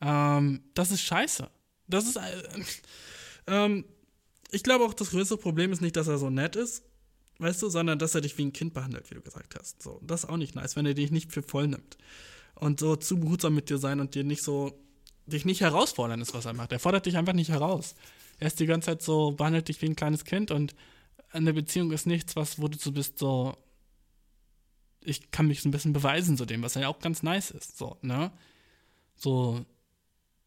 Ähm, das ist scheiße. Das ist. Äh, ähm, ich glaube auch, das größte Problem ist nicht, dass er so nett ist, weißt du, sondern dass er dich wie ein Kind behandelt, wie du gesagt hast. So, das ist auch nicht nice, wenn er dich nicht für voll nimmt. Und so zu behutsam mit dir sein und dir nicht so, dich nicht herausfordern ist, was er macht. Er fordert dich einfach nicht heraus. Er ist die ganze Zeit so, behandelt dich wie ein kleines Kind und eine Beziehung ist nichts, was, wo du so bist, so, ich kann mich so ein bisschen beweisen zu dem, was ja auch ganz nice ist. So, ne? So,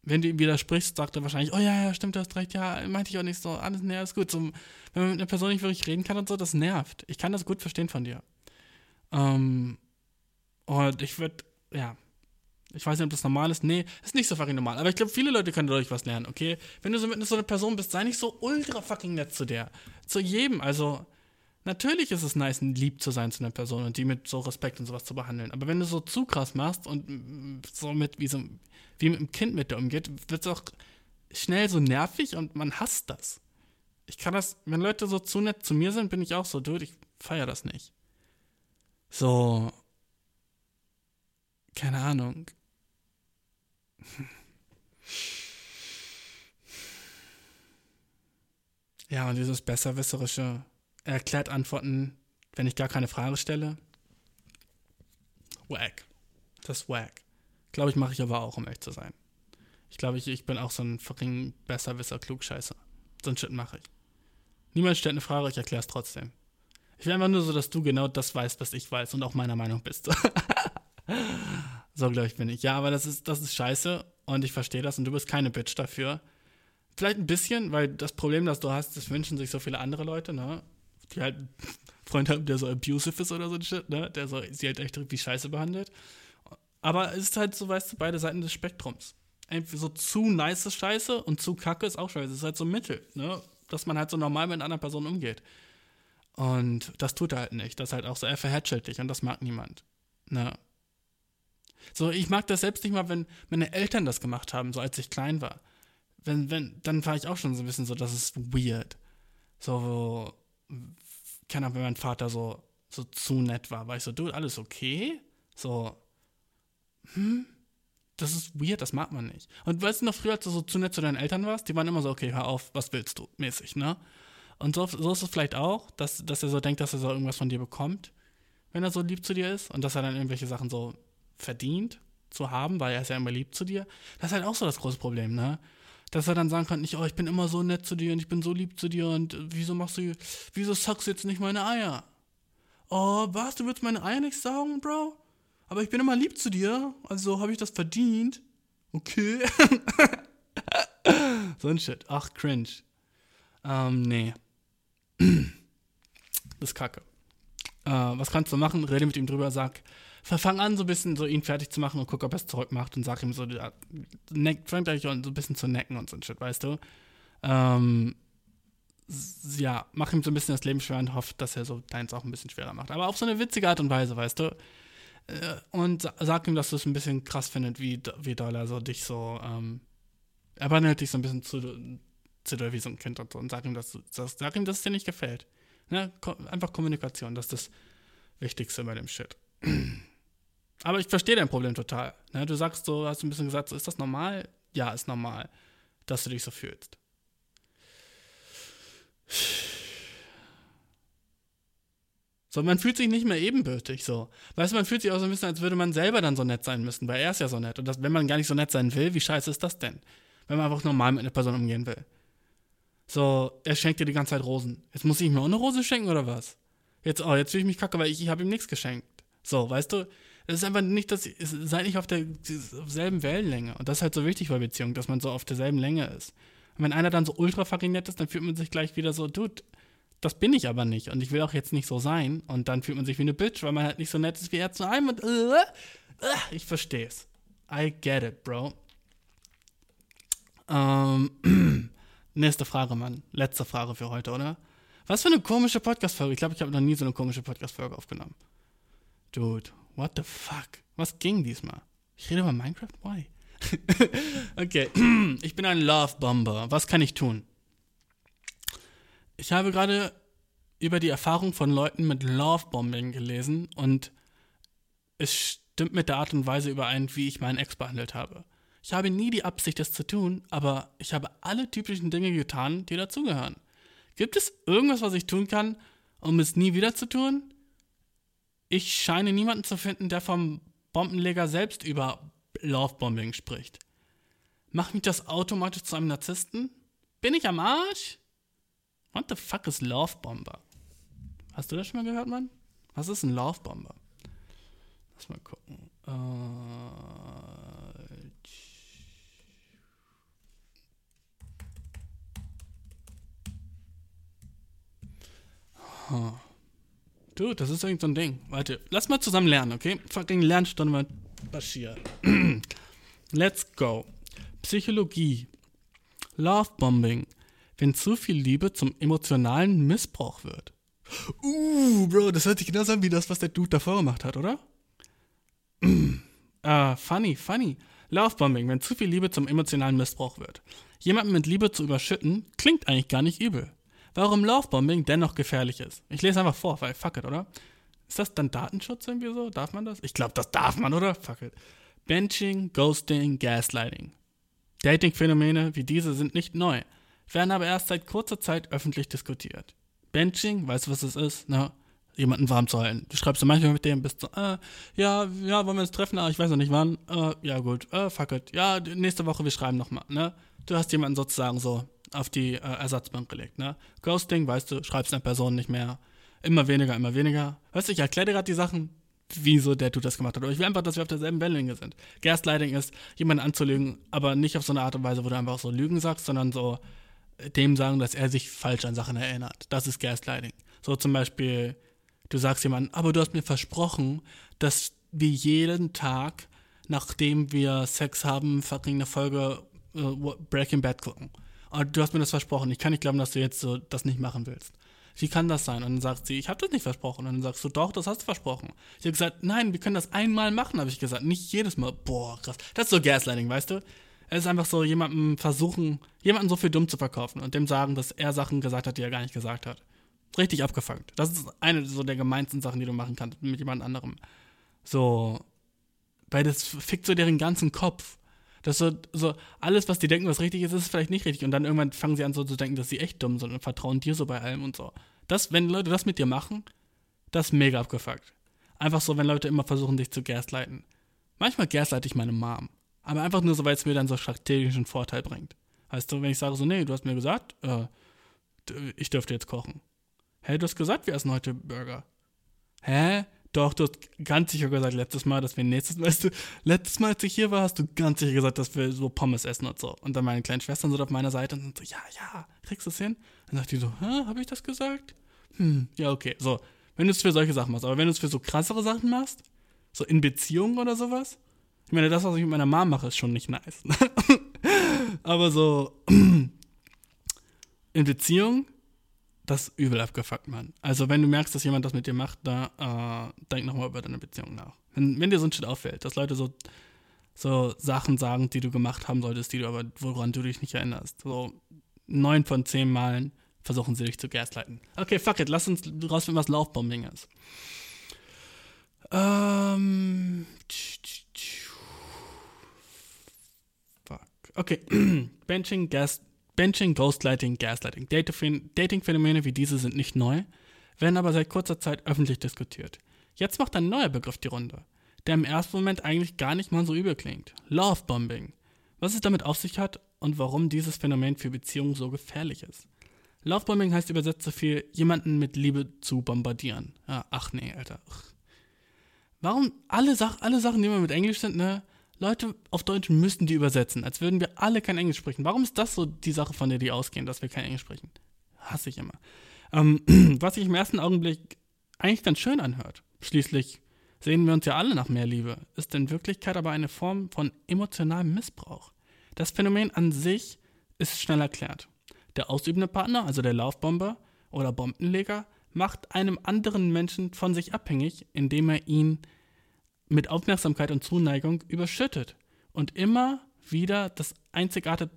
wenn du ihm widersprichst, sagt er wahrscheinlich, oh ja, ja, stimmt, du hast recht, ja, meinte ich auch nicht so, alles, ne, ist gut. So, wenn man mit einer Person nicht wirklich reden kann und so, das nervt. Ich kann das gut verstehen von dir. Ähm, und ich würde, ja, ich weiß nicht, ob das normal ist. Nee, ist nicht so fucking normal. Aber ich glaube, viele Leute können dadurch was lernen, okay? Wenn du so mit so einer Person bist, sei nicht so ultra fucking nett zu der. Zu jedem. Also, Natürlich ist es nice, lieb zu sein zu einer Person und die mit so Respekt und sowas zu behandeln. Aber wenn du so zu krass machst und so mit wie, so, wie mit einem Kind mit dir umgeht, wird es auch schnell so nervig und man hasst das. Ich kann das, wenn Leute so zu nett zu mir sind, bin ich auch so, dude, ich feiere das nicht. So, keine Ahnung. Ja, und dieses besserwisserische er erklärt Antworten, wenn ich gar keine Frage stelle. Wack. Das ist wack. Glaube ich, mache ich aber auch, um echt zu sein. Ich glaube, ich, ich bin auch so ein fucking Besserwisser, Klugscheißer. So ein Shit mache ich. Niemand stellt eine Frage, ich erkläre es trotzdem. Ich will einfach nur so, dass du genau das weißt, was ich weiß und auch meiner Meinung bist. [laughs] so, glaube ich, bin ich. Ja, aber das ist, das ist scheiße und ich verstehe das und du bist keine Bitch dafür. Vielleicht ein bisschen, weil das Problem, das du hast, das wünschen sich so viele andere Leute, ne? die halt einen [laughs] Freund haben, der so abusive ist oder so ein Shit, ne? Der so, sie halt echt wie Scheiße behandelt. Aber es ist halt so, weißt du, beide Seiten des Spektrums. Entweder so zu nice Scheiße und zu kacke ist auch Scheiße. Es ist halt so Mittel, ne? Dass man halt so normal mit einer anderen Person umgeht. Und das tut er halt nicht. Das ist halt auch so, er verhätschelt dich und das mag niemand. Ne? So, ich mag das selbst nicht mal, wenn meine Eltern das gemacht haben, so als ich klein war. Wenn, wenn, dann war ich auch schon so ein bisschen so, das ist weird. So, keine Ahnung, wenn mein Vater so, so zu nett war, war ich so, du, alles okay? So, hm? Das ist weird, das mag man nicht. Und weißt du noch früher, als du so zu nett zu deinen Eltern warst, die waren immer so, okay, hör auf, was willst du, mäßig, ne? Und so, so ist es vielleicht auch, dass, dass er so denkt, dass er so irgendwas von dir bekommt, wenn er so lieb zu dir ist und dass er dann irgendwelche Sachen so verdient zu haben, weil er ist ja immer lieb zu dir. Das ist halt auch so das große Problem, ne? dass er dann sagen kann, nicht, oh, ich bin immer so nett zu dir und ich bin so lieb zu dir und wieso machst du, wieso sagst du jetzt nicht meine Eier? Oh, was, du willst meine Eier nicht sagen, Bro? Aber ich bin immer lieb zu dir, also habe ich das verdient. Okay. [laughs] so ein Shit. Ach, cringe. Ähm, nee. [clears throat] das ist kacke. Äh, was kannst du machen? Rede mit ihm drüber, sag, fang an, so ein bisschen so ihn fertig zu machen und guck, ob er es zurückmacht und sag ihm so, neck, fängt euch so ein bisschen zu necken und so ein Shit, weißt du? Ähm, ja, mach ihm so ein bisschen das Leben schwer und hofft, dass er so deins auch ein bisschen schwerer macht. Aber auf so eine witzige Art und Weise, weißt du? Äh, und sag ihm, dass du es ein bisschen krass findest, wie, wie doll er so dich so, ähm, er behandelt dich so ein bisschen zu, zu doll wie so ein Kind und so. Und sag ihm, dass, dass, sag ihm, dass es dir nicht gefällt. Ne? Einfach Kommunikation, das ist das Wichtigste bei dem Shit. Aber ich verstehe dein Problem total. Ne? Du sagst so, hast ein bisschen gesagt, so, ist das normal? Ja, ist normal, dass du dich so fühlst. So, man fühlt sich nicht mehr ebenbürtig so. Weißt du, man fühlt sich auch so ein bisschen, als würde man selber dann so nett sein müssen, weil er ist ja so nett. Und das, wenn man gar nicht so nett sein will, wie scheiße ist das denn? Wenn man einfach normal mit einer Person umgehen will. So, er schenkt dir die ganze Zeit Rosen. Jetzt muss ich mir auch eine Rose schenken oder was? Jetzt, oh, jetzt fühle ich mich kacke, weil ich, ich habe ihm nichts geschenkt. So, weißt du? Es ist einfach nicht, dass seid nicht auf derselben Wellenlänge. Und das ist halt so wichtig bei Beziehungen, dass man so auf derselben Länge ist. Und wenn einer dann so ultra nett ist, dann fühlt man sich gleich wieder so, dude, das bin ich aber nicht. Und ich will auch jetzt nicht so sein. Und dann fühlt man sich wie eine Bitch, weil man halt nicht so nett ist wie er zu einem. Und, uh, uh, ich versteh's. I get it, bro. Ähm, [clears throat] nächste Frage, Mann. Letzte Frage für heute, oder? Was für eine komische Podcast-Folge. Ich glaube, ich habe noch nie so eine komische Podcast-Folge aufgenommen. Dude, what the fuck? Was ging diesmal? Ich rede über Minecraft? Why? [laughs] okay, [clears throat] ich bin ein Love Bomber. Was kann ich tun? Ich habe gerade über die Erfahrung von Leuten mit Love Bombing gelesen und es stimmt mit der Art und Weise überein, wie ich meinen Ex behandelt habe. Ich habe nie die Absicht, das zu tun, aber ich habe alle typischen Dinge getan, die dazugehören. Gibt es irgendwas, was ich tun kann, um es nie wieder zu tun? Ich scheine niemanden zu finden, der vom Bombenleger selbst über Lovebombing spricht. Macht mich das automatisch zu einem Narzissten? Bin ich am Arsch? What the fuck ist Lovebomber? Hast du das schon mal gehört, Mann? Was ist ein Lovebomber? Lass mal gucken. Äh, huh. Du, das ist irgend so ein Ding. Warte, lass mal zusammen lernen, okay? Fucking Lernstunde mit Bashir. [clears throat] Let's go. Psychologie. Lovebombing. Wenn zu viel Liebe zum emotionalen Missbrauch wird. Uh, Bro, das hört sich genauso an wie das, was der Dude davor gemacht hat, oder? uh, [clears throat] funny, funny. Lovebombing, wenn zu viel Liebe zum emotionalen Missbrauch wird. Jemanden mit Liebe zu überschütten, klingt eigentlich gar nicht übel warum Lovebombing dennoch gefährlich ist. Ich lese einfach vor, weil fuck it, oder? Ist das dann Datenschutz irgendwie so? Darf man das? Ich glaube, das darf man, oder? Fuck it. Benching, Ghosting, Gaslighting. Dating-Phänomene wie diese sind nicht neu, werden aber erst seit kurzer Zeit öffentlich diskutiert. Benching, weißt du, was das ist? Ne? Jemanden warm zu halten. Du schreibst dann manchmal mit dem, bist so, äh, ja, ja, wollen wir uns treffen, aber ich weiß noch nicht wann. Äh, ja, gut, äh, fuck it. Ja, nächste Woche, wir schreiben nochmal, ne? Du hast jemanden sozusagen so auf die äh, Ersatzbank gelegt. Ne? Ghosting, weißt du, schreibst einer Person nicht mehr. Immer weniger, immer weniger. Weißt du, ich erkläre dir gerade die Sachen, wieso der Dude das gemacht hat. Aber ich will einfach, dass wir auf derselben Wellenlänge sind. Gaslighting ist, jemanden anzulügen, aber nicht auf so eine Art und Weise, wo du einfach so Lügen sagst, sondern so äh, dem sagen, dass er sich falsch an Sachen erinnert. Das ist Gaslighting. So zum Beispiel, du sagst jemandem, aber du hast mir versprochen, dass wir jeden Tag, nachdem wir Sex haben, fucking eine Folge äh, Breaking Bad gucken du hast mir das versprochen, ich kann nicht glauben, dass du jetzt so das nicht machen willst. Wie kann das sein? Und dann sagt sie, ich habe das nicht versprochen. Und dann sagst du, doch, das hast du versprochen. Ich habe gesagt, nein, wir können das einmal machen, habe ich gesagt. Nicht jedes Mal. Boah, krass. Das ist so Gaslighting, weißt du? Es ist einfach so, jemandem versuchen, jemanden so viel dumm zu verkaufen und dem sagen, dass er Sachen gesagt hat, die er gar nicht gesagt hat. Richtig abgefangen. Das ist eine so der gemeinsten Sachen, die du machen kannst mit jemand anderem. So, weil das fickt so deren ganzen Kopf. Das so, so, alles, was die denken, was richtig ist, ist vielleicht nicht richtig. Und dann irgendwann fangen sie an, so zu denken, dass sie echt dumm sind und vertrauen dir so bei allem und so. Das, wenn Leute das mit dir machen, das ist mega abgefuckt. Einfach so, wenn Leute immer versuchen, dich zu gaslighten. Manchmal gaslight ich meine Mom. Aber einfach nur so, weil es mir dann so strategischen Vorteil bringt. Weißt du, wenn ich sage so, nee, du hast mir gesagt, äh, ich dürfte jetzt kochen. Hä, du hast gesagt, wir essen heute Burger. Hä? Doch, du hast ganz sicher gesagt letztes Mal, dass wir nächstes Mal, weißt du, letztes Mal, als ich hier war, hast du ganz sicher gesagt, dass wir so Pommes essen und so. Und dann meine kleinen Schwestern sind auf meiner Seite und sind so, ja, ja, kriegst du es hin? Dann sagt die so, hä, hab ich das gesagt? Hm, ja, okay. So, wenn du es für solche Sachen machst, aber wenn du es für so krassere Sachen machst, so in Beziehungen oder sowas, ich meine, das, was ich mit meiner Mom mache, ist schon nicht nice. [laughs] aber so [clears throat] in Beziehungen das übel abgefuckt, Mann. Also, wenn du merkst, dass jemand das mit dir macht, da äh, denk nochmal über deine Beziehung nach. Wenn, wenn dir so ein Shit auffällt, dass Leute so, so Sachen sagen, die du gemacht haben solltest, die du aber, woran du dich nicht erinnerst. So neun von zehn Malen versuchen sie dich zu gaslighten. Okay, fuck it, lass uns rausfinden, was Laufbombing ist. Ähm. Fuck. Okay. [clears throat] Benching, Gas, Benching, Ghostlighting, Gaslighting. Dating-Phänomene wie diese sind nicht neu, werden aber seit kurzer Zeit öffentlich diskutiert. Jetzt macht ein neuer Begriff die Runde, der im ersten Moment eigentlich gar nicht mal so übel klingt. Lovebombing. Was es damit auf sich hat und warum dieses Phänomen für Beziehungen so gefährlich ist. Lovebombing heißt übersetzt so viel, jemanden mit Liebe zu bombardieren. Ach nee, Alter. Warum alle, Sach alle Sachen, die immer mit Englisch sind, ne? Leute auf Deutsch müssen die übersetzen, als würden wir alle kein Englisch sprechen. Warum ist das so die Sache, von der die ausgehen, dass wir kein Englisch sprechen? Hasse ich immer. Ähm, [clears throat] was sich im ersten Augenblick eigentlich ganz schön anhört. Schließlich sehen wir uns ja alle nach mehr Liebe, ist in Wirklichkeit aber eine Form von emotionalem Missbrauch. Das Phänomen an sich ist schnell erklärt. Der ausübende Partner, also der Laufbomber oder Bombenleger, macht einem anderen Menschen von sich abhängig, indem er ihn mit Aufmerksamkeit und Zuneigung überschüttet und immer wieder das einzigartige,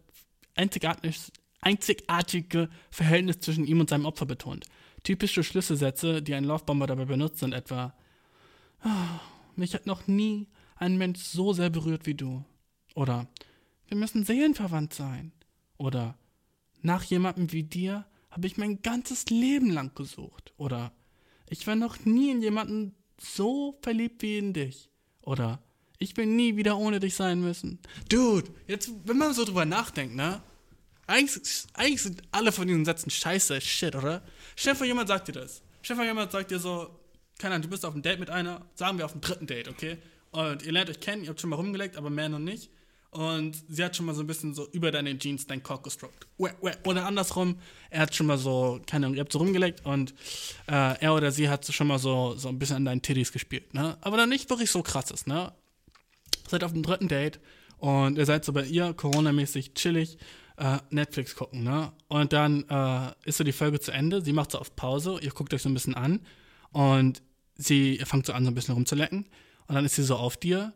einzigartige, Verhältnis zwischen ihm und seinem Opfer betont. Typische Schlüsselsätze, die ein Laufbomber dabei benutzt, sind etwa: oh, Mich hat noch nie ein Mensch so sehr berührt wie du. Oder Wir müssen seelenverwandt sein. Oder Nach jemandem wie dir habe ich mein ganzes Leben lang gesucht. Oder Ich war noch nie in jemanden so verliebt wie in dich. Oder ich will nie wieder ohne dich sein müssen. Dude, jetzt, wenn man so drüber nachdenkt, ne? Eigentlich, eigentlich sind alle von diesen Sätzen scheiße, shit, oder? Stell jemand sagt dir das. Stell jemand sagt dir so, keine Ahnung, du bist auf einem Date mit einer, sagen wir auf dem dritten Date, okay? Und ihr lernt euch kennen, ihr habt schon mal rumgelegt, aber mehr noch nicht. Und sie hat schon mal so ein bisschen so über deine Jeans deinen Cock gestroked. Oder andersrum, er hat schon mal so, keine Ahnung, ihr habt so rumgelegt und äh, er oder sie hat schon mal so, so ein bisschen an deinen Titties gespielt, ne? Aber dann nicht wirklich so krasses, ne? Seid auf dem dritten Date und ihr seid so bei ihr, Corona-mäßig chillig, äh, Netflix gucken, ne? Und dann äh, ist so die Folge zu Ende, sie macht so auf Pause, ihr guckt euch so ein bisschen an und sie fangt so an, so ein bisschen rumzulecken und dann ist sie so auf dir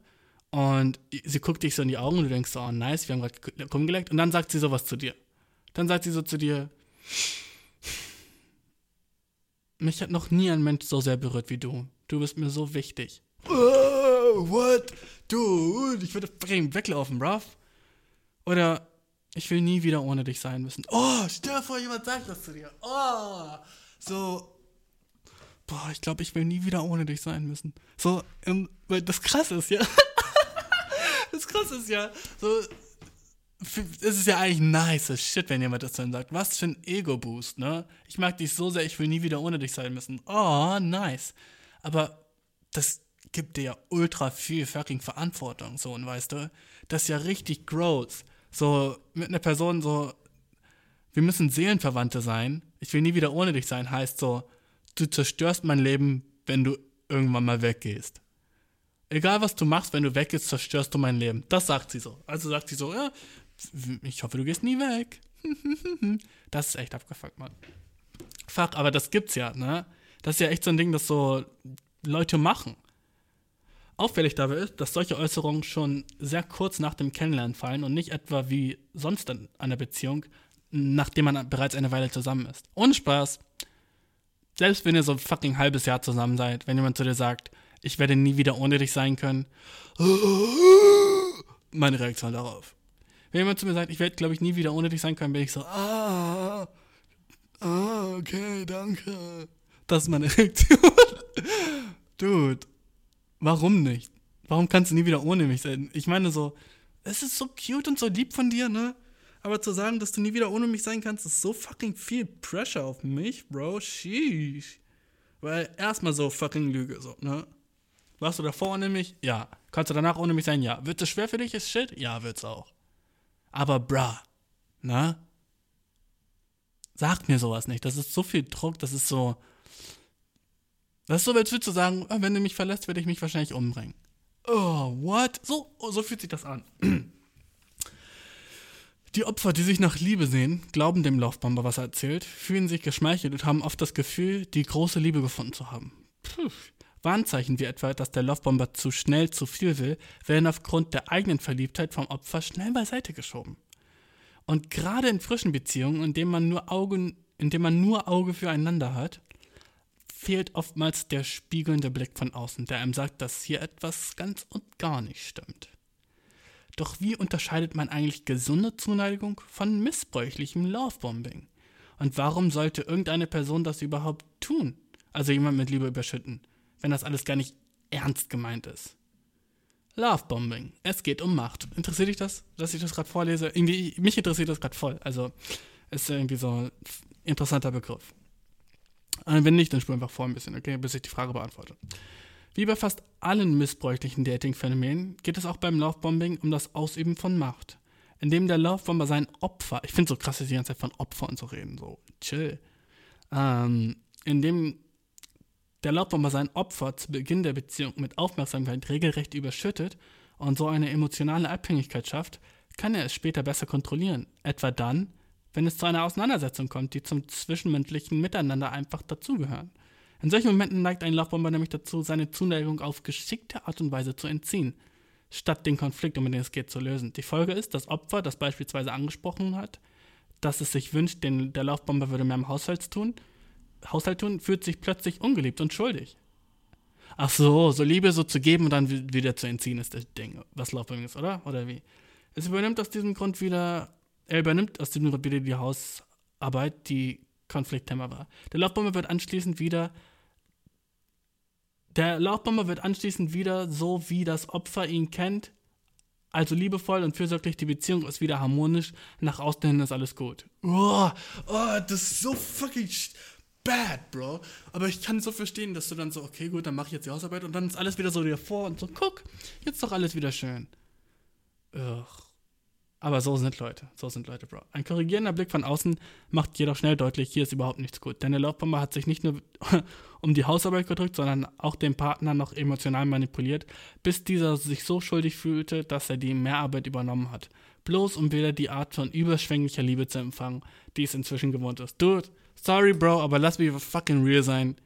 und sie guckt dich so in die Augen und du denkst so, oh nice, wir haben gerade rumgeleckt. Und dann sagt sie sowas zu dir. Dann sagt sie so zu dir, mich hat noch nie ein Mensch so sehr berührt wie du. Du bist mir so wichtig. Oh, what? Dude, ich würde weglaufen, bruv. Oder ich will nie wieder ohne dich sein müssen. Oh, stell dir vor, jemand sagt das zu dir. Oh, so, boah, ich glaube, ich will nie wieder ohne dich sein müssen. So, weil das krass ist, ja. Das krass ist ja, so, es ist ja eigentlich nice shit, wenn jemand das dann sagt. Was für ein Ego-Boost, ne? Ich mag dich so sehr, ich will nie wieder ohne dich sein müssen. Oh, nice. Aber das gibt dir ja ultra viel fucking Verantwortung, so, und weißt du? Das ist ja richtig gross. So, mit einer Person so, wir müssen Seelenverwandte sein. Ich will nie wieder ohne dich sein, heißt so, du zerstörst mein Leben, wenn du irgendwann mal weggehst egal was du machst, wenn du weggehst, zerstörst du mein Leben. Das sagt sie so. Also sagt sie so, ja, ich hoffe, du gehst nie weg. [laughs] das ist echt abgefuckt, Mann. Fuck, aber das gibt's ja, ne? Das ist ja echt so ein Ding, das so Leute machen. Auffällig dabei ist, dass solche Äußerungen schon sehr kurz nach dem Kennenlernen fallen und nicht etwa wie sonst in einer Beziehung, nachdem man bereits eine Weile zusammen ist. Ohne Spaß. Selbst wenn ihr so ein fucking halbes Jahr zusammen seid, wenn jemand zu dir sagt, ich werde nie wieder ohne dich sein können. Meine Reaktion darauf. Wenn jemand zu mir sagt, ich werde, glaube ich, nie wieder ohne dich sein können, bin ich so, ah, ah, okay, danke. Das ist meine Reaktion. Dude, warum nicht? Warum kannst du nie wieder ohne mich sein? Ich meine so, es ist so cute und so lieb von dir, ne? Aber zu sagen, dass du nie wieder ohne mich sein kannst, ist so fucking viel Pressure auf mich, Bro. Sheesh. Weil erstmal so fucking Lüge, so, ne? Warst du davor ohne mich? Ja. Kannst du danach ohne mich sein? Ja. Wird es schwer für dich? Ist shit? Ja, wird's auch. Aber bra, ne? Sag mir sowas nicht. Das ist so viel Druck, das ist so. Das ist so, als würdest du sagen, oh, wenn du mich verlässt, werde ich mich wahrscheinlich umbringen. Oh, what? So, so fühlt sich das an. [clears throat] Die Opfer, die sich nach Liebe sehen, glauben dem Laufbomber, was er erzählt, fühlen sich geschmeichelt und haben oft das Gefühl, die große Liebe gefunden zu haben. Puh. Warnzeichen wie etwa, dass der Laufbomber zu schnell zu viel will, werden aufgrund der eigenen Verliebtheit vom Opfer schnell beiseite geschoben. Und gerade in frischen Beziehungen, in denen man nur Augen, in denen man nur Auge füreinander hat, fehlt oftmals der spiegelnde Blick von außen, der einem sagt, dass hier etwas ganz und gar nicht stimmt. Doch wie unterscheidet man eigentlich gesunde Zuneigung von missbräuchlichem Lovebombing? Und warum sollte irgendeine Person das überhaupt tun? Also jemand mit Liebe überschütten, wenn das alles gar nicht ernst gemeint ist. Lovebombing. Es geht um Macht. Interessiert dich das, dass ich das gerade vorlese? Irgendwie, mich interessiert das gerade voll. Also, ist irgendwie so ein interessanter Begriff. Und wenn nicht, dann spur einfach vor ein bisschen, okay, bis ich die Frage beantworte. Wie bei fast allen missbräuchlichen Dating-Phänomenen geht es auch beim Lovebombing um das Ausüben von Macht. Indem der Lovebomber sein Opfer, ich finde so krass, dass die ganze Zeit von Opfer und so reden, so chill. Ähm, indem der Lovebomber sein Opfer zu Beginn der Beziehung mit Aufmerksamkeit regelrecht überschüttet und so eine emotionale Abhängigkeit schafft, kann er es später besser kontrollieren. Etwa dann, wenn es zu einer Auseinandersetzung kommt, die zum zwischenmenschlichen Miteinander einfach dazugehören. In solchen Momenten neigt ein Laufbomber nämlich dazu, seine Zuneigung auf geschickte Art und Weise zu entziehen, statt den Konflikt, um den es geht, zu lösen. Die Folge ist, das Opfer, das beispielsweise angesprochen hat, dass es sich wünscht, den, der Laufbomber würde mehr im Haushalt tun, Haushalt tun, fühlt sich plötzlich ungeliebt und schuldig. Ach so, so Liebe so zu geben und dann wieder zu entziehen, ist das Ding, was Laufbombing ist, oder? Oder wie? Es übernimmt aus diesem Grund wieder, er übernimmt aus diesem Grund wieder die Hausarbeit, die Konflikthemmer war. Der Laufbomber wird anschließend wieder der Laufbomber wird anschließend wieder so, wie das Opfer ihn kennt, also liebevoll und fürsorglich, die Beziehung ist wieder harmonisch, nach außen hin ist alles gut. Oh, oh das ist so fucking bad, Bro. Aber ich kann so verstehen, dass du dann so, okay, gut, dann mache ich jetzt die Hausarbeit und dann ist alles wieder so dir vor und so, guck, jetzt ist doch alles wieder schön. Ugh. Aber so sind Leute, so sind Leute, Bro. Ein korrigierender Blick von außen macht jedoch schnell deutlich, hier ist überhaupt nichts gut. Denn der Laufbomber hat sich nicht nur [laughs] um die Hausarbeit gedrückt, sondern auch den Partner noch emotional manipuliert, bis dieser sich so schuldig fühlte, dass er die Mehrarbeit übernommen hat. Bloß um wieder die Art von überschwänglicher Liebe zu empfangen, die es inzwischen gewohnt ist. Dude, sorry, Bro, aber lass mich fucking real sein.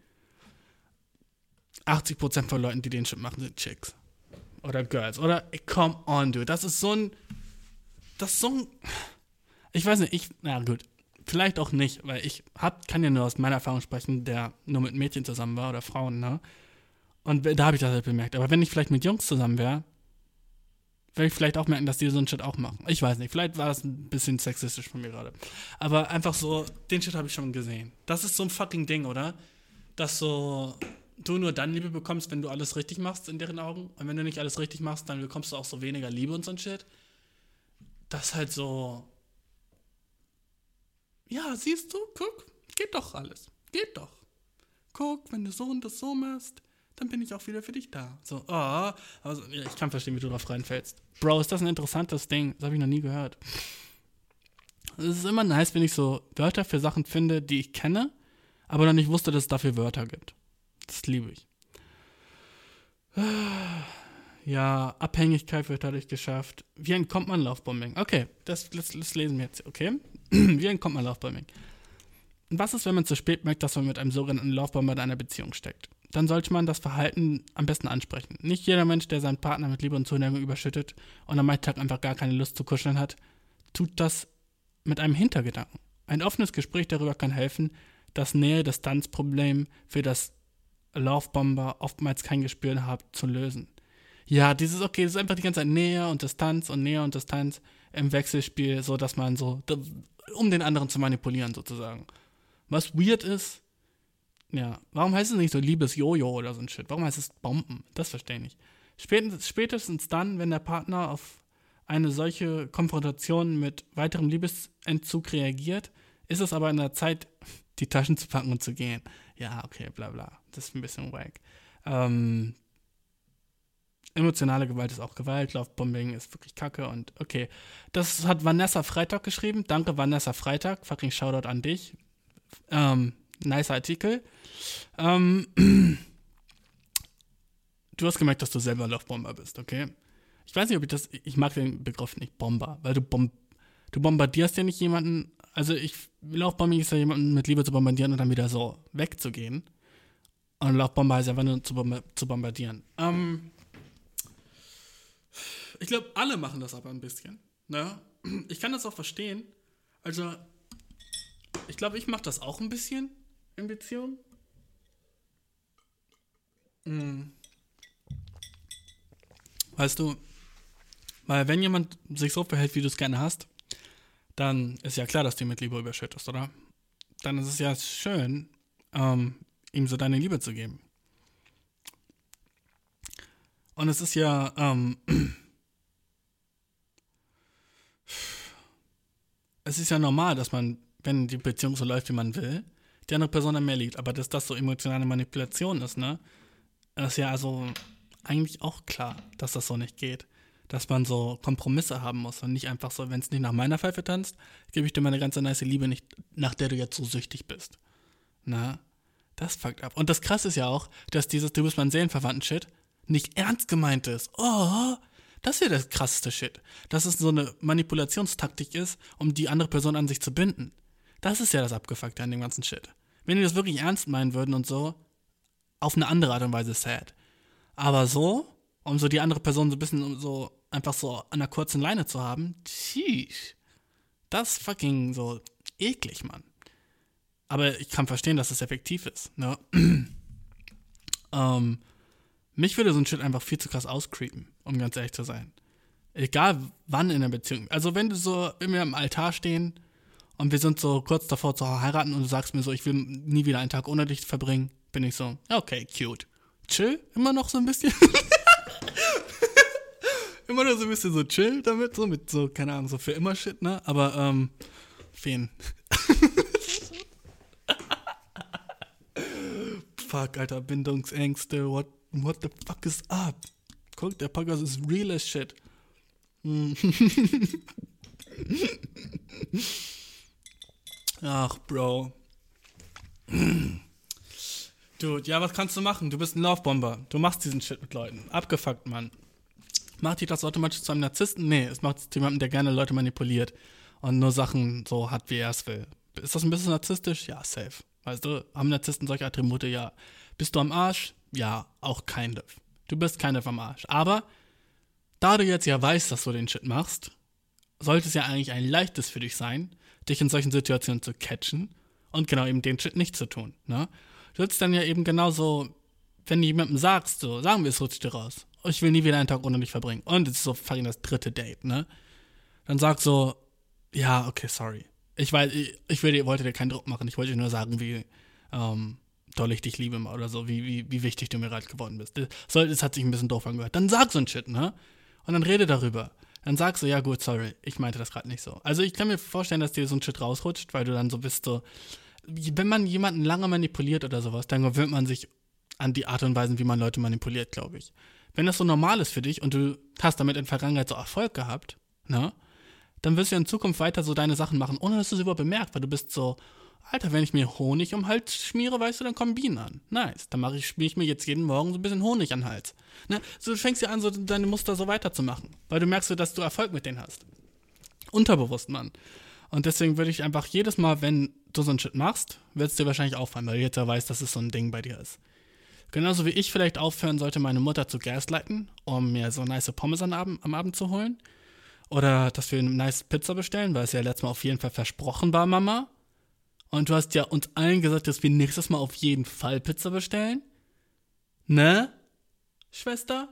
80% von Leuten, die den Shit machen, sind Chicks. Oder Girls. Oder, come on, dude. Das ist so ein das ist so ein. Ich weiß nicht, ich. Na gut. Vielleicht auch nicht, weil ich hab, kann ja nur aus meiner Erfahrung sprechen, der nur mit Mädchen zusammen war oder Frauen, ne? Und da habe ich das halt bemerkt. Aber wenn ich vielleicht mit Jungs zusammen wäre, würde ich vielleicht auch merken, dass die so einen Shit auch machen. Ich weiß nicht, vielleicht war es ein bisschen sexistisch von mir gerade. Aber einfach so, den Shit habe ich schon gesehen. Das ist so ein fucking Ding, oder? Dass so du nur dann Liebe bekommst, wenn du alles richtig machst in deren Augen. Und wenn du nicht alles richtig machst, dann bekommst du auch so weniger Liebe und so ein Shit das halt so. Ja, siehst du, guck, geht doch alles. Geht doch. Guck, wenn du so und das so machst, dann bin ich auch wieder für dich da. So, oh, also, ich kann verstehen, wie du drauf reinfällst. Bro, ist das ein interessantes Ding? Das habe ich noch nie gehört. Es ist immer nice, wenn ich so Wörter für Sachen finde, die ich kenne, aber noch nicht wusste, dass es dafür Wörter gibt. Das liebe ich. Ja, Abhängigkeit wird dadurch geschafft. Wie entkommt man Laufbombing? Okay, das, das, das lesen wir jetzt, okay? [clears throat] Wie entkommt man Laufbombing? Was ist, wenn man zu spät merkt, dass man mit einem sogenannten Laufbomber in einer Beziehung steckt? Dann sollte man das Verhalten am besten ansprechen. Nicht jeder Mensch, der seinen Partner mit Liebe und Zuneigung überschüttet und am Tag einfach gar keine Lust zu kuscheln hat, tut das mit einem Hintergedanken. Ein offenes Gespräch darüber kann helfen, das Nähe-Distanz-Problem für das Laufbomber oftmals kein Gespür hat, zu lösen. Ja, dieses, okay, das ist einfach die ganze Zeit Nähe und Distanz und Nähe und Distanz im Wechselspiel, so dass man so, um den anderen zu manipulieren sozusagen. Was weird ist, ja, warum heißt es nicht so Liebes-Jojo oder so ein Shit? Warum heißt es Bomben? Das verstehe ich nicht. Spätestens, spätestens dann, wenn der Partner auf eine solche Konfrontation mit weiterem Liebesentzug reagiert, ist es aber in der Zeit, [laughs] die Taschen zu packen und zu gehen. Ja, okay, bla bla. Das ist ein bisschen wack. Ähm, emotionale Gewalt ist auch Gewalt, Lovebombing ist wirklich kacke und okay. Das hat Vanessa Freitag geschrieben. Danke, Vanessa Freitag. Fucking Shoutout an dich. Ähm, nice Artikel. Ähm, [clears throat] du hast gemerkt, dass du selber Lovebomber bist, okay? Ich weiß nicht, ob ich das, ich mag den Begriff nicht, Bomber, weil du, bom, du bombardierst ja nicht jemanden, also ich, Laufbombing ist ja jemanden mit Liebe zu bombardieren und dann wieder so wegzugehen. Und Laufbomber heißt einfach nur zu, zu bombardieren. Ähm, ich glaube, alle machen das aber ein bisschen. Ne? Ich kann das auch verstehen. Also, ich glaube, ich mache das auch ein bisschen in Beziehung. Hm. Weißt du, weil wenn jemand sich so verhält, wie du es gerne hast, dann ist ja klar, dass du ihn mit Liebe überschüttest, oder? Dann ist es ja schön, ähm, ihm so deine Liebe zu geben. Und es ist ja, ähm, [clears throat] es ist ja normal, dass man, wenn die Beziehung so läuft, wie man will, die andere Person dann mehr liebt. Aber dass das so emotionale Manipulation ist, ne? ist ja also eigentlich auch klar, dass das so nicht geht. Dass man so Kompromisse haben muss und nicht einfach so, wenn es nicht nach meiner Pfeife tanzt, gebe ich dir meine ganze nice Liebe nicht, nach der du jetzt so süchtig bist. Na? Das fuckt ab. Und das krasse ist ja auch, dass dieses Du bist mein Seelenverwandten-Shit nicht ernst gemeint ist. Oh, das ist ja das krasseste Shit. Dass es so eine Manipulationstaktik ist, um die andere Person an sich zu binden. Das ist ja das Abgefuckte an dem ganzen Shit. Wenn die das wirklich ernst meinen würden und so, auf eine andere Art und Weise sad. Aber so, um so die andere Person so ein bisschen so einfach so an einer kurzen Leine zu haben, sheesh. Das ist fucking so eklig, Mann. Aber ich kann verstehen, dass es effektiv ist. Ne? [clears throat] ähm, mich würde so ein Shit einfach viel zu krass auscreepen, um ganz ehrlich zu sein. Egal wann in der Beziehung. Also wenn du so immer am Altar stehen und wir sind so kurz davor zu heiraten und du sagst mir so, ich will nie wieder einen Tag ohne dich verbringen, bin ich so, okay, cute. Chill, immer noch so ein bisschen. [laughs] immer noch so ein bisschen so chill damit, so mit so, keine Ahnung, so für immer Shit, ne? Aber, ähm, wen? [laughs] Fuck, Alter, Bindungsängste, what, what the fuck is up? Guck, der Podcast ist real as shit. [laughs] Ach, Bro. [clears throat] Dude, ja, was kannst du machen? Du bist ein Laufbomber. Du machst diesen Shit mit Leuten. Abgefuckt, Mann. Macht dich das automatisch zu einem Narzissten? Nee, es macht es zu jemandem, der gerne Leute manipuliert und nur Sachen so hat, wie er es will. Ist das ein bisschen narzisstisch? Ja, safe. Weißt du, haben Narzissten solche Attribute? Ja. Bist du am Arsch? Ja, auch kind of. Du bist kind of am Arsch. Aber da du jetzt ja weißt, dass du den Shit machst, sollte es ja eigentlich ein leichtes für dich sein, dich in solchen Situationen zu catchen und genau eben den Shit nicht zu tun. Ne? Du sollst dann ja eben genauso, wenn du jemandem sagst, so, sagen wir, es rutscht dir raus, ich will nie wieder einen Tag ohne dich verbringen und es ist so fucking das dritte Date, ne? Dann sag so, ja, okay, sorry. Ich weiß, ich, ich will, wollte dir keinen Druck machen, ich wollte dir nur sagen, wie ähm, doll ich dich liebe oder so, wie, wie, wie wichtig du mir gerade geworden bist. Das, das hat sich ein bisschen doof angehört. Dann sag so ein Shit, ne? Und dann rede darüber dann sagst du, ja gut, sorry, ich meinte das gerade nicht so. Also ich kann mir vorstellen, dass dir so ein Shit rausrutscht, weil du dann so bist so, wenn man jemanden lange manipuliert oder sowas, dann gewöhnt man sich an die Art und Weise, wie man Leute manipuliert, glaube ich. Wenn das so normal ist für dich und du hast damit in Vergangenheit so Erfolg gehabt, ne, dann wirst du in Zukunft weiter so deine Sachen machen, ohne dass du es überhaupt bemerkst, weil du bist so, Alter, wenn ich mir Honig um den Hals schmiere, weißt du, dann kommen Bienen an. Nice. Dann mache ich, schmiere ich mir jetzt jeden Morgen so ein bisschen Honig an den Hals. Ne? So, du fängst ja an, so deine Muster so weiterzumachen, weil du merkst, dass du Erfolg mit denen hast. Unterbewusst, Mann. Und deswegen würde ich einfach jedes Mal, wenn du so einen Shit machst, wird es dir wahrscheinlich auffallen, weil du jetzt ja weißt, dass es so ein Ding bei dir ist. Genauso wie ich vielleicht aufhören sollte, meine Mutter zu gaslighten, um mir so nice Pommes am Abend, am Abend zu holen. Oder dass wir eine nice Pizza bestellen, weil es ja letztes Mal auf jeden Fall versprochen war, Mama. Und du hast ja uns allen gesagt, dass wir nächstes Mal auf jeden Fall Pizza bestellen. Ne? Schwester?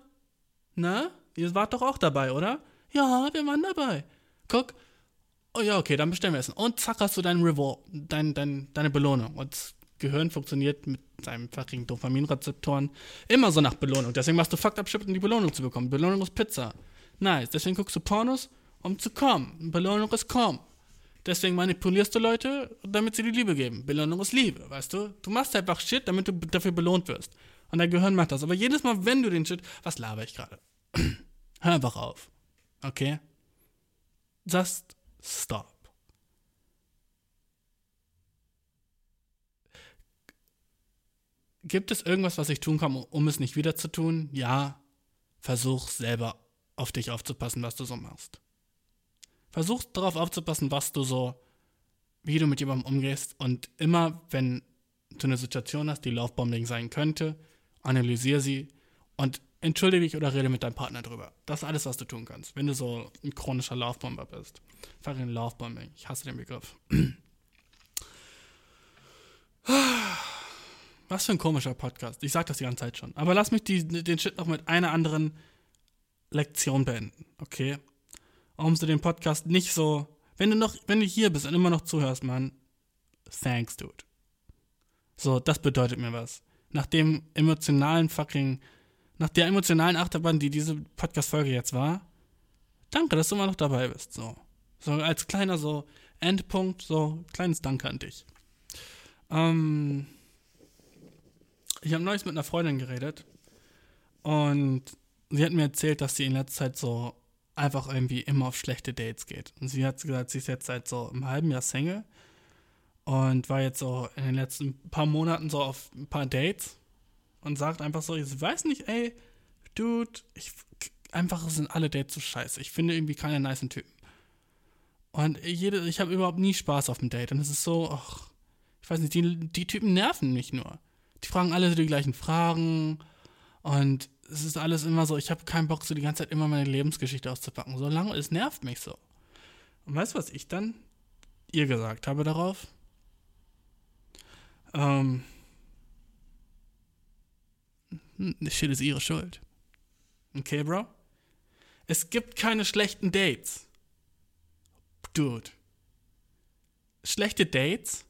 Ne? Ihr wart doch auch dabei, oder? Ja, wir waren dabei. Guck. Oh ja, okay, dann bestellen wir Essen. Und zack, hast du deinen Reward, dein, dein, deine Belohnung. Und das Gehirn funktioniert mit seinen fucking Dopaminrezeptoren immer so nach Belohnung. Deswegen machst du Fucked Up Shit, um die Belohnung zu bekommen. Belohnung ist Pizza. Nice. Deswegen guckst du Pornos, um zu kommen. Belohnung ist kommen. Deswegen manipulierst du Leute, damit sie die Liebe geben. Belohnung ist Liebe, weißt du? Du machst einfach Shit, damit du dafür belohnt wirst. Und dein Gehirn macht das. Aber jedes Mal, wenn du den Shit. Was laber ich gerade? [clears throat] Hör einfach auf. Okay? Just stop. Gibt es irgendwas, was ich tun kann, um es nicht wieder zu tun? Ja. Versuch selber auf dich aufzupassen, was du so machst. Versuch darauf aufzupassen, was du so, wie du mit jemandem umgehst. Und immer, wenn du eine Situation hast, die Laufbombing sein könnte, analysiere sie und entschuldige dich oder rede mit deinem Partner drüber. Das ist alles, was du tun kannst, wenn du so ein chronischer Laufbomber bist. Fucking Laufbombing. Ich hasse den Begriff. Was für ein komischer Podcast. Ich sag das die ganze Zeit schon. Aber lass mich die, den Shit noch mit einer anderen Lektion beenden, okay? Warum du den Podcast nicht so, wenn du noch, wenn du hier bist und immer noch zuhörst, Mann, thanks, dude. So, das bedeutet mir was. Nach dem emotionalen fucking, nach der emotionalen Achterbahn, die diese Podcast-Folge jetzt war, danke, dass du immer noch dabei bist, so. So als kleiner so Endpunkt, so kleines Danke an dich. Ähm, ich habe neulich mit einer Freundin geredet und sie hat mir erzählt, dass sie in letzter Zeit so einfach irgendwie immer auf schlechte Dates geht. Und sie hat gesagt, sie ist jetzt seit so einem halben Jahr Single und war jetzt so in den letzten paar Monaten so auf ein paar Dates und sagt einfach so, ich weiß nicht, ey, Dude, ich, einfach sind alle Dates so scheiße. Ich finde irgendwie keine nice Typen. Und jede, ich habe überhaupt nie Spaß auf dem Date. Und es ist so, ach, ich weiß nicht, die, die Typen nerven mich nur. Die fragen alle so die gleichen Fragen und es ist alles immer so, ich habe keinen Bock, so die ganze Zeit immer meine Lebensgeschichte auszupacken. So lange, es nervt mich so. Und weißt du, was ich dann ihr gesagt habe darauf? Ähm, das Shit ist ihre Schuld. Okay, Bro? Es gibt keine schlechten Dates. Dude. Schlechte Dates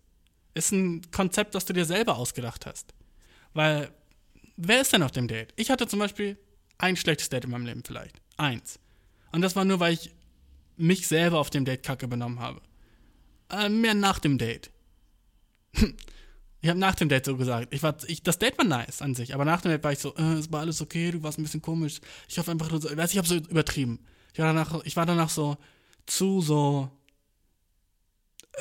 ist ein Konzept, das du dir selber ausgedacht hast. Weil wer ist denn auf dem Date? Ich hatte zum Beispiel ein schlechtes Date in meinem Leben vielleicht. Eins. Und das war nur, weil ich mich selber auf dem Date kacke benommen habe. Äh, mehr nach dem Date. [laughs] ich habe nach dem Date so gesagt, ich war, ich, das Date war nice an sich, aber nach dem Date war ich so, äh, es war alles okay, du warst ein bisschen komisch. Ich hoffe einfach, so, ich weiß, ich habe so übertrieben. Ich war danach, ich war danach so zu so,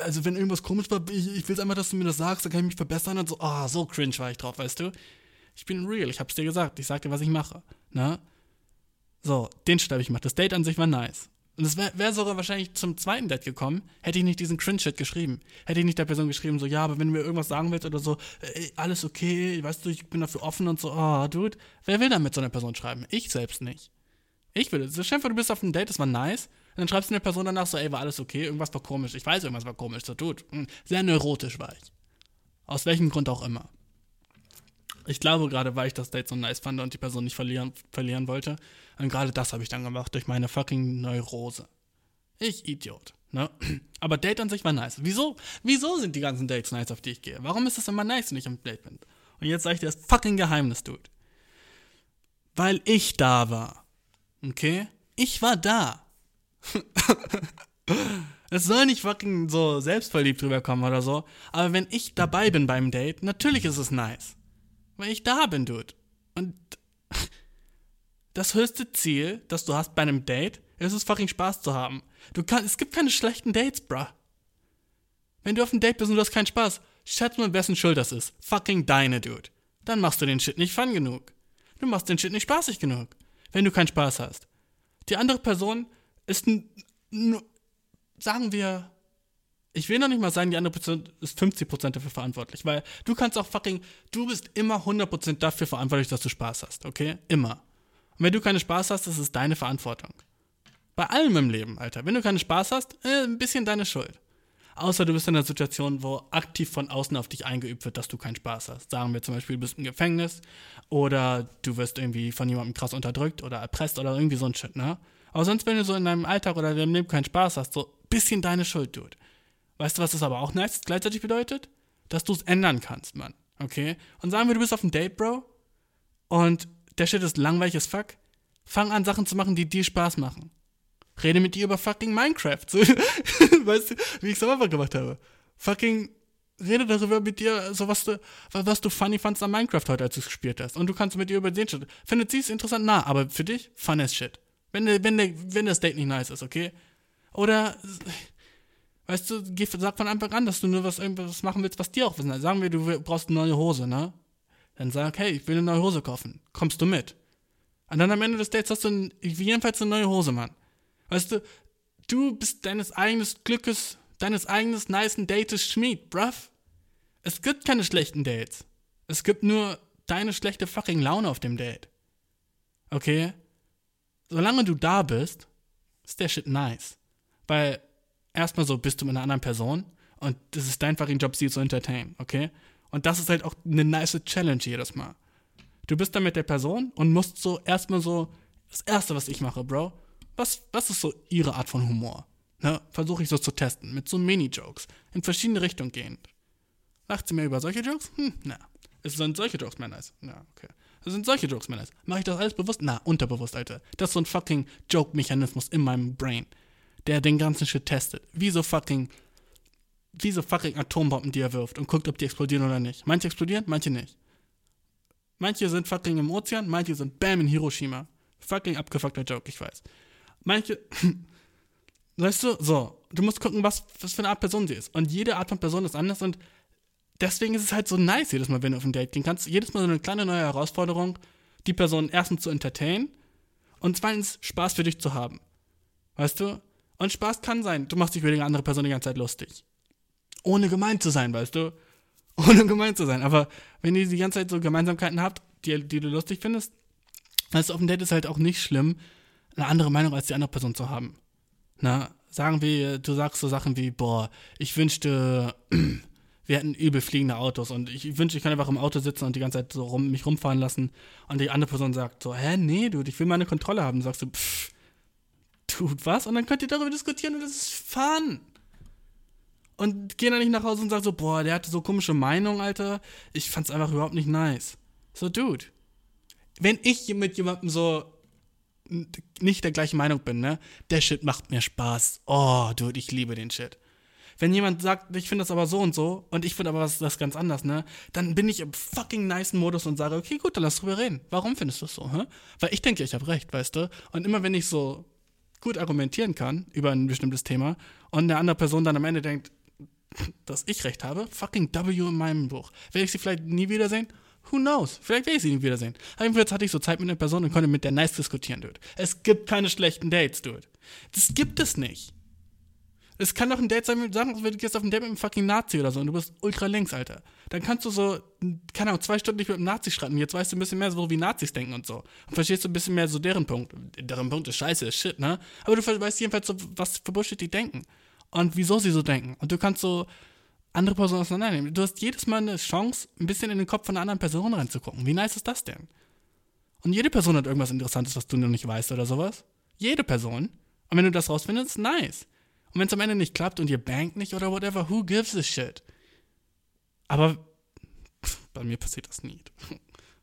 also wenn irgendwas komisch war, ich, ich will einfach, dass du mir das sagst, dann kann ich mich verbessern und so, ah, oh, so cringe war ich drauf, weißt du? Ich bin real, ich hab's dir gesagt, ich sag dir, was ich mache. Ne? So, den Schritt habe ich gemacht. Das Date an sich war nice. Und es wäre wär sogar wahrscheinlich zum zweiten Date gekommen, hätte ich nicht diesen Cringe-Shit geschrieben. Hätte ich nicht der Person geschrieben, so, ja, aber wenn du mir irgendwas sagen willst oder so, ey, alles okay, weißt du, ich bin dafür offen und so, oh, dude. Wer will dann mit so einer Person schreiben? Ich selbst nicht. Ich will. So, Chef, du bist auf einem Date, das war nice. Und dann schreibst du einer Person danach so, ey, war alles okay, irgendwas war komisch. Ich weiß, irgendwas war komisch, so, dude. Hm, sehr neurotisch war ich. Aus welchem Grund auch immer. Ich glaube gerade, weil ich das Date so nice fand und die Person nicht verlieren, verlieren wollte. Und gerade das habe ich dann gemacht durch meine fucking Neurose. Ich Idiot. Ne? [clears throat] Aber Date an sich war nice. Wieso? Wieso sind die ganzen Dates nice, auf die ich gehe? Warum ist das immer nice, wenn ich am Date bin? Und jetzt sage ich dir das fucking Geheimnis, Dude. Weil ich da war. Okay? Ich war da. [laughs] Es soll nicht fucking so selbstverliebt rüberkommen oder so. Aber wenn ich dabei bin beim Date, natürlich ist es nice. Weil ich da bin, Dude. Und [laughs] das höchste Ziel, das du hast bei einem Date, ist es fucking Spaß zu haben. Du kannst, es gibt keine schlechten Dates, bruh. Wenn du auf einem Date bist und du hast keinen Spaß, schätz mal, wessen Schuld das ist. Fucking deine, Dude. Dann machst du den Shit nicht fun genug. Du machst den Shit nicht spaßig genug. Wenn du keinen Spaß hast. Die andere Person ist, sagen wir, ich will noch nicht mal sagen, die andere Person ist 50% dafür verantwortlich, weil du kannst auch fucking, du bist immer 100% dafür verantwortlich, dass du Spaß hast, okay? Immer. Und wenn du keinen Spaß hast, das ist deine Verantwortung. Bei allem im Leben, Alter. Wenn du keinen Spaß hast, äh, ein bisschen deine Schuld. Außer du bist in einer Situation, wo aktiv von außen auf dich eingeübt wird, dass du keinen Spaß hast. Sagen wir zum Beispiel, du bist im Gefängnis oder du wirst irgendwie von jemandem krass unterdrückt oder erpresst oder irgendwie so ein Shit, ne? Aber sonst, wenn du so in deinem Alltag oder deinem Leben keinen Spaß hast, so ein bisschen deine Schuld, Dude. Weißt du, was das aber auch nice gleichzeitig bedeutet? Dass du es ändern kannst, Mann. Okay? Und sagen wir, du bist auf einem Date, Bro, und der Shit ist langweilig as fuck. Fang an, Sachen zu machen, die dir Spaß machen. Rede mit dir über fucking Minecraft. [laughs] Weißt du, wie ich es am Anfang gemacht habe. Fucking rede darüber mit dir, so was du, was du funny fandst an Minecraft heute, als du es gespielt hast. Und du kannst mit ihr über den Shit. Findet sie es interessant? Na, aber für dich, fun as shit. Wenn, wenn, wenn das Date nicht nice ist, okay? Oder, weißt du, sag von Anfang an, dass du nur was, irgendwas machen willst, was dir auch wissen. Sagen wir, du brauchst eine neue Hose, ne? Dann sag, hey, ich will eine neue Hose kaufen. Kommst du mit? Und dann am Ende des Dates hast du ein, jedenfalls eine neue Hose, Mann. Weißt du, du bist deines eigenen Glückes, deines eigenen nicen Dates Schmied, bruv. Es gibt keine schlechten Dates. Es gibt nur deine schlechte fucking Laune auf dem Date. Okay? Solange du da bist, ist der Shit nice. Weil erstmal so bist du mit einer anderen Person und das ist dein fucking Job, sie zu entertainen, okay? Und das ist halt auch eine nice Challenge jedes Mal. Du bist da mit der Person und musst so erstmal so, das erste, was ich mache, Bro, was, was ist so ihre Art von Humor? Ne? Versuche ich so zu testen, mit so Mini-Jokes, in verschiedene Richtungen gehend. Lacht sie mir über solche Jokes? Hm, na. Es sind solche Jokes mehr nice. Na, okay. Es sind solche Jokes mehr nice. Mache ich das alles bewusst? Na, unterbewusst, Alter. Das ist so ein fucking Joke-Mechanismus in meinem Brain, der den ganzen Shit testet. Wie so fucking, wie so fucking Atombomben, die er wirft und guckt, ob die explodieren oder nicht. Manche explodieren, manche nicht. Manche sind fucking im Ozean, manche sind bam in Hiroshima. Fucking abgefuckter Joke, ich weiß. Manche, [laughs] weißt du, so, du musst gucken, was, was für eine Art Person sie ist. Und jede Art von Person ist anders und deswegen ist es halt so nice jedes Mal, wenn du auf ein Date gehen kannst. Jedes Mal so eine kleine neue Herausforderung, die Person erstens zu entertainen und zweitens Spaß für dich zu haben. Weißt du? Und Spaß kann sein, du machst dich über die andere Person die ganze Zeit lustig. Ohne gemein zu sein, weißt du? [laughs] Ohne gemein zu sein. Aber wenn ihr die ganze Zeit so Gemeinsamkeiten habt, die, die du lustig findest, dann ist auf dem Date ist halt auch nicht schlimm, eine andere Meinung als die andere Person zu haben. Na, sagen wir, du sagst so Sachen wie, boah, ich wünschte, [clears throat] wir hätten übel fliegende Autos und ich wünschte, ich könnte einfach im Auto sitzen und die ganze Zeit so rum, mich rumfahren lassen und die andere Person sagt so, hä, nee, du, ich will meine Kontrolle haben. Und sagst du, pff, tut was? Und dann könnt ihr darüber diskutieren und das ist fun. Und gehen dann nicht nach Hause und sagen so, boah, der hatte so komische Meinung, Alter. Ich fand's einfach überhaupt nicht nice. So, dude. Wenn ich mit jemandem so nicht der gleichen Meinung bin, ne? Der Shit macht mir Spaß. Oh, dude, ich liebe den Shit. Wenn jemand sagt, ich finde das aber so und so und ich finde aber was, das ganz anders, ne? Dann bin ich im fucking nice Modus und sage, okay, gut, dann lass drüber reden. Warum findest du das so, hä? Weil ich denke, ich habe recht, weißt du? Und immer wenn ich so gut argumentieren kann über ein bestimmtes Thema und eine andere Person dann am Ende denkt, dass ich recht habe, fucking W in meinem Buch. Werde ich sie vielleicht nie wiedersehen? Who knows? Vielleicht werde ich sie nie wiedersehen. Jedenfalls hatte ich so Zeit mit einer Person und konnte mit der nice diskutieren, Dude. Es gibt keine schlechten Dates, Dude. Das gibt es nicht. Es kann doch ein Date sein, mit, sagen wir, du gehst auf ein Date mit einem fucking Nazi oder so und du bist ultra links, Alter. Dann kannst du so, keine Ahnung, zwei Stunden nicht mit einem Nazi streiten. Jetzt weißt du ein bisschen mehr so, wie Nazis denken und so. Und verstehst du ein bisschen mehr so deren Punkt. Deren Punkt ist scheiße, ist shit, ne? Aber du weißt jedenfalls so, was für Bullshit die denken. Und wieso sie so denken. Und du kannst so andere Personen auseinandernehmen. Du hast jedes Mal eine Chance, ein bisschen in den Kopf von einer anderen Person reinzugucken. Wie nice ist das denn? Und jede Person hat irgendwas Interessantes, was du noch nicht weißt oder sowas. Jede Person. Und wenn du das rausfindest, nice. Und wenn es am Ende nicht klappt und ihr bankt nicht oder whatever, who gives a shit? Aber [laughs] bei mir passiert das nie. [laughs]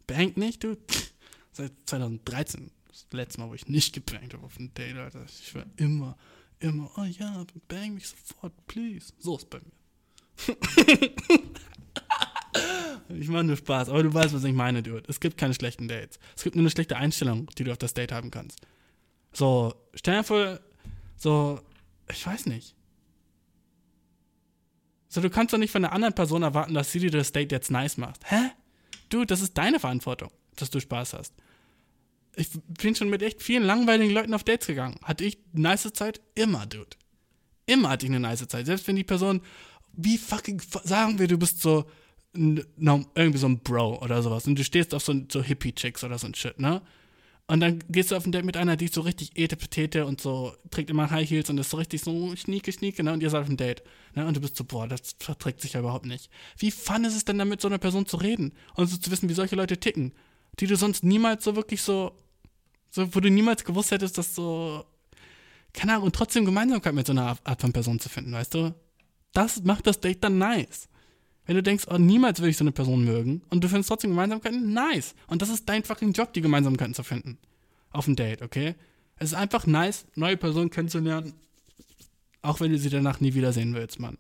Bank nicht, du? [laughs] Seit 2013, das letzte Mal, wo ich nicht gebankt habe auf ein Date, Alter. Ich war immer, immer, oh ja, bang mich sofort, please. So ist bei mir. ich mache nur Spaß, aber du weißt, was ich meine, Dude. Es gibt keine schlechten Dates. Es gibt nur eine schlechte Einstellung, die du auf das Date haben kannst. So, stell dir vor, so, ich weiß nicht. So, du kannst doch nicht von einer anderen Person erwarten, dass sie dir das Date jetzt nice macht. Hä? Du, das ist deine Verantwortung, dass du Spaß hast. Ich bin schon mit echt vielen langweiligen Leuten auf Dates gegangen. Hatte ich nice Zeit? Immer, Dude. Immer hatte ich eine nice Zeit. Selbst wenn die Person, wie fucking, sagen wir, du bist so, irgendwie so ein Bro oder sowas und du stehst auf so, so Hippie-Chicks oder so ein Shit, ne? Und dann gehst du auf ein Date mit einer, die ist so richtig etepetete und so, trägt immer High Heels und ist so richtig so schnieke, schnieke, ne? Und ihr seid auf ein Date. Ne? Und du bist so, boah, das verträgt sich ja überhaupt nicht. Wie fun ist es denn dann mit so einer Person zu reden und so zu wissen, wie solche Leute ticken, die du sonst niemals so wirklich so, so, wo du niemals gewusst hättest, dass so, keine Ahnung, und trotzdem Gemeinsamkeit mit so einer Art von Person zu finden, weißt du? Das macht das Date dann nice. Wenn du denkst, oh, niemals will ich so eine Person mögen und du findest trotzdem Gemeinsamkeiten, nice. Und das ist dein fucking Job, die Gemeinsamkeiten zu finden. Auf dem Date, okay? Es ist einfach nice, neue Personen kennenzulernen, auch wenn du sie danach nie wiedersehen willst, Mann.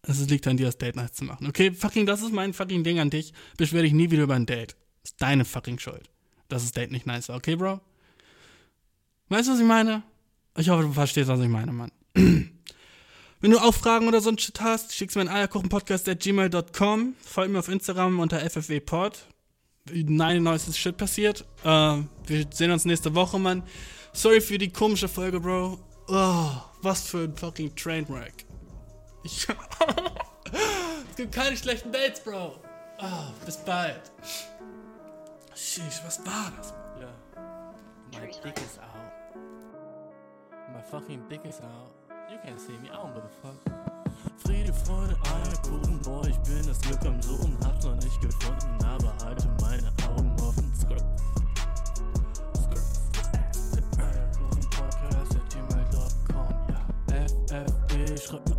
Es liegt an dir, das Date nice zu machen. Okay, fucking, das ist mein fucking Ding an dich. Beschwer dich nie wieder über ein Date. Ist deine fucking Schuld, dass das Date nicht nice war. Okay, Bro? Weißt du, was ich meine? Ich hoffe, du verstehst, was ich meine, Mann. [clears throat] Wenn du auch Fragen oder so ein Shit hast, schick's mir an eierkuchenpodcast.gmail.com. Folg mir auf Instagram unter ffwpod. Nein, neuestes Shit passiert. Äh, wir sehen uns nächste Woche, Mann. Sorry für die komische Folge, Bro. Oh, was für ein fucking Trainwreck. [laughs] Es gibt keine schlechten Dates, Bro. Oh, bis bald. Sheesh, was war das? Yeah. My dick is out. My fucking dick is out. You can't see me, I don't give a fuck. Friede, Freude, Eierkuchen, boah, ich bin das Glück am Suchen, hab's noch nicht gefunden, aber halte meine Augen offen. Skirt. Skirt. Der Eierkuchen-Podcast at gmail.com, ja. FFB, schreib